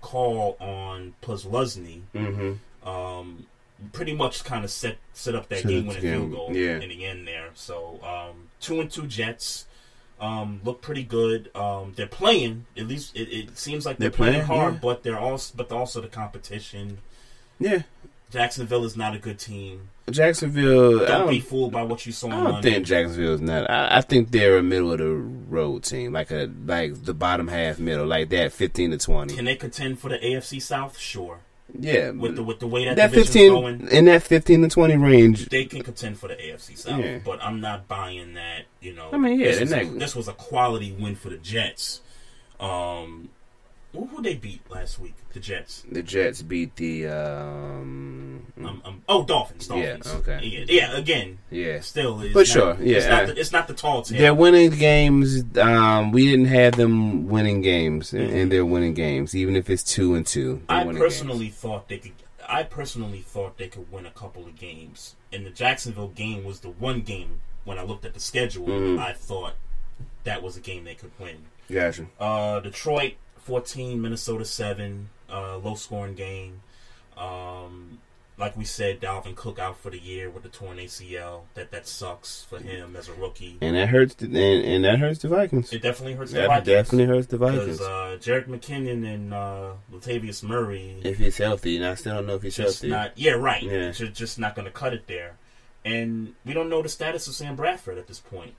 call on Posluszny Mhm. um, pretty much kind of set set up that Set game winning field goal yeah. in the end there. So um, two and two Jets um, look pretty good. Um, they're playing at least. It, it seems like they're, They're playing, playing, hard, yeah. but they're also but also the competition. Yeah. Jacksonville is not a good team. Jacksonville. Don't don't, be fooled by what you saw. I on don't Monday. think Jacksonville's not. I, I think they're a middle of the road team, like a like the bottom half middle, like that, fifteen to twenty. Can they contend for the AFC South? Sure. Yeah, with the with the way that, that fifteen going, in that fifteen to twenty range. they can contend for the AFC South. Yeah. But I'm not buying that. You know, I mean, yeah, this, was a, this was a quality win for the Jets. Um, who who they beat last week? The Jets. The Jets beat the. Um, Um, um, oh, Dolphins. Yeah, Dolphins. okay. Yeah, yeah, again. Yeah. Still, it's But not, sure, yeah. It's not, the, it's not the tall team. They're winning games. Um, we didn't have them winning games, and- Mm-hmm. and they're winning games, even if it's two and two. I personally thought they could. I personally thought they could win a couple of games, and the Jacksonville game was the one game when I looked at the schedule. Mhm. I thought that was a game they could win. games. Gotcha. Uh, Detroit fourteen, Minnesota seven, uh, low scoring game. Um, like we said, Dalvin Cook out for the year with the torn ACL. That that sucks for him as a rookie. And that hurts. The, and, and that hurts the Vikings. It definitely hurts the Vikings. definitely hurts the Vikings. Because uh, Jerick McKinnon and uh, Latavius Murray If he's healthy, and I still don't know if he's just healthy. not. Yeah, right. Yeah. Just, just not going to cut it there. And we don't know the status of Sam Bradford at this point.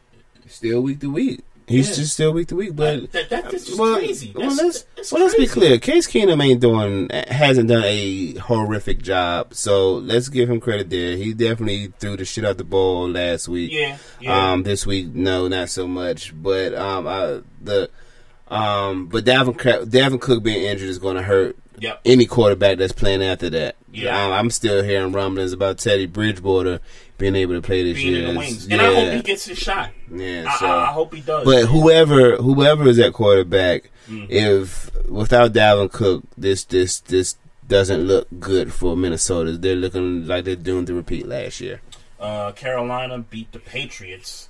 Still week to week. He's Yeah. just still week to week, but That, that, that's just well, crazy. well, let's that's well, let's be clear. Case Keenum ain't doing hasn't done a horrific job, so let's give him credit there. He definitely threw the shit out the ball last week. Yeah, yeah. Um, this week, no, not so much. But um, I, the um, but Davin Davin Cook being injured is going to hurt Yep. any quarterback that's playing after that. Yeah. I'm still hearing rumblings about Teddy Bridgewater being able to play this Being year. in the wings. Yeah. And I hope he gets his shot. Yeah, I, so I, I hope he does. but whoever whoever is at quarterback, Mhm. if without Dalvin Cook, this this this doesn't look good for Minnesota. They're looking like they're doing the repeat last year. Uh, Carolina beat the Patriots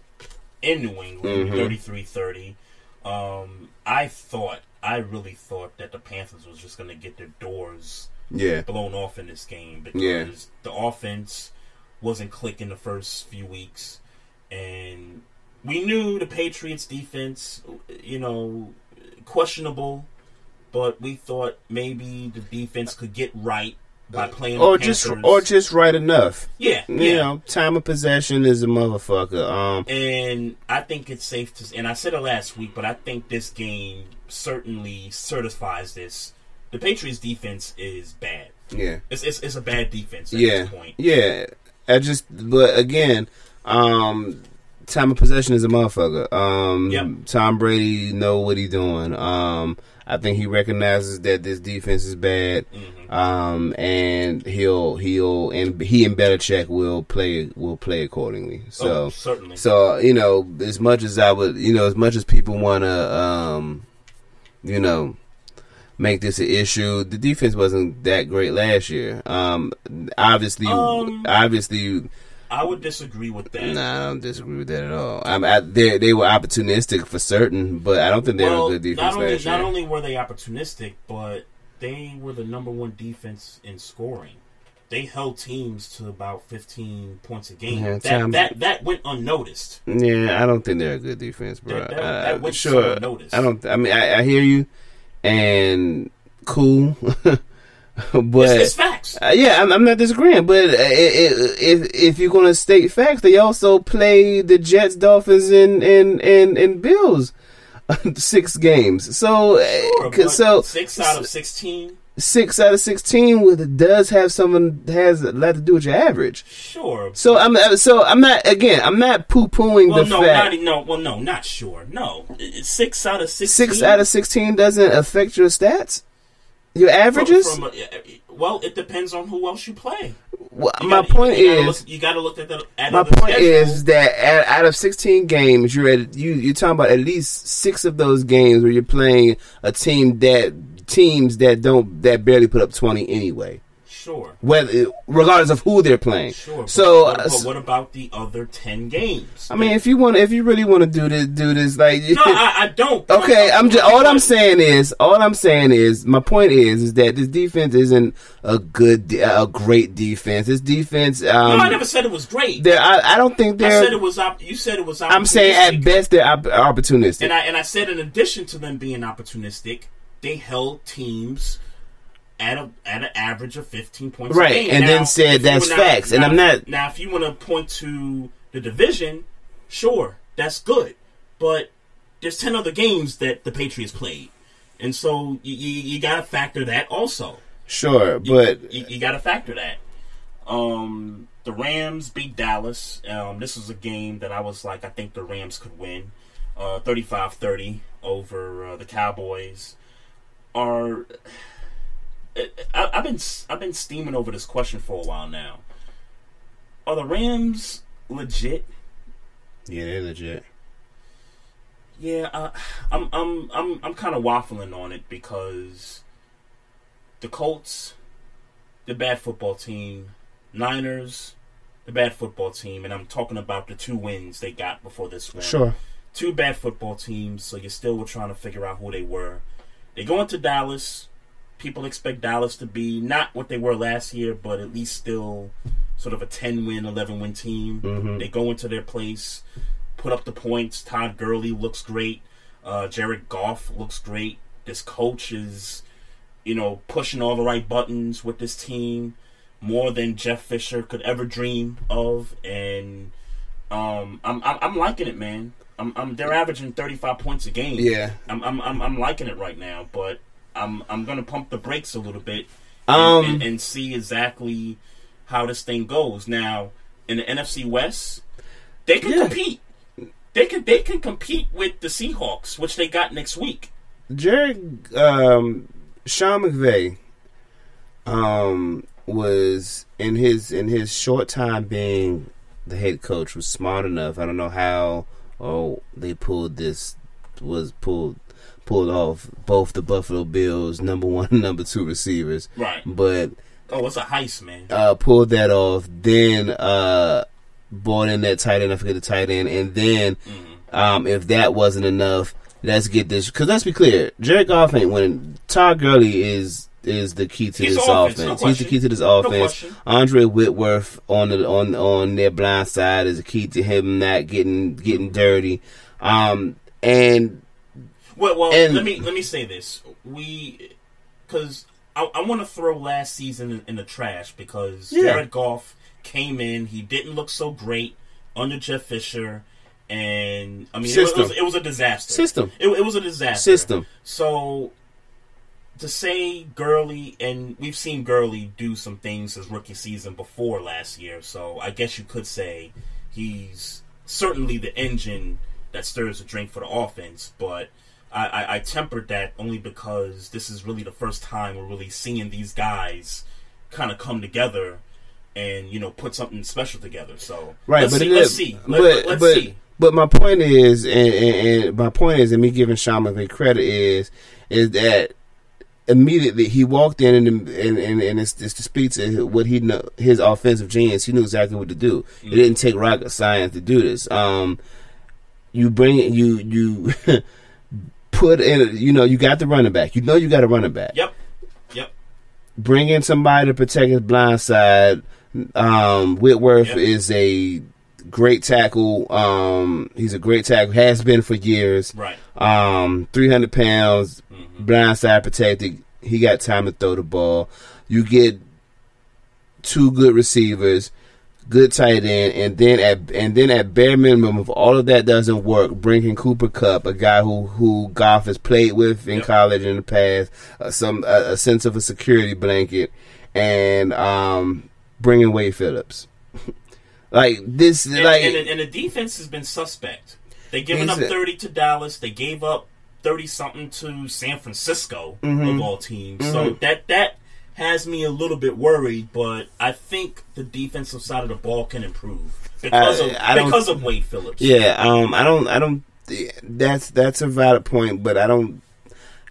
in New England, Mhm. 33-30. Um, I thought, I really thought that the Panthers was just going to get their doors Yeah. blown off in this game because Yeah. the offense wasn't clicking the first few weeks, and we knew the Patriots defense, you know, questionable, but we thought maybe the defense could get right by playing or just or just right enough. Yeah, you yeah. know, time of possession is a motherfucker. Um, And I think it's safe to, and I said it last week, but I think this game certainly certifies this. The Patriots' defense is bad. Yeah. it's it's, it's a bad defense at yeah, this point. yeah. I just, but again, um, time of possession is a motherfucker. Um, Yep. Tom Brady know what he doing. Um, I think he recognizes that this defense is bad. Mm-hmm. Um, and he'll he'll and he and Belichick will play will play accordingly. So Oh, certainly. So you know, as much as I would, you know, as much as people want to, um, you know, make this an issue. The defense wasn't that great last year. Um, obviously, Um, obviously, I would disagree with that. nah, I don't disagree with that at all. I'm, I, they they were opportunistic for certain, but I don't think they well, were a good not defense only last not only were they opportunistic, but they were the number one defense in scoring. They held teams to about 15 points a game. Yeah, that, Tom- that that went unnoticed. Yeah, I don't think they're a good defense, bro. That- that- Uh, that went sure, unnoticed. I don't. I mean, I, I hear you, and cool, but It's- facts. Uh, yeah, I'm, I'm not disagreeing. But uh, if if you're gonna state facts, they also play the Jets, Dolphins, and and and, and Bills six games. So, uh, Sure, but so six out of 16. six out of sixteen with does have someone has a lot to do with your average. Sure. So I'm uh, so I'm not again. I'm not poo pooing Well, the no, fact. not, no, well, no, not sure. No, six out of 16. six out of sixteen doesn't affect your stats, your averages. From, from a- eh, well, it depends on who else you play. Well, You my gotta- point you gotta is, look, you got to look at the. At my the point schedule. is that at, out of sixteen games, you're at you. You're talking about at least six of those games where you're playing a team that teams that don't that barely put up twenty anyway. Sure. Whether regardless of who they're playing. Sure. So, but, uh, but what about the other ten games? I mean, if you want, if you really want to do this, do this. Like, No, I, I don't. Okay, I'm just all I'm saying is all I'm saying is my point is is that this defense isn't a good a great defense. This defense um no, I never said it was great. I, I don't think I they're said it was. Op- you said it was. I'm saying at best they're op- opportunistic. And I and I said in addition to them being opportunistic, they held teams at a at an average of 15 points. Right, a game. and Now, then said that's not- facts, and I'm not- Now, if you want to point to the division, sure, that's good, but there's 10 other games that the Patriots played, and so you you, you got to factor that also. Sure, but You, you got to factor that. Um, the Rams beat Dallas. Um, this was a game that I was like, I think the Rams could win. Uh, 35-30 over uh, the Cowboys. Are I, I've been I've been steaming over this question for a while now. Are the Rams legit? yeah, they're legit. Yeah, uh, I'm I'm I'm I'm kind of waffling on it because the Colts, the bad football team, Niners, the bad football team, and I'm talking about the two wins they got before this one. Sure. Two bad football teams, so you still were trying to figure out who they were. They go into Dallas. People expect Dallas to be not what they were last year, but at least still sort of a 10 win, 11 win team. Mhm. They go into their place, put up the points. Todd Gurley looks great. Uh, Jared Goff looks great. This coach is, you know, pushing all the right buttons with this team more than Jeff Fisher could ever dream of. And um, I'm, I'm I'm liking it, man. I'm, I'm they're averaging 35 points a game. Yeah. I'm I'm I'm, I'm liking it right now, but I'm I'm gonna pump the brakes a little bit and, Um, and, and see exactly how this thing goes. Now in the NFC West, they can compete. They can they can compete with the Seahawks, which they got next week. Jared um, Sean McVay um, was in his in his short time being the head coach was smart enough. I don't know how oh they pulled this was pulled pulled off both the Buffalo Bills number one and number two receivers. Right. But Oh, it's a heist, man. uh, pulled that off. Then uh, brought in that tight end. I forget the tight end. And then, Mm-hmm. um, if that wasn't enough, let's get this. Because let's be clear, Jared Goff ain't winning. Todd Gurley is is the key to this offense, offense. no He's the key to this offense. question. Andre Whitworth on the on on their blind side is a key to him not getting getting dirty. Um, and Well, well, And- let me let me say this: we, because I, I want to throw last season in, in the trash because Yeah. Jared Goff came in. He didn't look so great under Jeff Fisher, and I mean, it was, it was, it was a disaster. System. It, it was a disaster. System. So to say Gurley, and we've seen Gurley do some things his rookie season before last year, so I guess you could say he's certainly the engine that stirs the drink for the offense, but I, I, I tempered that only because this is really the first time we're really seeing these guys kind of come together and you know put something special together. So Right, let's but see, let's is- see, but Let, us but see. but my point is, and, and, and my point is, and me giving Sean McVay credit is, is that immediately he walked in and and and, and it's, it's to speak to what he know his offensive genius. He knew exactly what to do. It didn't take rocket science to do this. Um, you bring you you put in, you know, you got the running back. You know, you got a running back. Yep, yep. Bring in somebody to protect his blind side. Um, Whitworth Yep. is a great tackle. Um, he's a great tackle. Has been for years. Right. Um, three hundred pounds, blind side protected. He got time to throw the ball. You get two good receivers, good tight end, and then at and then at bare minimum, if all of that doesn't work, bring in Cooper Kupp, a guy who who Goff has played with in college in the past, uh, some a, a sense of a security blanket, and um, bring in Wade Phillips. like this, And, like and, and the defense has been suspect. They given up thirty to Dallas. They gave up thirty something to San Francisco Mhm. of all teams. So Mhm. that that has me a little bit worried. But I think the defensive side of the ball can improve because I- of I because of Wade Phillips. Yeah, um, I don't, I don't. That's that's a valid point, but I don't.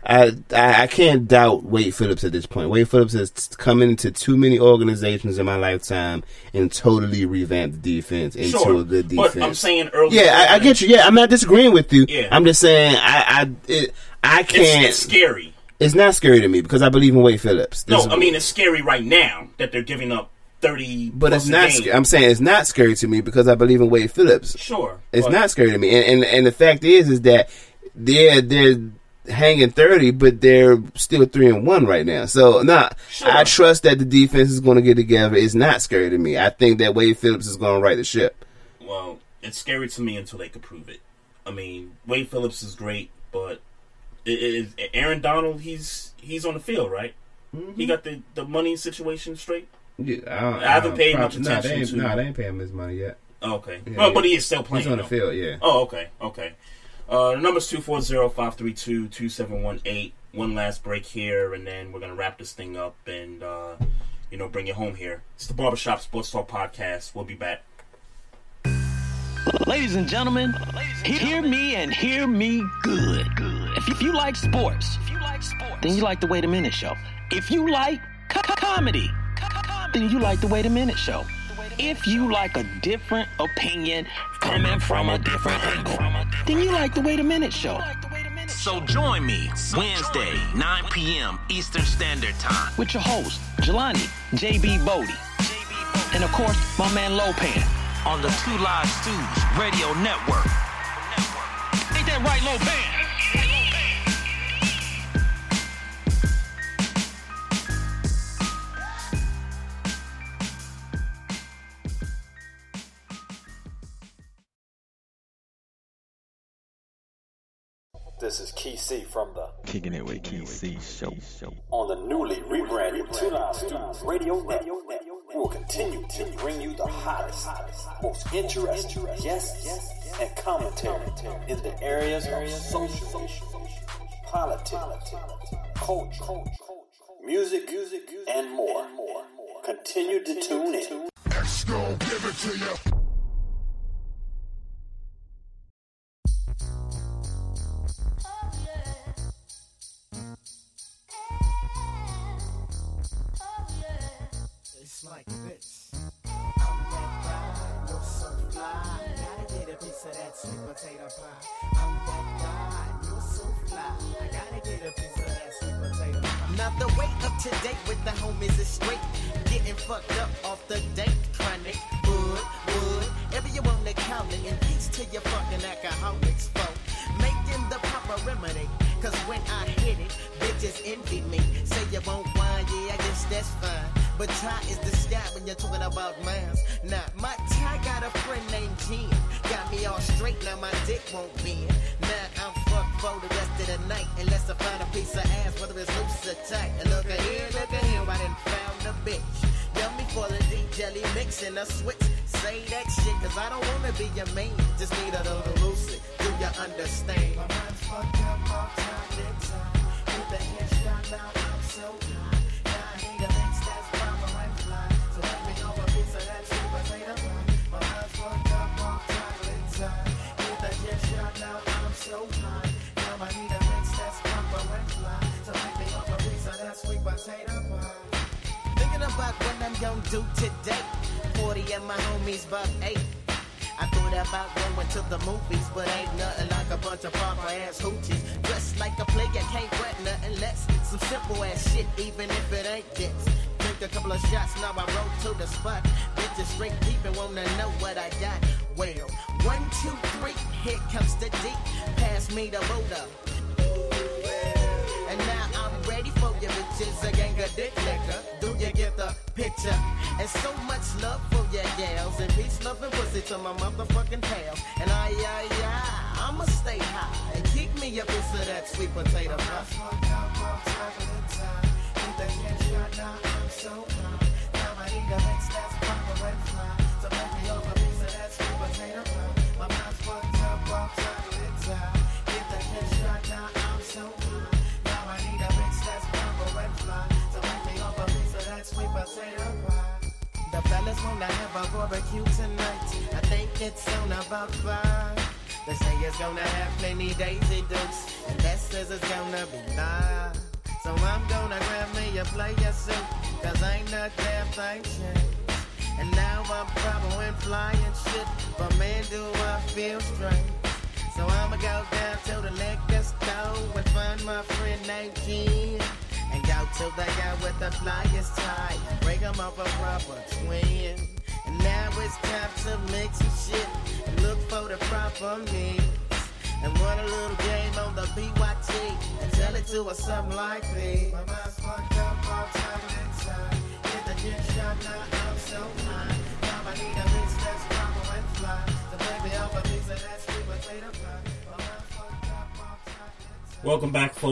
I, I can't doubt Wade Phillips at this point. Wade Phillips has come into too many organizations in my lifetime and totally revamped the defense into Sure, good defense. but I'm saying earlier. yeah, I, I get you. Yeah, I'm not disagreeing with you. Yeah. I'm just saying I I it, I can't. it's scary. It's not scary to me because I believe in Wade Phillips. No, I mean it's scary right now that they're giving up thirty. But it's not. sc- I'm saying it's not scary to me because I believe in Wade Phillips. Sure, it's but- not scary to me. And, and and the fact is, is that they're they're hanging thirty, but they're still three and one right now. So nah, I trust that the defense is going to get together. It's not scary to me. I think that Wade Phillips is going to right the ship. Well, it's scary to me until they can prove it. I mean, Wade Phillips is great, but is Aaron Donald. He's he's on the field, right? He got the, the money situation straight. Yeah, I haven't paid much Nah, attention they ain't, to. nah, they ain't paying him his money yet. Oh, okay. Yeah, well, yeah. but he is still playing. He's on the though. field, yeah. Oh, okay, okay. Uh, the number's 240-532-2718. One last break here, and then we're gonna wrap this thing up and uh, you know bring you home here. It's the Barbershop Sports Talk podcast. We'll be back. Ladies and gentlemen, he- hear me and hear me good. If you, like sports, then you like the Wait a Minute Show. If you like co- co- comedy, then you like the Wait a Minute Show. If you like a different opinion coming from a different angle, then you like the Wait a Minute Show. So join me Wednesday, 9 p.m. Eastern Standard Time with your host, Jelani JB Bodie. And of course, my man Lopan on the Two Live Stews Radio Network. Ain't that right, Lopan? This is Key C from the Kicking it with Key C show. show. on the newly rebranded Two Live Stews Radio Network. We will continue to bring you the hottest, most interesting guests and commentary in the areas of social, politics, culture, music, and more. Continue to tune in. Let's go, give it to you.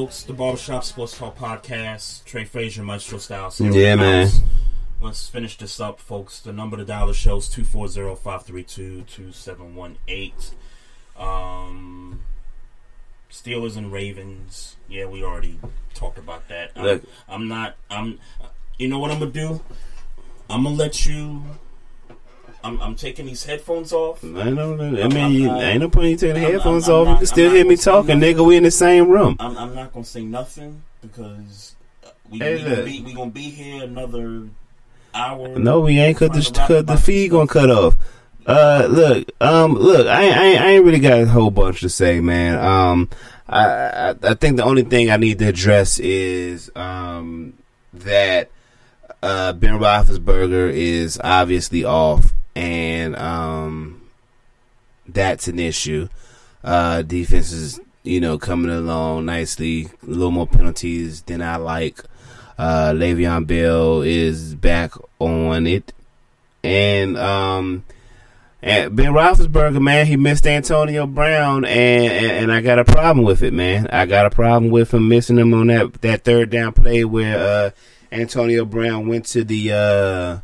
Folks. The Barbershop Sports Talk Podcast. Trey Frazier, Maestro Styles. Yeah, the man. Let's finish this up, folks. The number to dial the show is 240-532-2718. Um, Steelers and Ravens. Yeah, we already talked about that. I'm- I'm not. I'm. You know what I'm gonna do? I'm gonna let you. I'm, I'm taking these headphones off. I know. I mean, not- ain't no point in taking the I'm- headphones I'm- off. not- you can still hear me talking, nigga. We in the same room. I'm, I'm not gonna say nothing because uh, we, Hey, we, gonna be, we gonna be here another hour. No, we ain't cut the cut the feed gonna cut off. Uh, look, um, look, I, I, I ain't really got a whole bunch to say, man. Um, I, I, I think the only thing I need to address is, um, that, uh, Ben Roethlisberger is obviously off, and, um, that's an issue. Uh, defense is, you know, coming along nicely. A little more penalties than I like. Uh, Le'Veon Bell is back on it, and um, and Ben Roethlisberger, man, he missed Antonio Brown, and, and and I got a problem with it, man. I got a problem with him missing him on that that third down play where uh, Antonio Brown went to the uh,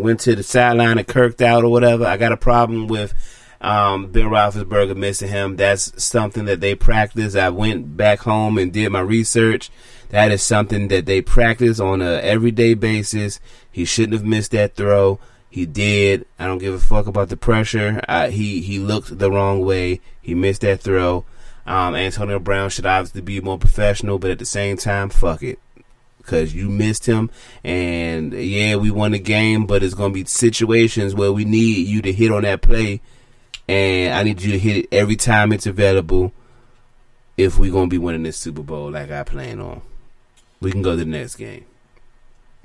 went to the sideline and kirked out or whatever. I got a problem with um, Ben Roethlisberger missing him. That's something that they practice. I went back home and did my research. That is something that they practice on a everyday basis. He shouldn't have missed that throw. He did. I don't give a fuck about the pressure. Uh, he he looked the wrong way. He missed that throw. Um, Antonio Brown should obviously be more professional, but at the same time, fuck it because you missed him. And yeah, we won the game, but it's going to be situations where we need you to hit on that play, and I need you to hit it every time it's available. If we're going to be winning this Super Bowl like I plan on, we can go to the next game.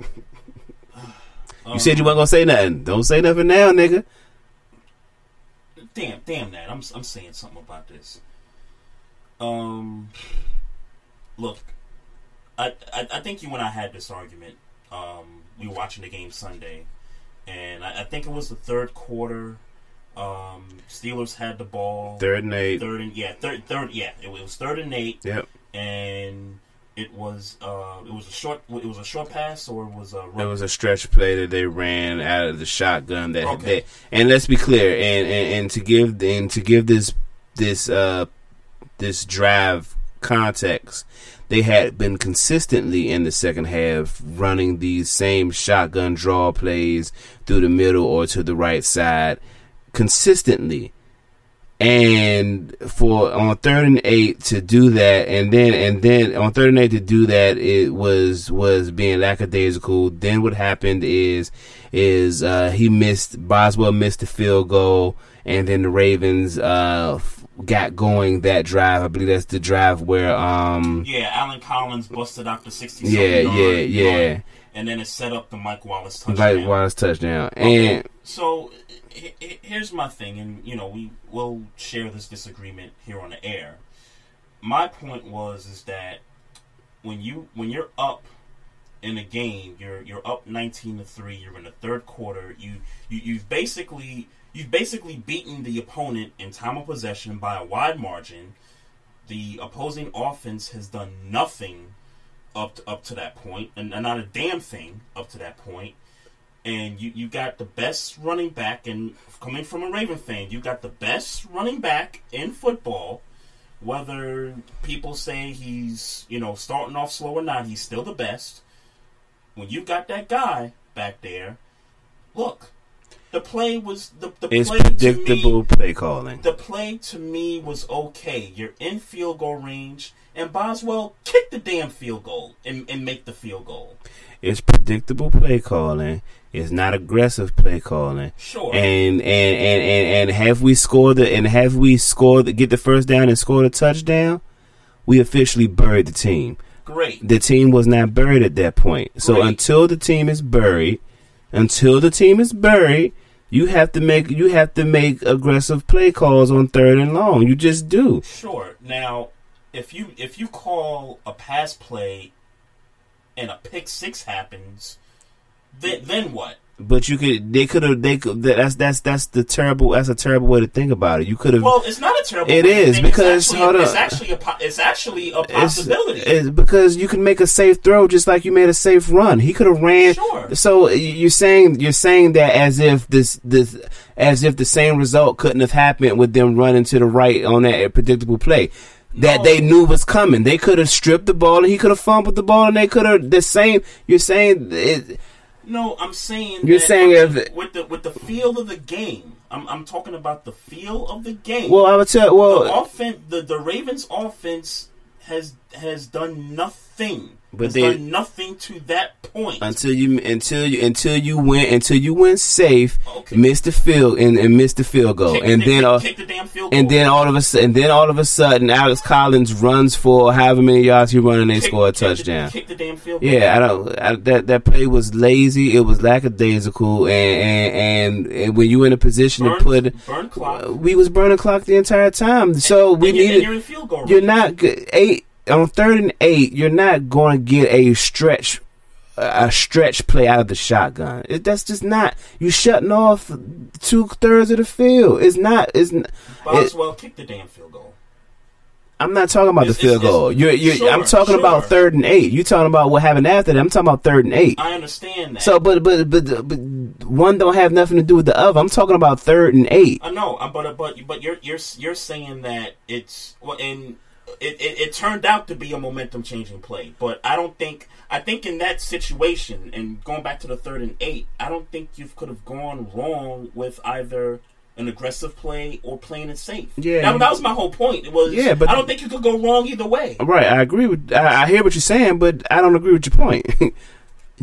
you said you weren't gonna say nothing. Don't say nothing now, nigga. Damn, damn that. I'm I'm saying something about this. Um, look, I I, I think you and I had this argument um we were watching the game Sunday, and I, I think it was the third quarter. Um, Steelers had the ball. Third and eight. Third and yeah, third third yeah. It was third and eight. Yep. And it was uh, it was a short it was a short pass or it was a It was a stretch play that they ran out of the shotgun. That, Okay. that and let's be clear, and, and, and to give and to give this this uh this drive context, they had been consistently in the second half running these same shotgun draw plays through the middle or to the right side consistently and for on third and eight to do that, and then and then on third and eight to do that, it was was being lackadaisical. Then what happened is is uh, he missed Boswell missed the field goal, and then the Ravens uh, got going that drive. I believe that's the drive where um yeah. Alex Collins busted out the sixty. Yeah, yeah, yeah. And then it set up the Mike Wallace touchdown. Mike Wallace touchdown, Okay, and so h- h- here's my thing, and you know we will share this disagreement here on the air. My point was is that when you when you're up in a game, you're you're up nineteen to three. You're in the third quarter. You you you've basically you've basically beaten the opponent in time of possession by a wide margin. The opposing offense has done nothing up to, up to that point, and, not a damn thing up to that point. point and you, you got the best running back, and coming from a Raven fan, you got the best running back in football. Whether people say he's you know starting off slow or not, he's still the best. When you got that guy back there, look, the play was the, the it's play to me- predictable play calling. the play to me was okay. You're in field goal range, and Boswell kick the damn field goal and, and make the field goal. It's predictable play calling. It's not aggressive play calling. Sure. And and, and, and, and have we scored the and have we scored the, get the first down and scored a touchdown? We officially buried the team. Great. The team was not buried at that point. So Great. until the team is buried, until the team is buried, you have to make you have to make aggressive play calls on third and long. You just do. Sure. Now, if you if you call a pass play and a pick six happens, then then what? But you could they could have they could that's that's that's the terrible that's a terrible way to think about it. You could have Well, it's not a terrible. It way is, because- it's actually, it's actually a po- it's actually a possibility. It's, because you can make a safe throw just like you made a safe run. He could have ran. Sure. So you're saying you're saying that as if this this as if the same result couldn't have happened with them running to the right on that predictable play. That they knew was coming. They could have stripped the ball and he could have fumbled the ball and they could have the same. You're saying it, no, I'm saying You're that saying with, if- with the with the feel of the game. I'm I'm talking about the feel of the game. Well, I would tell- well- the offense, the the Ravens offense has has done nothing. But they- done nothing to that point. until you until you until you went until you went safe, missed the field and, and missed the field goal, Kick- and kick- then all, kick the damn field and goal. then all of a sudden, and then all of a sudden, Alex Collins runs for however many yards he run and they Kick- score a kick the- touchdown. kick the damn field goal. Yeah, I don't. I, that that play was lazy. It was lackadaisical, and and, and, and when you were in a position Burn- to put, burn clock. we was burning clock the entire time. So we and you- and needed. you're goal You're not g- eight on third and eight. You're not going to get a stretch, a stretch play out of the shotgun. It, that's just not. You shutting off two thirds of the field. It's not. It's. n- It, Boswell kicked the damn field goal. I'm not talking about It's- the field it's- goal. it's- You're, you're, sure, I'm talking about third and eight. You're talking about what happened after that? I'm talking about third and eight. I understand that. So, but, but but but one don't have nothing to do with the other. I'm talking about third and eight. I know, uh, but but but you're you're you're saying that it's well, and it, it it turned out to be a momentum changing play. But I don't think I think in that situation and going back to the third and eight, I don't think you could have gone wrong with either an aggressive play or playing it safe. Yeah. that, that was my whole point. It was Yeah, but- I don't think you could go wrong either way. Right, I agree with. I, I hear what you're saying, but I don't agree with your point.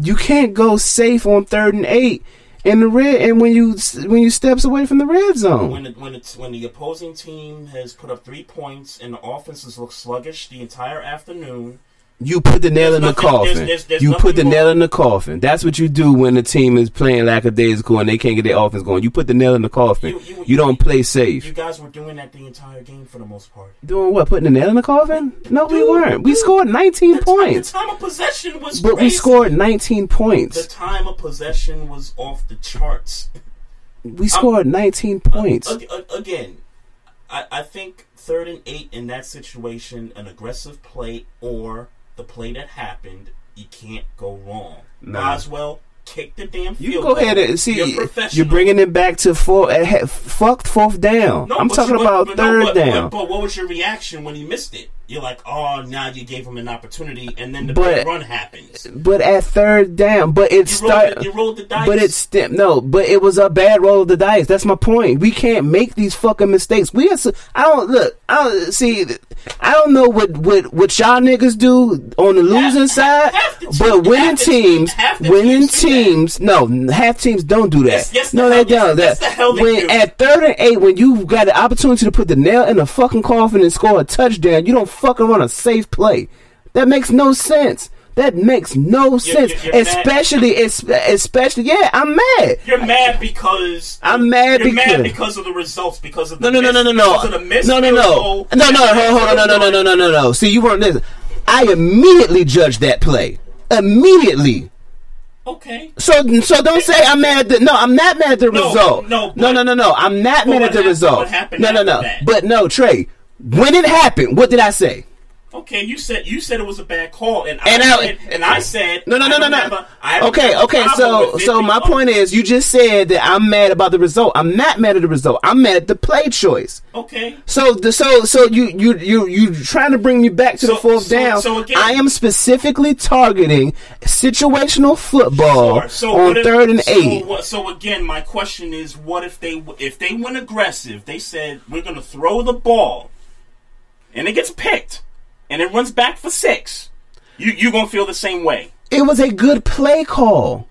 you can't go safe on third and eight in the red, and when you when you steps away from the red zone. When it, when it's when the opposing team has put up three points and the offenses look sluggish the entire afternoon, You put the nail in the nothing- coffin. there's- there's- there's you put the nothing nail in the coffin. That's what you do when the team is playing lackadaisical and they can't get their offense going. You put the nail in the coffin. You, don't play safe. You guys were doing that the entire game for the most part. Doing what? Putting the nail in the coffin? No, we weren't. We scored 19 The points. time of possession was But we scored 19 points. The time of possession was off the charts. We scored 19 points. Ag- ag- Again, I, I think third and eight in that situation, an aggressive play or the play that happened, you can't go wrong. Nah. Boswell kick the damn field. You go ahead and see. You're You're, bringing it back to four. Uh, fucked fourth down. No, I'm talking you- about but no, third but- down. But, what was your reaction when he missed it? You're like, oh, now you gave him an opportunity, and then the But- big run happens. But at third down, but it You rolled start. the- you rolled the dice. But it's st- no, but it was a bad roll of the dice. That's my point. We can't make these fucking mistakes. We are. So, I don't look. I don't see. I don't know what what what y'all niggas do on the losing side, but winning teams, winning teams. No, half teams don't do that. Yes, yes, no, the they don't. yes, That- the when do. at third and eight, when you've got the opportunity to put the nail in the fucking coffin and score a touchdown, you don't fucking run a safe play. That makes no sense. That makes no sense. you're mad. especially, es- especially, yeah, I'm mad. You're mad because I'm mad because. you're mad because of the results. Because of no, the no, no, no, miss- no, because of the missed no, no, field no, goal. no, no, hold, hold on, no, no, no, no, no, no, no. See, you weren't listening. I immediately judged that play. Immediately. Okay. So, so don't say I'm mad the. No, I'm not mad at the No, result. no, no, no, no, no. I'm not mad at the hap- result. what happened No, no, no. that? But no, Trey. When it happened, what did I say? Okay, you said you said it was a bad call, and, And I I- said, and I said No, no, no, no, no. have a- I Okay, have okay. So, so my because- point is, you just said that I'm mad about the result. I'm not mad at the result. I'm mad at the play choice. Okay. So, the so so you you you you trying to bring me back to the fourth so- down? so again- I am specifically targeting situational football So on if- third and so eight. what- So, again, my question is, what if they if they went aggressive? They said we're going to throw the ball, and it gets picked, and it runs back for six. You you gonna feel the same way? It was a good play call.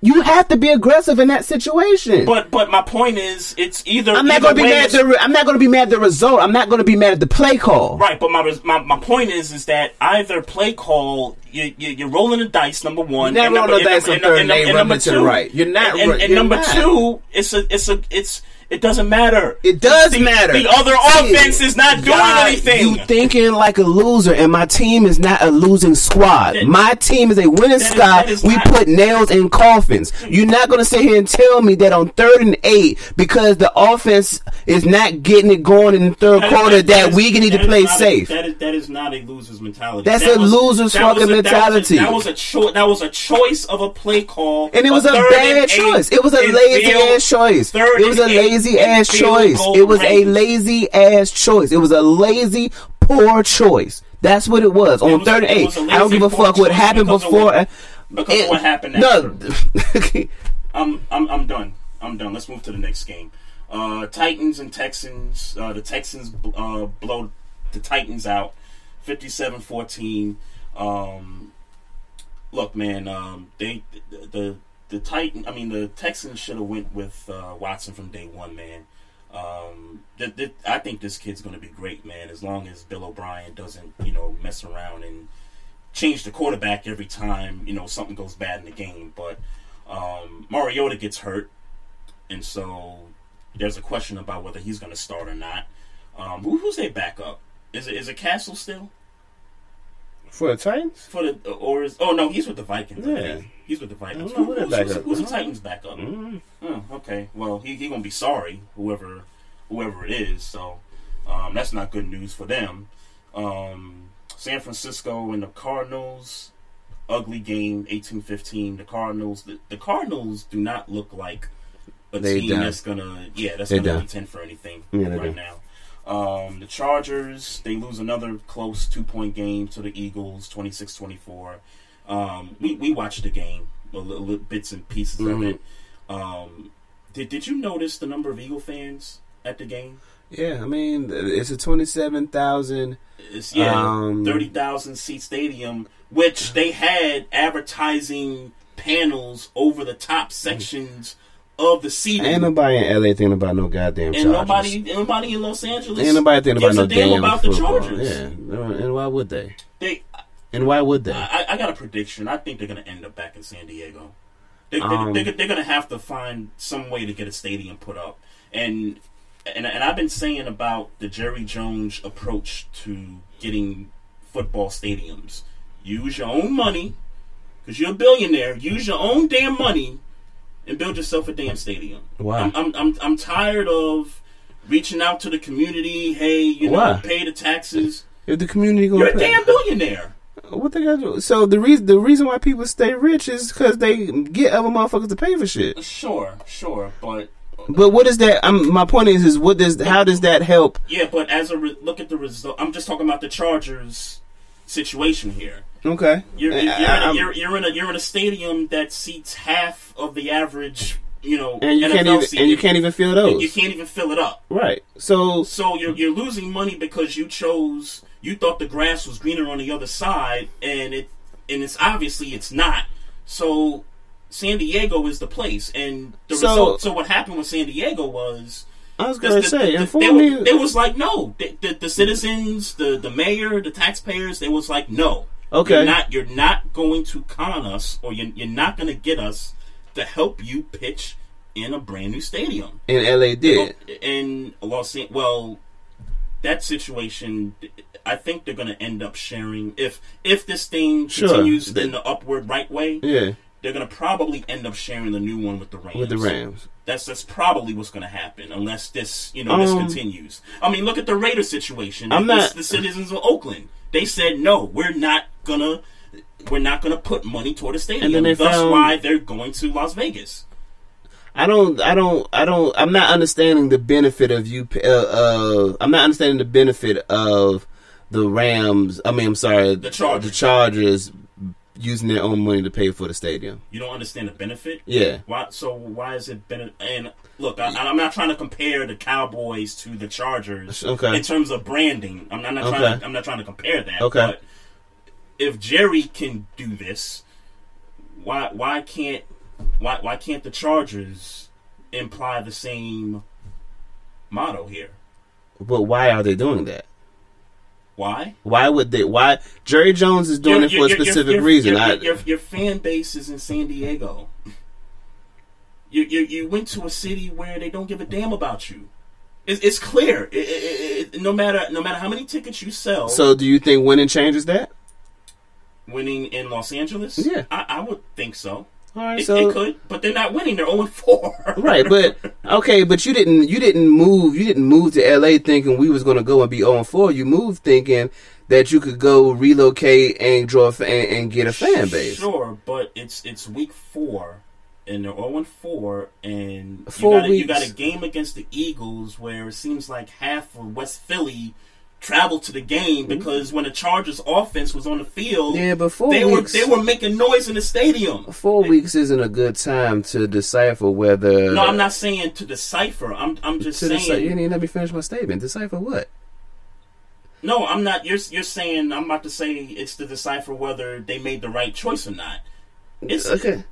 You have to be aggressive in that situation. But but my point is, it's either I'm not going to be mad. At the, re- I'm not going to be mad at the result. I'm not going to be mad at the play call. Right, but my, my my point is is that either play call you, you you're rolling the dice number one, You're not rolling the dice on third and- and eight, and number it to the two, right. You're not and, and, and you're number not. two, it's a it's a it's it doesn't matter. It does The- matter. The other See, offense is not doing God, anything. You thinking like a loser, and my team is not a losing squad. my team is a winning that is- squad. that is we not- put nails in coffins. You're not going to sit here and tell me that on third and eight, because the offense is not getting it going in the third That- quarter, that- that, that is- we need to play not a- safe. that is that is not a loser's mentality. That's That a was- loser's that fucking a- that mentality. That was a choice. That was a choice of a play call, And it was a bad choice. It was a lazy ass choice. It was a eight lazy ass choice. It was a lazy ass choice. It was a lazy, poor choice. That's what it was on was- third and eight. was don't give a fuck what happened before. what- because of what happened No, I'm I'm I'm done. I'm done. Let's move to the next game. Uh, Titans and Texans. Uh, the Texans uh, blow the Titans out, 57-14. Um, look, man. Um, they the, the the Titan. I mean, the Texans should have went with uh, Watson from day one, man. Um, th- th- I think this kid's going to be great, man. As long as Bill O'Brien doesn't, you know, mess around and change the quarterback every time you know something goes bad in the game. But um, Mariota gets hurt, and so there's a question about whether he's going to start or not. Um, who, who's their backup? Is it is it Cassel still for the Titans? for the or is oh no he's with the Vikings. I Yeah. He's with the Vikings. I don't know Who- who's, who's, who's the Titans backup? Mhm. Oh, okay, well he he gonna be sorry whoever whoever it is. So um, that's not good news for them. Um, San Francisco and the Cardinals. Ugly game, 18-15. The Cardinals. The, the Cardinals do not look like a They team don't. that's gonna yeah that's They gonna don't. contend for anything Yeah, right now. Um, the Chargers they lose another close two point game to the Eagles 26-24. Um, we we watched the game a little, little bits and pieces of Mhm. it. Um, did did you notice the number of Eagle fans at the game? Yeah, I mean, it's a twenty-seven thousand. It's yeah, Um, thirty thousand seat stadium, which they had advertising panels over the top sections of the seating. Ain't nobody in LA thinking about no goddamn and Chargers. nobody, nobody in Los Angeles Ain't nobody thinking about no a damn damn about football. the Chargers. Yeah, and why would they? They And why would they? I, I got a prediction. I think they're going to end up back in San Diego. They, they, Um, they're, they're going to have to find some way to get a stadium put up. And, and and I've been saying about the Jerry Jones approach to getting football stadiums. Use your own money, because you're a billionaire. Use your own damn money and build yourself a damn stadium. Wow. I'm, I'm, I'm, I'm tired of reaching out to the community. Hey, you know, Why? pay the taxes. If the community gonna You're a pay- damn billionaire. What they got? to do? So the reason the reason why people stay rich is because they get other motherfuckers to pay for shit. Sure, sure, but But what is that? Um, my point is, is what does how does that help? yeah, but as a re- look at the result, I'm just talking about the Chargers situation here. Okay, You're you're, I- in, a, I'm- you're, you're in a you're in a stadium that seats half of the average, you know, and you NFL can't even and you can't even And those. You can't even fill it up. Right. So So you're you're losing money because you chose you thought the grass was greener on the other side, and it and it's obviously it's not. So San Diego is the place, and the So- result. So what happened with San Diego was. I was gonna the- say, the- inform they, me- were- They was like no, the, the, the citizens, the the mayor, the taxpayers. They was like no. Okay. you're not you're not going to con us, or you're, you're not going to get us to help you pitch in a brand new stadium and LA did. in Los Angeles. Well, that situation, I think they're going to end up sharing if if this thing Sure. continues The- in the upward right way. Yeah. they're going to probably end up sharing the new one with the Rams. With the Rams. That's that's probably what's going to happen unless this you know this Um, continues. I mean, look at the Raiders situation. I'm The- not- the citizens of Oakland. They said no, we're not gonna. We're not going to put money toward a stadium. And then they That's found- why they're going to Las Vegas. I don't, I don't, I don't. I'm not understanding the benefit of you. Uh, uh, I'm not understanding the benefit of the Rams. I mean, I'm sorry, The Chargers. The Chargers using their own money to pay for the stadium. You don't understand the benefit. Yeah. Why? So why is it been? And look, I, I'm not trying to compare the Cowboys to the Chargers. Okay. In terms of branding, I'm not, I'm not trying. To, I'm not trying to compare that. Okay. But if Jerry can do this, why? Why can't? Why? Why can't the Chargers imply the same motto here? But why are they doing that? Why? Why would they? Why Jerry Jones is doing it for a specific reason? Your, I, your, your fan base is in San Diego. You, you you went to a city where they don't give a damn about you. It's, it's clear. It- it- it- no matter no matter how many tickets you sell, so, do you think winning changes that? winning in Los Angeles, Yeah. I, I would think so. All right, it, so- it could, but they're not winning. They're oh only four. right, but okay, but you didn't you didn't move you didn't move to LA thinking we was going to go and be 0 4. You moved thinking that you could go relocate and draw a fa- and, and get a fan base. Sure, but it's it's week four, and they're zero and four, and Four you got, a, you got a game against the Eagles where it seems like half of West Philly traveled to the game hmm? because when the Chargers offense was on the field, Yeah, but four they weeks- were they were making noise in the stadium. Four weeks isn't a good time to decipher whether. no, I'm not saying to decipher. I'm I'm just saying. decipher, you didn't let me finish my statement. Decipher what? No, I'm not. You're you're saying I'm about to say it's to decipher whether they made the right choice or not. It's Okay.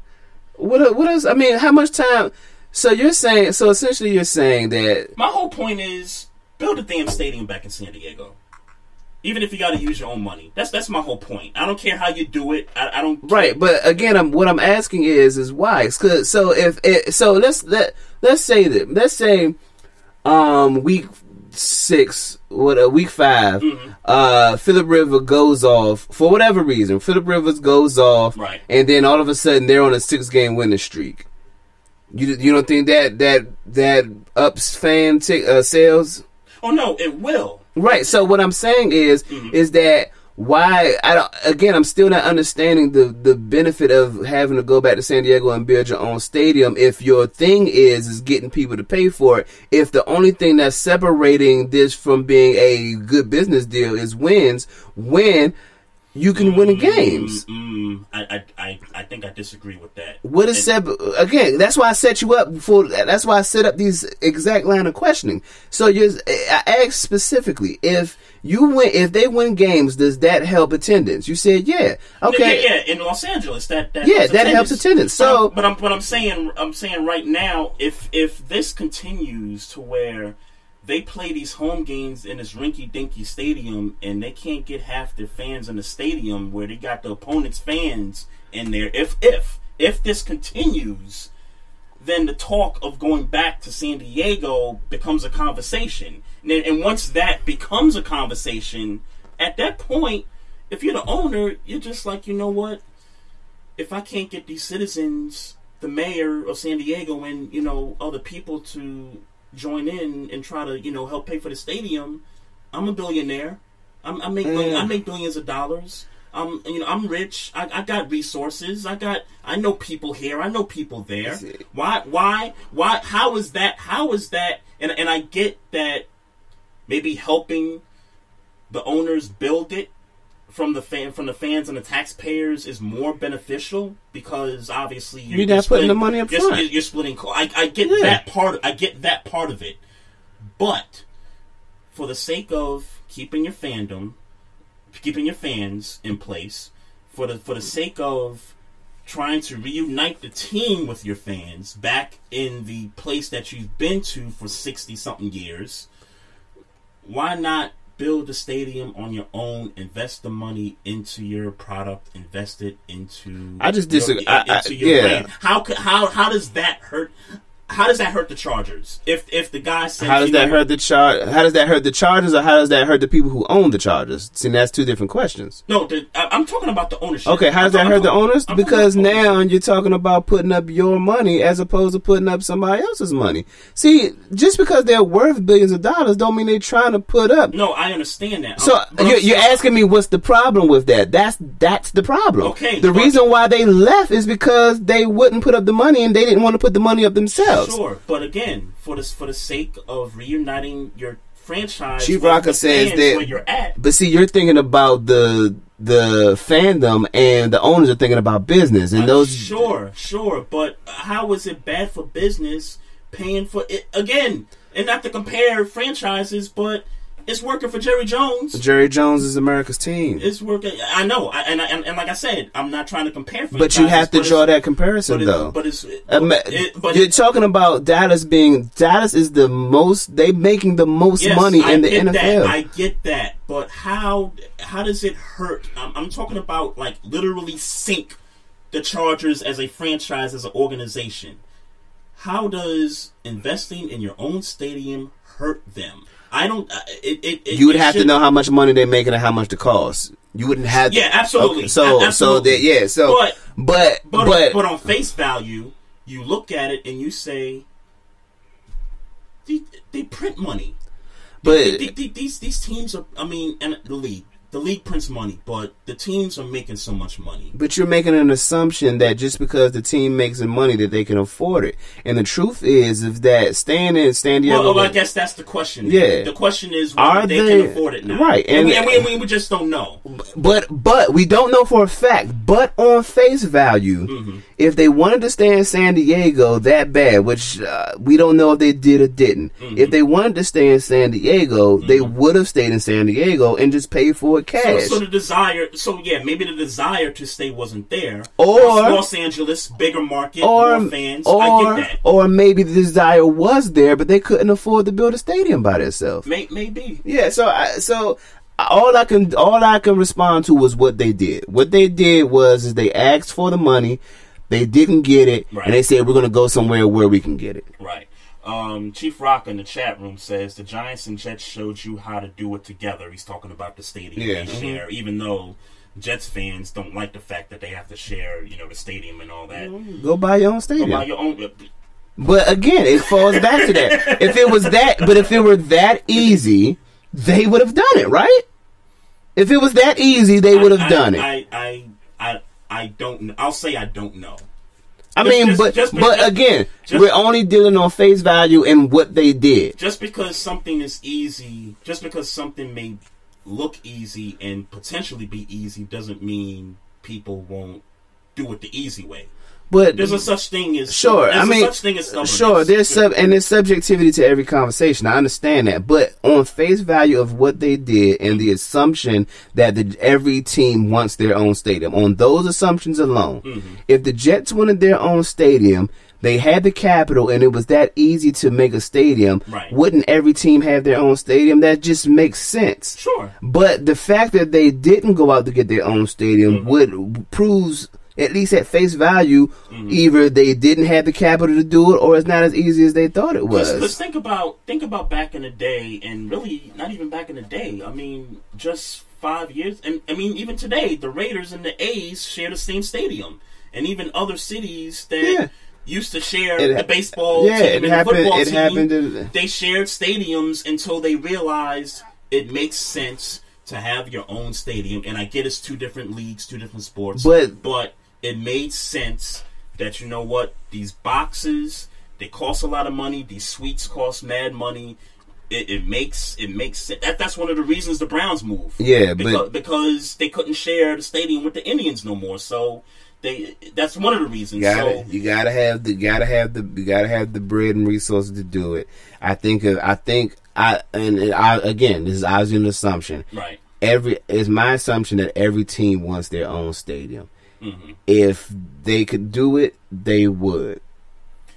What what else? I mean, how much time? So you're saying? So essentially, you're saying that My whole point is build a damn stadium back in San Diego. Even if you got to use your own money, that's that's my whole point. I don't care how you do it. I, I don't. Right, but again, I'm, what I'm asking is, is why? 'Cause- so if it, so, let's let let's say that let's say, um, week six, what uh, week 5 Mm-hmm. uh, Philip River goes off for whatever reason. Philip Rivers goes off, Right. and then all of a sudden they're on a six game winning streak. You you don't think that that that ups fan t- uh, sales? Oh no, it will. Right. So what I'm saying is, Mm-hmm. is that why I don't. Again, I'm still not understanding the the benefit of having to go back to San Diego and build your own stadium if your thing is is getting people to pay for it. If the only thing that's separating this from being a good business deal is wins, when you can win in games. Mm, I, I I I think I disagree with that. What is sep- again? That's why I set you up for. That's why I set up these exact line of questioning. So you, I asked specifically if you win, if they win games, does that help attendance? You said yeah. Okay. Yeah, yeah, in Los Angeles, that, that Yeah, helps that helps attendance. So- but I'm, but I'm but I'm saying I'm saying right now, if if this continues to where they play these home games in this rinky dinky stadium and they can't get half their fans in the stadium where they got the opponent's fans in there. If if if this continues, then the talk of going back to San Diego becomes a conversation. And, and once that becomes a conversation, at that point, if you're the owner, you're just like, you know what? If I can't get these citizens, the mayor of San Diego, and you know other people to join in and try to you know help pay for the stadium, I'm a billionaire. I'm, I make Mm. I make billions of dollars. I'm you know, I'm rich. I, I got resources. I got. I know people here. I know people there. Why? Why? Why? How is that? How is that? And and I get that maybe helping the owners build it from the fan from the fans and the taxpayers is more beneficial because obviously you're, You're not putting the money up you're, front. You're, you're splitting. I, I get Yeah. that part. I get that part of it, but for the sake of keeping your fandom, keeping your fans in place, for the for the sake of trying to reunite the team with your fans back in the place that you've been to for sixty something years, why not build the stadium on your own? Invest the money into your product. Invest it into. I just your- disagree- I- I- into your yeah. brand. How how how does that hurt? How does that hurt the Chargers? If if the guy says How does you know that hurt the char? How does that hurt the Chargers, or how does that hurt the people who own the Chargers? See, that's two different questions. No, the, I, I'm talking about the ownership. Okay, how does I'm that hurt the owners? Because now you're talking about putting up your money as opposed to putting up somebody else's money. See, just because they're worth billions of dollars, don't mean they're trying to put up. No, I understand that. So you're, you're asking me what's the problem with that? That's that's the problem. Okay, The reason why they left is because they wouldn't put up the money and they didn't want to put the money up themselves. Sure, but again, for the for the sake of reuniting your franchise, Chief Rocker says that. where you're at. But see, you're thinking about the the fandom, and the owners are thinking about business, and uh, those. Sure, sure, but how is it bad for business paying for it again? And not to compare franchises, but it's working for Jerry Jones. Jerry Jones is America's team, It's working. I know, I, and, and and like I said, I'm not trying to compare. but you have to draw that comparison, but it- though. but it's- Um, it- but you're it- talking about Dallas being Dallas is the most they making the most Yes, money I in the NFL. That. I get that, but how how does it hurt? I'm, I'm talking about like literally sink the Chargers as a franchise, as an organization. How does investing in your own stadium hurt them? I don't. uh, It, it, it, you would it have to know how much money they're making and how much the cost. You wouldn't have. Yeah, absolutely. Okay, so absolutely. so that yeah. So but but but but, but on face value, you look at it and you say, they, they print money. But- they- they- these these teams are. I mean, and the league, the league prints money, but the teams are making so much money. But you're making an assumption that just because the team makes the money that they can afford it. And the truth is, is that staying in San Diego, Well, well, I guess that's the question. Yeah. the question is whether Are they, they- can afford it now, right, And, we, and- and we, we just don't know. but but we don't know for a fact. But on face value, Mm-hmm. If they wanted to stay in San Diego that bad, which uh, we don't know if they did or didn't, Mm-hmm. if they wanted to stay in San Diego, they would have stayed in San Diego and just paid for it So, cash. so the desire, so yeah, maybe the desire to stay wasn't there. Or- Los Angeles, bigger market, or more fans. or I get that. or maybe the desire was there, but they couldn't afford to build a stadium by themselves. May, maybe. Yeah, so I, so all I can all I can respond to was what they did. What they did was is they asked for the money, they didn't get it, Right. and they said we're going to go somewhere where we can get it. Right. Um, Chief Rock in the chat room says the Giants and Jets showed you how to do it together. He's talking about the stadium Yeah. they Mhm. share, even though Jets fans don't like the fact that they have to share, you know, the stadium and all that. Go buy your own Go stadium. buy your own. But again, it falls back to that. If it was that, but if it were that easy, they would have done it, right? If it was that easy, they would have done it. I, I, I, I don't. I'll say I don't know. I mean, just- but just- but just- again, we're only dealing on face value and what they did. Just because something is easy, just because something may look easy and potentially be easy, doesn't mean people won't do it the easy way. But There's a such thing as Sure, There's I a mean, such thing as stubbornness. sure. There's sub and there's subjectivity to every conversation. I understand that, but on face value of what they did and the assumption that the, every team wants their own stadium, on those assumptions alone, Mm-hmm. if the Jets wanted their own stadium, they had the capital and it was that easy to make a stadium, Right. wouldn't every team have their own stadium? That just makes sense. Sure. But the fact that they didn't go out to get their own stadium Mm-hmm. would proves at least at face value Mm-hmm. either they didn't have the capital to do it or it's not as easy as they thought it was. Let's think about think about back in the day, and really not even back in the day. I mean, just five years, and I mean even today, the Raiders and the A's share the same stadium, and even other cities that used to share It- the baseball yeah, team it and the happened- football it team. happened to- they shared stadiums until they realized it makes sense to have your own stadium. And I get it's two different leagues, two different sports, But- but it made sense that you know what these boxes they cost a lot of money. These suites cost mad money. It, it makes it makes sense. That, that's one of the reasons the Browns moved. Yeah, because, but- because they couldn't share the stadium with the Indians no more. So they that's one of the reasons. You gotta, so you gotta have the, gotta have the, you gotta have the bread and resources to do it. I think, I think, I and I again, this is obviously an assumption. Right. Every it's my assumption that every team wants their own stadium. Mhm. If they could do it, they would.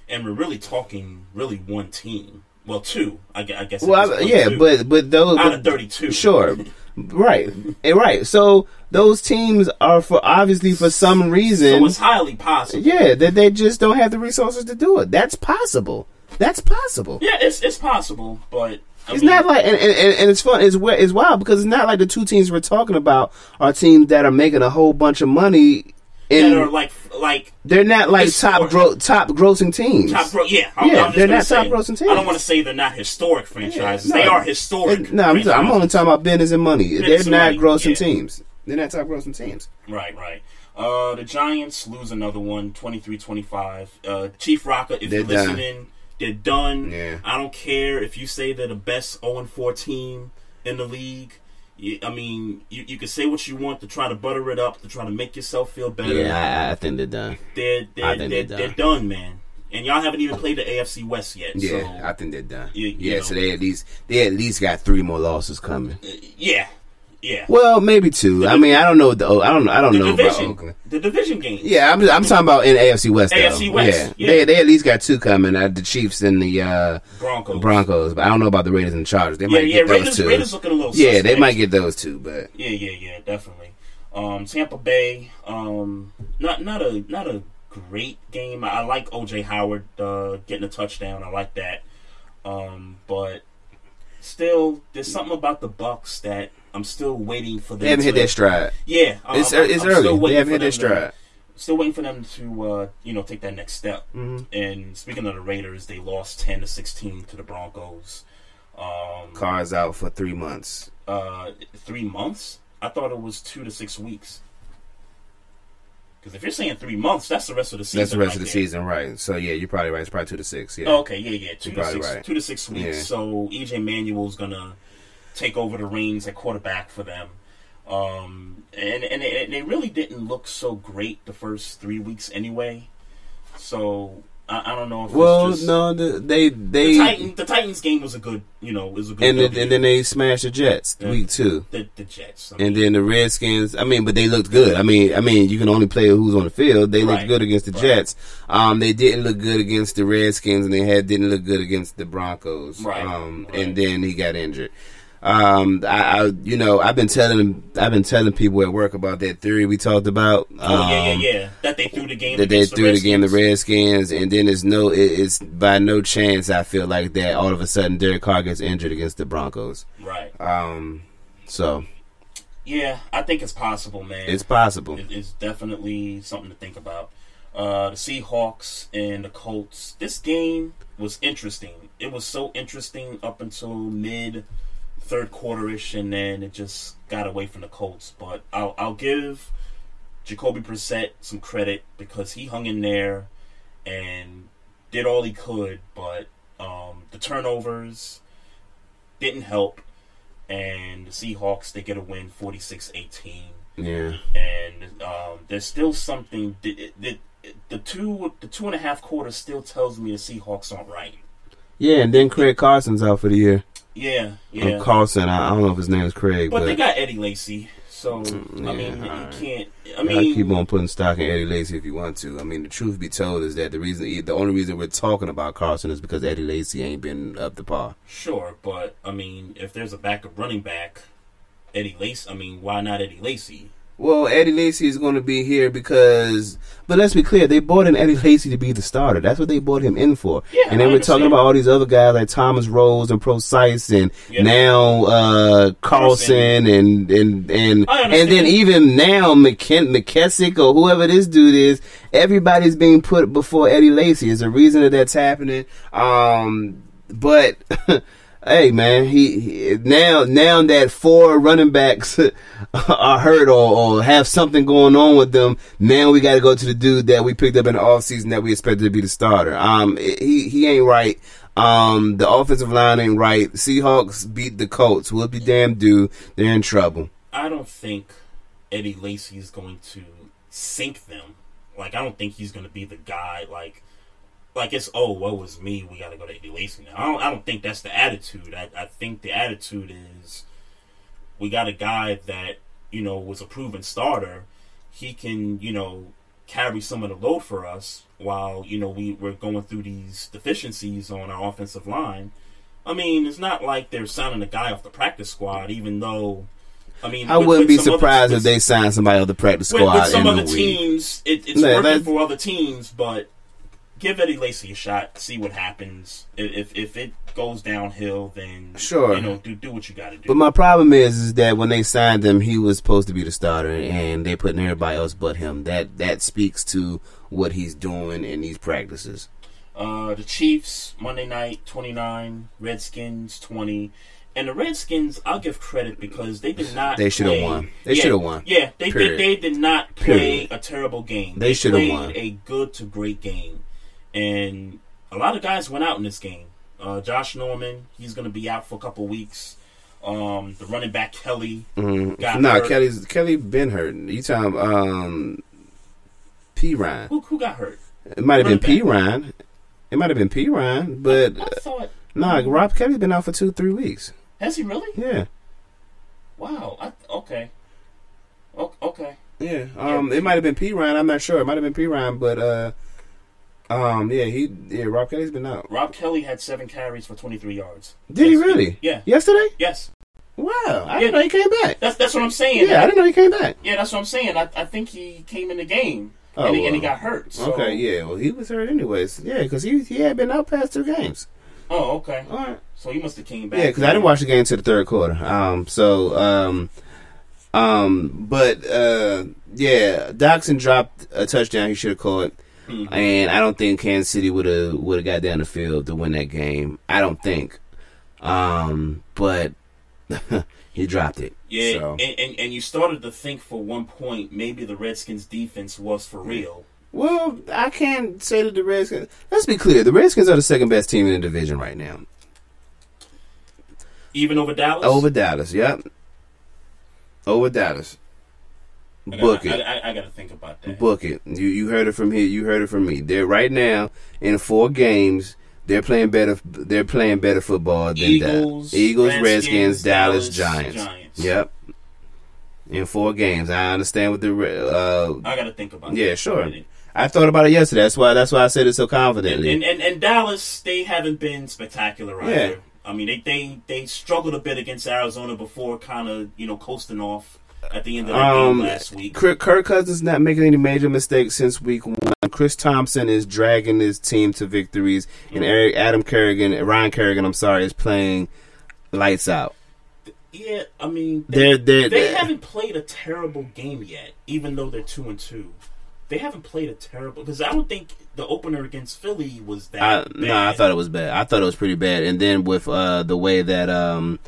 and we're really talking really one team. Well, two. I, I guess. Well, I- yeah, two. but but those out of thirty-two. Sure, right, and right. So those teams are for obviously for some reason. So it's highly possible. Yeah, that they just don't have the resources to do it. That's possible. That's possible. Yeah, it's it's possible, but I It's mean, not like, and, and, and it's fun. It's it's wild because it's not like the two teams we're talking about are teams that are making a whole bunch of money. In, that are like like they're not like top gro- top grossing teams. top. Gro- yeah, I'm, Yeah, I'm they're not say, top grossing teams. I don't want to say they're not historic franchises. No. they are historic. No, I'm, I'm only talking about business and money. Business they're not money, grossing yeah. teams. They're not top grossing teams. Right, right. Uh, the Giants lose another one, 23-25. Uh, Chief Rocker, if They're you're done. listening, they're done. Yeah. I don't care if you say they're the best 0-4 team in the league. You, I mean, you, you can say what you want to try to butter it up, to try to make yourself feel better. Yeah, I, I think they're done. They're, they're, think they're, they're they're done, man. And y'all haven't even played the AFC West yet. Yeah, so, I think they're done. You- you yeah, know. so they at least they at least got three more losses coming. Uh, yeah, yeah. Well, maybe two. I mean, I don't know. The, I don't. I don't the know about division, Oakland. the division game. Yeah, I'm. I'm talking about in AFC West. though. AFC West, Yeah. yeah. they they at least got two coming. Uh, the Chiefs and the uh, Broncos. Broncos, but I don't know about the Raiders and Chargers. They Yeah, might yeah, get those Raiders- two. Raiders looking a little Yeah, they might get those two, but Yeah, yeah, yeah, definitely. Um, Tampa Bay, um, not not a not a great game. I, I like OJ Howard uh, getting a touchdown. I like that. Um, but still, there's something about the Bucs that I'm still waiting for them. They haven't to, hit their stride. Yeah, I'm- It's- I'm- it's I'm early. still They haven't hit their them to- stride. Still waiting for them to uh, you know take that next step. Mhm. And speaking of the Raiders, they lost ten to sixteen to the Broncos. Um, Carr's out for three months. uh, three months. I thought it was two to six weeks. Because if you're saying three months, that's the rest of the season. That's the rest right of the there. season, right? So yeah, you're probably right. It's probably two to six. Yeah. Oh, okay, yeah, yeah, 2 You're to six, right. two to six weeks. Yeah. So EJ Manuel's gonna take over the reins at quarterback for them. Um, and and they, they really didn't look so great the first three weeks anyway. So I, I don't know if Well, it's just, no, the, they they the, Titan, the Titans game was a good, you know, was a good. and, the, and then they smashed the Jets week two. The, the Jets. I And then the Redskins. I mean, but they looked good. I mean, I mean, you can only play who's on the field. They looked Right. good against the Jets. Um, they didn't look good against the Redskins, and they had didn't look good against the Broncos. Right. Um, and then he got injured. Um, I, I, you know, I've been telling, I've been telling people at work about that theory we talked about. Oh yeah, um, yeah, yeah. That they threw the game. That they threw the the game the Redskins. Redskins, and then it's no, it, it's by no chance I feel like that all of a sudden Derek Carr gets injured against the Broncos. Right. Um, so Yeah, I think it's possible, man. It's possible. It- it's definitely something to think about. Uh, the Seahawks and the Colts. This game was interesting. It was so interesting up until mid third quarterish, and then it just got away from the Colts. But I'll, I'll give Jacoby Brissett some credit because he hung in there and did all he could. But um, the turnovers didn't help, and the Seahawks they get a win 46-18 yeah. and um, there's still something. The, the, the two the two and a half quarters still tells me the Seahawks aren't right. Yeah, and then Craig Carson's out for the year. Yeah, yeah. Carlson, I, I don't know if his name is Craig, but but, they got Eddie Lacy, so I Mm, mean, you can't. I I mean, keep on putting stock in Eddie Lacy if you want to. I mean, the truth be told is that the reason, the only reason we're talking about Carson is because Eddie Lacy ain't been up to par. sure, but I mean, if there's a backup running back, Eddie Lacy. I mean, why not Eddie Lacy? Well, Eddie Lacy is going to be here because, but let's be clear, they bought in Eddie Lacy to be the starter. That's what they bought him in for. Yeah, and then we're talking about all these other guys like Thomas Rawls and Procise and Yeah. now uh, Carlson and and and and then even now McKen- McKissic or whoever this dude is, everybody's being put before Eddie Lacy. Is a reason that that's happening. Um, but. Hey man, he, he now now that four running backs are hurt or, or have something going on with them, now we got to go to the dude that we picked up in the offseason that we expected to be the starter. Um, he he ain't right. Um, the offensive line ain't right. Seahawks beat the Colts. We'll be damned do. They're in trouble. I don't think Eddie Lacy is going to sink them. Like, I don't think he's going to be the guy. Like, like it's oh, woe is me. We got to go to Lacy now. I don't. I don't think that's the attitude. I, I think the attitude is we got a guy that you know was a proven starter. He can you know carry some of the load for us while you know we we're going through these deficiencies on our offensive line. I mean, it's not like they're signing a guy off the practice squad, even though. I mean, I with- wouldn't with be some other- surprised if they signed somebody off the practice squad with some in other teams, it, it's working for other teams, but give Eddie Lacy a shot, see what happens. If if it goes downhill, then Sure. you know, do do what you got to do. But my problem is, is that when they signed him, he was supposed to be the starter, and they putting everybody else but him. That that speaks to what he's doing in these practices. Uh, the Chiefs Monday night twenty nine, Redskins twenty. And the Redskins, I'll give credit because they did not. They shoulda won. They Yeah, shoulda won. Yeah, they, they they did not play Period. a terrible game. They shoulda won. a good to great game, and a lot of guys went out in this game. Uh, Josh Norman, he's going to be out for a couple weeks. Um, the running back Kelley Mm. got Nah, hurt. Kelley's Kelley been hurt. You talking um, Perine? Who, who got hurt? It might have been Perine. It might have been Perine, but I thought. nah, Rob Kelley's been out for two three weeks. Has he really? Yeah, Wow. I, okay. O- Okay. yeah. Um, it might have been Perine. I'm not sure. It might have been Perine, but uh, um, yeah, he yeah, Rob Kelley's been out. Rob Kelley had seven carries for 23 yards. Did he really? Yeah. Yesterday? Yes. Wow, I didn't know he came back. That's that's what I'm saying. Yeah, I didn't know he came back. Yeah, that's what I'm saying. I, I think he came in the game Oh, and, he, and he got hurt. So. Okay, yeah. Well, he was hurt anyways. Yeah, because he he had been out past two games. Oh, okay. All right. So he must have came back. Yeah, because I didn't watch the game until the third quarter. Um, so um, um, but uh, yeah, Doctson dropped a touchdown he should have caught, Mhm. and I don't think Kansas City would have would have got down the field to win that game. I don't think. Um, but he dropped it. Yeah, So. and, and and you started to think for one point maybe the Redskins defense was for real. Well, I can't say that the Redskins. Let's be clear: the Redskins are the second best team in the division right now. Even over Dallas. Over Dallas, yep. Over Dallas. Book it. I, I, I got to think about that. Book it. You you heard it from here. You heard it from me. They're right now in four games. They're playing better. They're playing better football than Eagles, that. Eagles, Redskins, Redskins, Dallas, Dallas, Giants. Giants. Yep. In four games, I understand what the. Uh, I got to think about. yeah, sure. I thought about it yesterday. That's why. That's why I said it so And, confidently. and, and and Dallas, they haven't been spectacular either. Yeah. I mean, they, they they struggled a bit against Arizona before, kind of you know coasting off at the end of the Um, game last week. Kirk, Kirk Cousins not making any major mistakes since week one. Chris Thompson is dragging his team to victories, and Eric Adam Kerrigan, Ryan Kerrigan, I'm sorry, is playing lights out. Yeah, I mean, they, they they're- haven't played a terrible game yet, even though they're two and two. They haven't played a terrible because I don't think the opener against Philly was that. I, bad. no, I thought it was bad. I thought it was pretty bad. And then with uh, the way that um,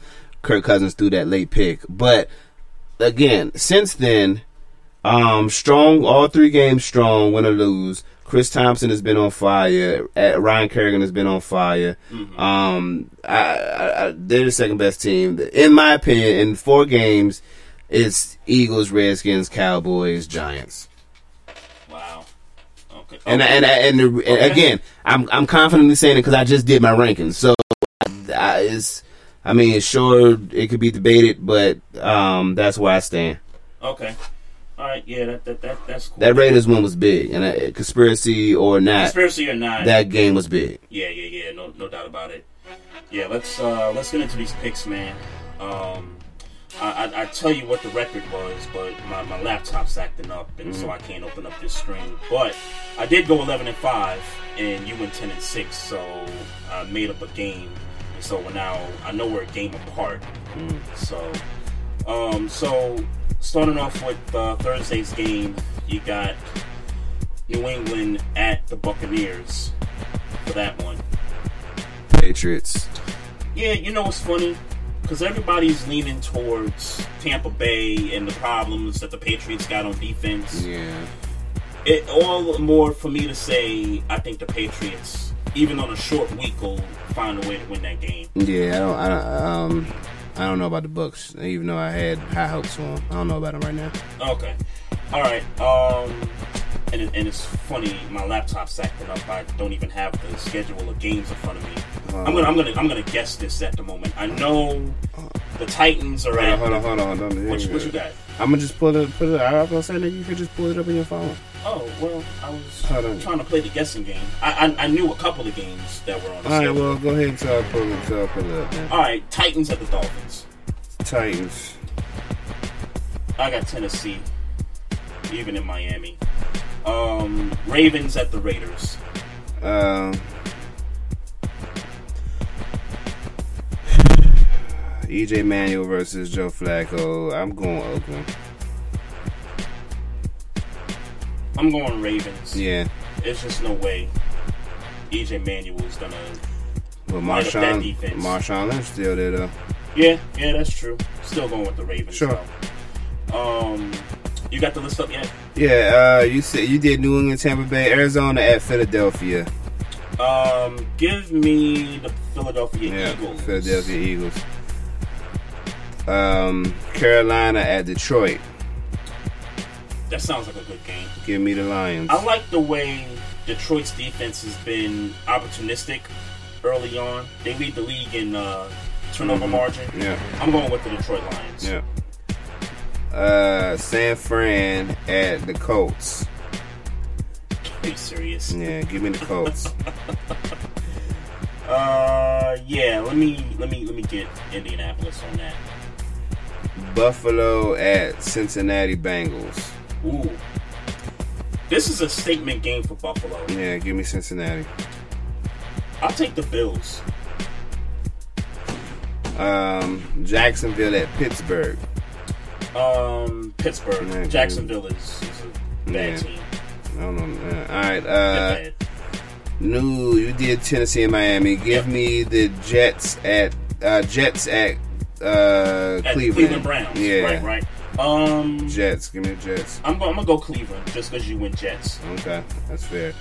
Kirk Cousins threw that late pick, but again, since then, um, strong. All three games strong. Win or lose. Chris Thompson has been on fire. Uh, Ryan Kerrigan has been on fire. Um, I, I, I, they're the second best team, in my opinion. In four games, it's Eagles, Redskins, Cowboys, Giants. Wow. Okay. And Okay. and and, the, and Okay. again, I'm I'm confidently saying it because I just did my rankings. So I, it's I mean, sure, it could be debated, but um, that's where I stand. Okay. All right. Yeah. That that, that that's cool. That Raiders one was big, and uh, conspiracy or not, Conspiracy or not, that game was big. Yeah, yeah, yeah. No, no doubt about it. Yeah, let's uh let's get into these picks, man. Um, I, I, I tell you what the record was, but my, my laptop's acting up, and so Mhm. I can't open up this screen. But I did go 11 and five, and you went 10 and six, so I made up a game. And so now I know we're a game apart. So, um, so starting off with uh, Thursday's game, you got New England at the Buccaneers for that one. Patriots. Yeah, you know what's funny? Because everybody's leaning towards Tampa Bay and the problems that the Patriots got on defense. Yeah. It all more for me to say I think the Patriots, even on a short week, will find a way to win that game. Yeah, I don't, I don't, um, I don't know about the Bucs, even though I had high hopes for them. I don't know about them right now. Okay. All right. Um, and, it, and it's funny, my laptop's acting up. I don't even have the schedule of games in front of me. I'm gonna, I'm gonna, I'm gonna guess this at the moment. I know the Titans are Hold at. on, hold on, hold on. Hold on. What, you- what you got? I'm gonna just pull it, put it. I was gonna say that you could just pull it up on your phone. Oh well, I was trying to play the guessing game. I, I I knew a couple of games that were on the All right, well, go ahead and pull it, tell pull it up, man. All right, Titans at the Dolphins. Titans. I got Tennessee, even in Miami. Um, Ravens at the Raiders. Um, EJ Manuel versus Joe Flacco. I'm going Oakland. I'm going Ravens. Yeah. It's just no way EJ Manuel is gonna. But light up that Marshawn, defense. Marshawn Lynch still there though. Yeah, yeah, that's true. Still going with the Ravens. Sure. though. Um, you got the list up yet? Yeah, uh, you said you did New England, Tampa Bay, Arizona at Philadelphia. Um, give me the Philadelphia Yeah, Eagles. Philadelphia Eagles. Um, Carolina at Detroit. That sounds like a good game. Give me the Lions. I like the way Detroit's defense has been opportunistic early on. They lead the league in uh, turnover Mhm. margin. Yeah. I'm going with the Detroit Lions. Yeah. Uh, San Fran at the Colts. Are you serious? Yeah, give me the Colts. Uh, yeah. Let me let me let me get Indianapolis on that. Buffalo at Cincinnati Bengals. Ooh, this is a statement game for Buffalo. Yeah, give me Cincinnati. I'll take the Bills. Um, Jacksonville at Pittsburgh. Um, Pittsburgh. Yeah, Jacksonville is, is a bad Yeah. team. I don't know. Uh, all right. Uh, new. You did Tennessee and Miami. Give me the Jets at uh, Jets at uh, At Cleveland. Cleveland Browns. Yeah. Right, right. Um, Jets. Give me the Jets. I'm, go- I'm gonna go Cleveland just because you went Jets. Okay, that's fair.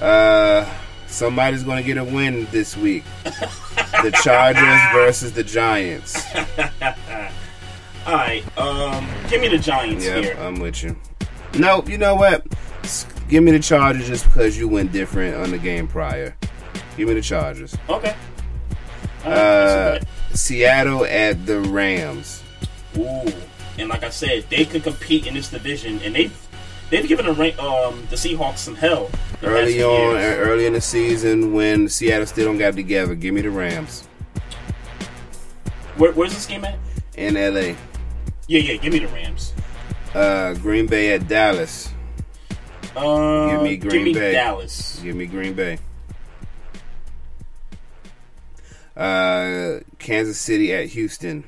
Uh, somebody's going to get a win this week. the Chargers versus the Giants. All right. Um, give me the Giants here. I'm with you. No, you know what? Give me the Chargers just because you went different on the game prior. Give me the Chargers. Okay. Right, Uh, Seattle at the Rams. Ooh, and like I said, they could compete in this division, and they've they've given a um the Seahawks some hell Early on, years. early in the season when Seattle still don't got together, give me the Rams Where, where's this game at? in LA. Yeah, yeah. Give me the Rams. Uh, Green Bay at Dallas. Uh, give me Green give me Bay. Dallas. Give me Green Bay. Uh, Kansas City at Houston.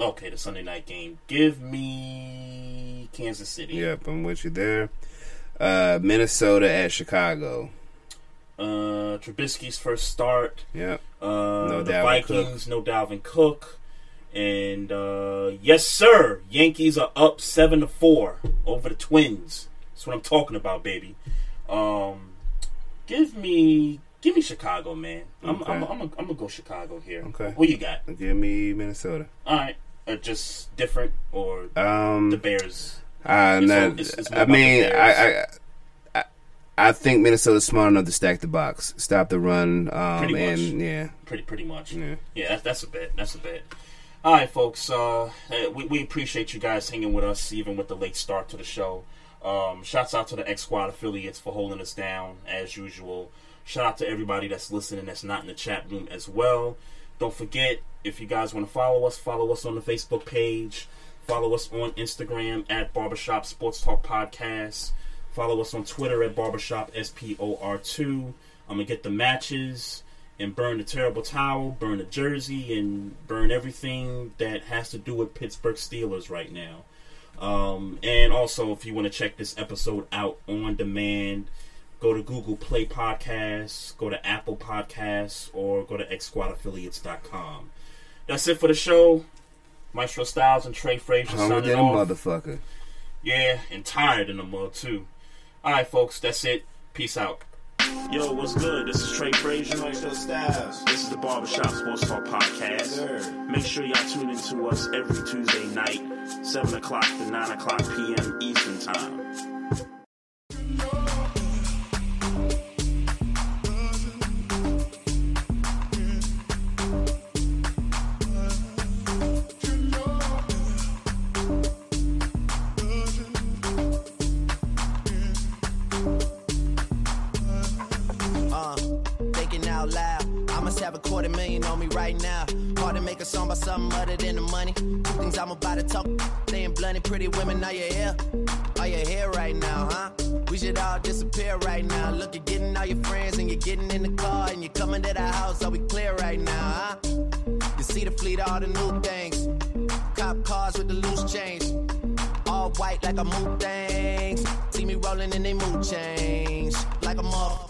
Okay, the Sunday night game. Give me Kansas City. Yep, I'm with you there. Uh, Minnesota at Chicago. Uh, Trubisky's first start. Yep. Uh, No the Dalvin Vikings, no Dalvin Cook, and uh, yes, sir, Yankees are up seven to four over the Twins. That's what I'm talking about, baby. Um, give me, give me Chicago, man. I'm, Okay. I'm, I'm, I'm gonna go Chicago here. Okay. What you got? Give me Minnesota. All right, uh, just different or Um, the Bears. Uh, not- it's- it's I mean, I, I, I, think Minnesota's smart enough to stack the box, stop the run, um, Pretty much. and yeah, Pretty pretty much. Yeah. Yeah, that's, that's a bit. That's a bit. All right, folks. Uh, eh, we we appreciate you guys hanging with us, even with the late start to the show. Um, shouts out to the X Squad affiliates for holding us down as usual. Shout out to everybody that's listening that's not in the chat room as well. Don't forget if you guys want to follow us, follow us on the Facebook page. Follow us on Instagram at Barbershop Sports Talk Podcast. Follow us on Twitter at Barbershop SPOR2. I'm gonna get the matches and burn the terrible towel, burn the jersey, and burn everything that has to do with Pittsburgh Steelers right now. Um, and also, if you want to check this episode out on demand, go to Google Play Podcasts, go to Apple Podcasts, or go to xsquadaffiliates.com. That's it for the show. Maestro Styles and Trey Frazier hungry signing than a off. motherfucker. Yeah, and tired in the mud too. All right, folks, that's it. Peace out. Yo, what's good? This is Trey Frazier. Maestro Styles. This is the Barbershop Sports Talk Podcast. Make sure y'all tune in to us every Tuesday night, 7 o'clock to 9 o'clock p.m. Eastern Time. I must have a quarter million on me right now. Hard to make a song about something other than the money. Two things I'm about to talk. Staying blunted, pretty women, are you here? Are you here right now, huh? We should all disappear right now. Look, you're getting all your friends and you're getting in the car and you're coming to the house. Are we clear right now, huh? You see the fleet, all the new things. Cop cars with the loose change. All white like a mood things. See me rolling in they mood change. Like a mother.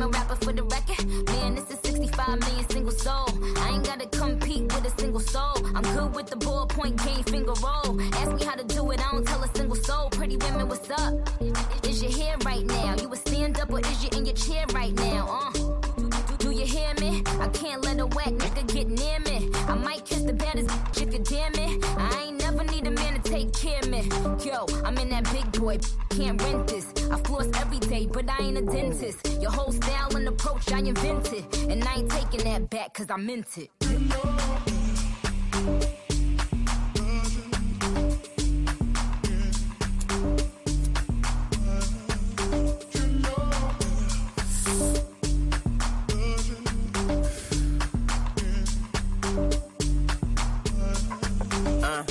Selling female rapper for the record. Man, this is 65 million single soul. I ain't gotta compete with a single soul. I'm good with the ballpoint game, finger roll. Ask me how to do it, I don't tell a single soul. Pretty women, what's up? Is your hair right now? You a stand up or is you in your chair right now? Uh. Do you hear me? I can't let a whack nigga get near me. I might kiss the baddest if you damn it. I ain't never need a man to take care of me. Yo, I'm in boy, can't rent this. I floss every day, but I ain't a dentist. Your whole style and approach I invented. And I ain't taking that back cause I meant it. Uh,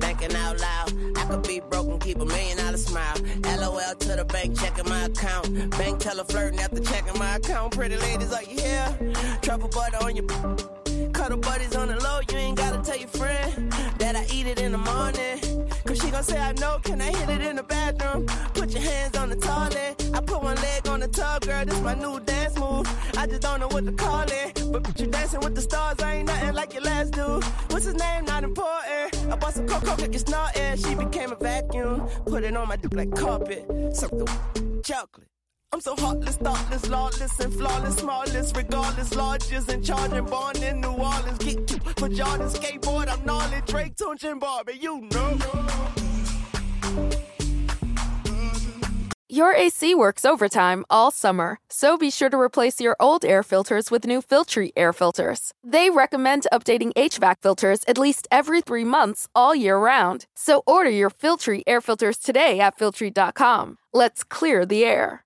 thinking out loud. Could be broken, keep a million dollar smile. LOL to the bank, checking my account. Bank teller flirting after checking my account. Pretty ladies, are you here? Truffle butter on your. Cuddle buddies on the low, you ain't gotta tell your friend that I eat it in the morning. Cause she gon' say, I know, can I hit it in the bathroom? Put your hands on the toilet. I put one leg on the tub, girl, this my new dance move. I just don't know what to call it. But you dancing with the stars, I ain't nothing like your last dude. What's his name? Not important. I bought some cocoa, make it snorting. She became a vacuum. Put it on my dick like carpet. Something chocolate. I'm so heartless, thoughtless, lawless, and flawless, smallest, regardless, largest, and charging, born in New Orleans. Get you for Jordan skateboard, I'm gnarly, Drake, Tunechi, and Barbie, you know. Your AC works overtime all summer, so be sure to replace your old air filters with new Filtry air filters. They recommend updating HVAC filters at least every three months all year round. So order your Filtry air filters today at Filtry.com. Let's clear the air.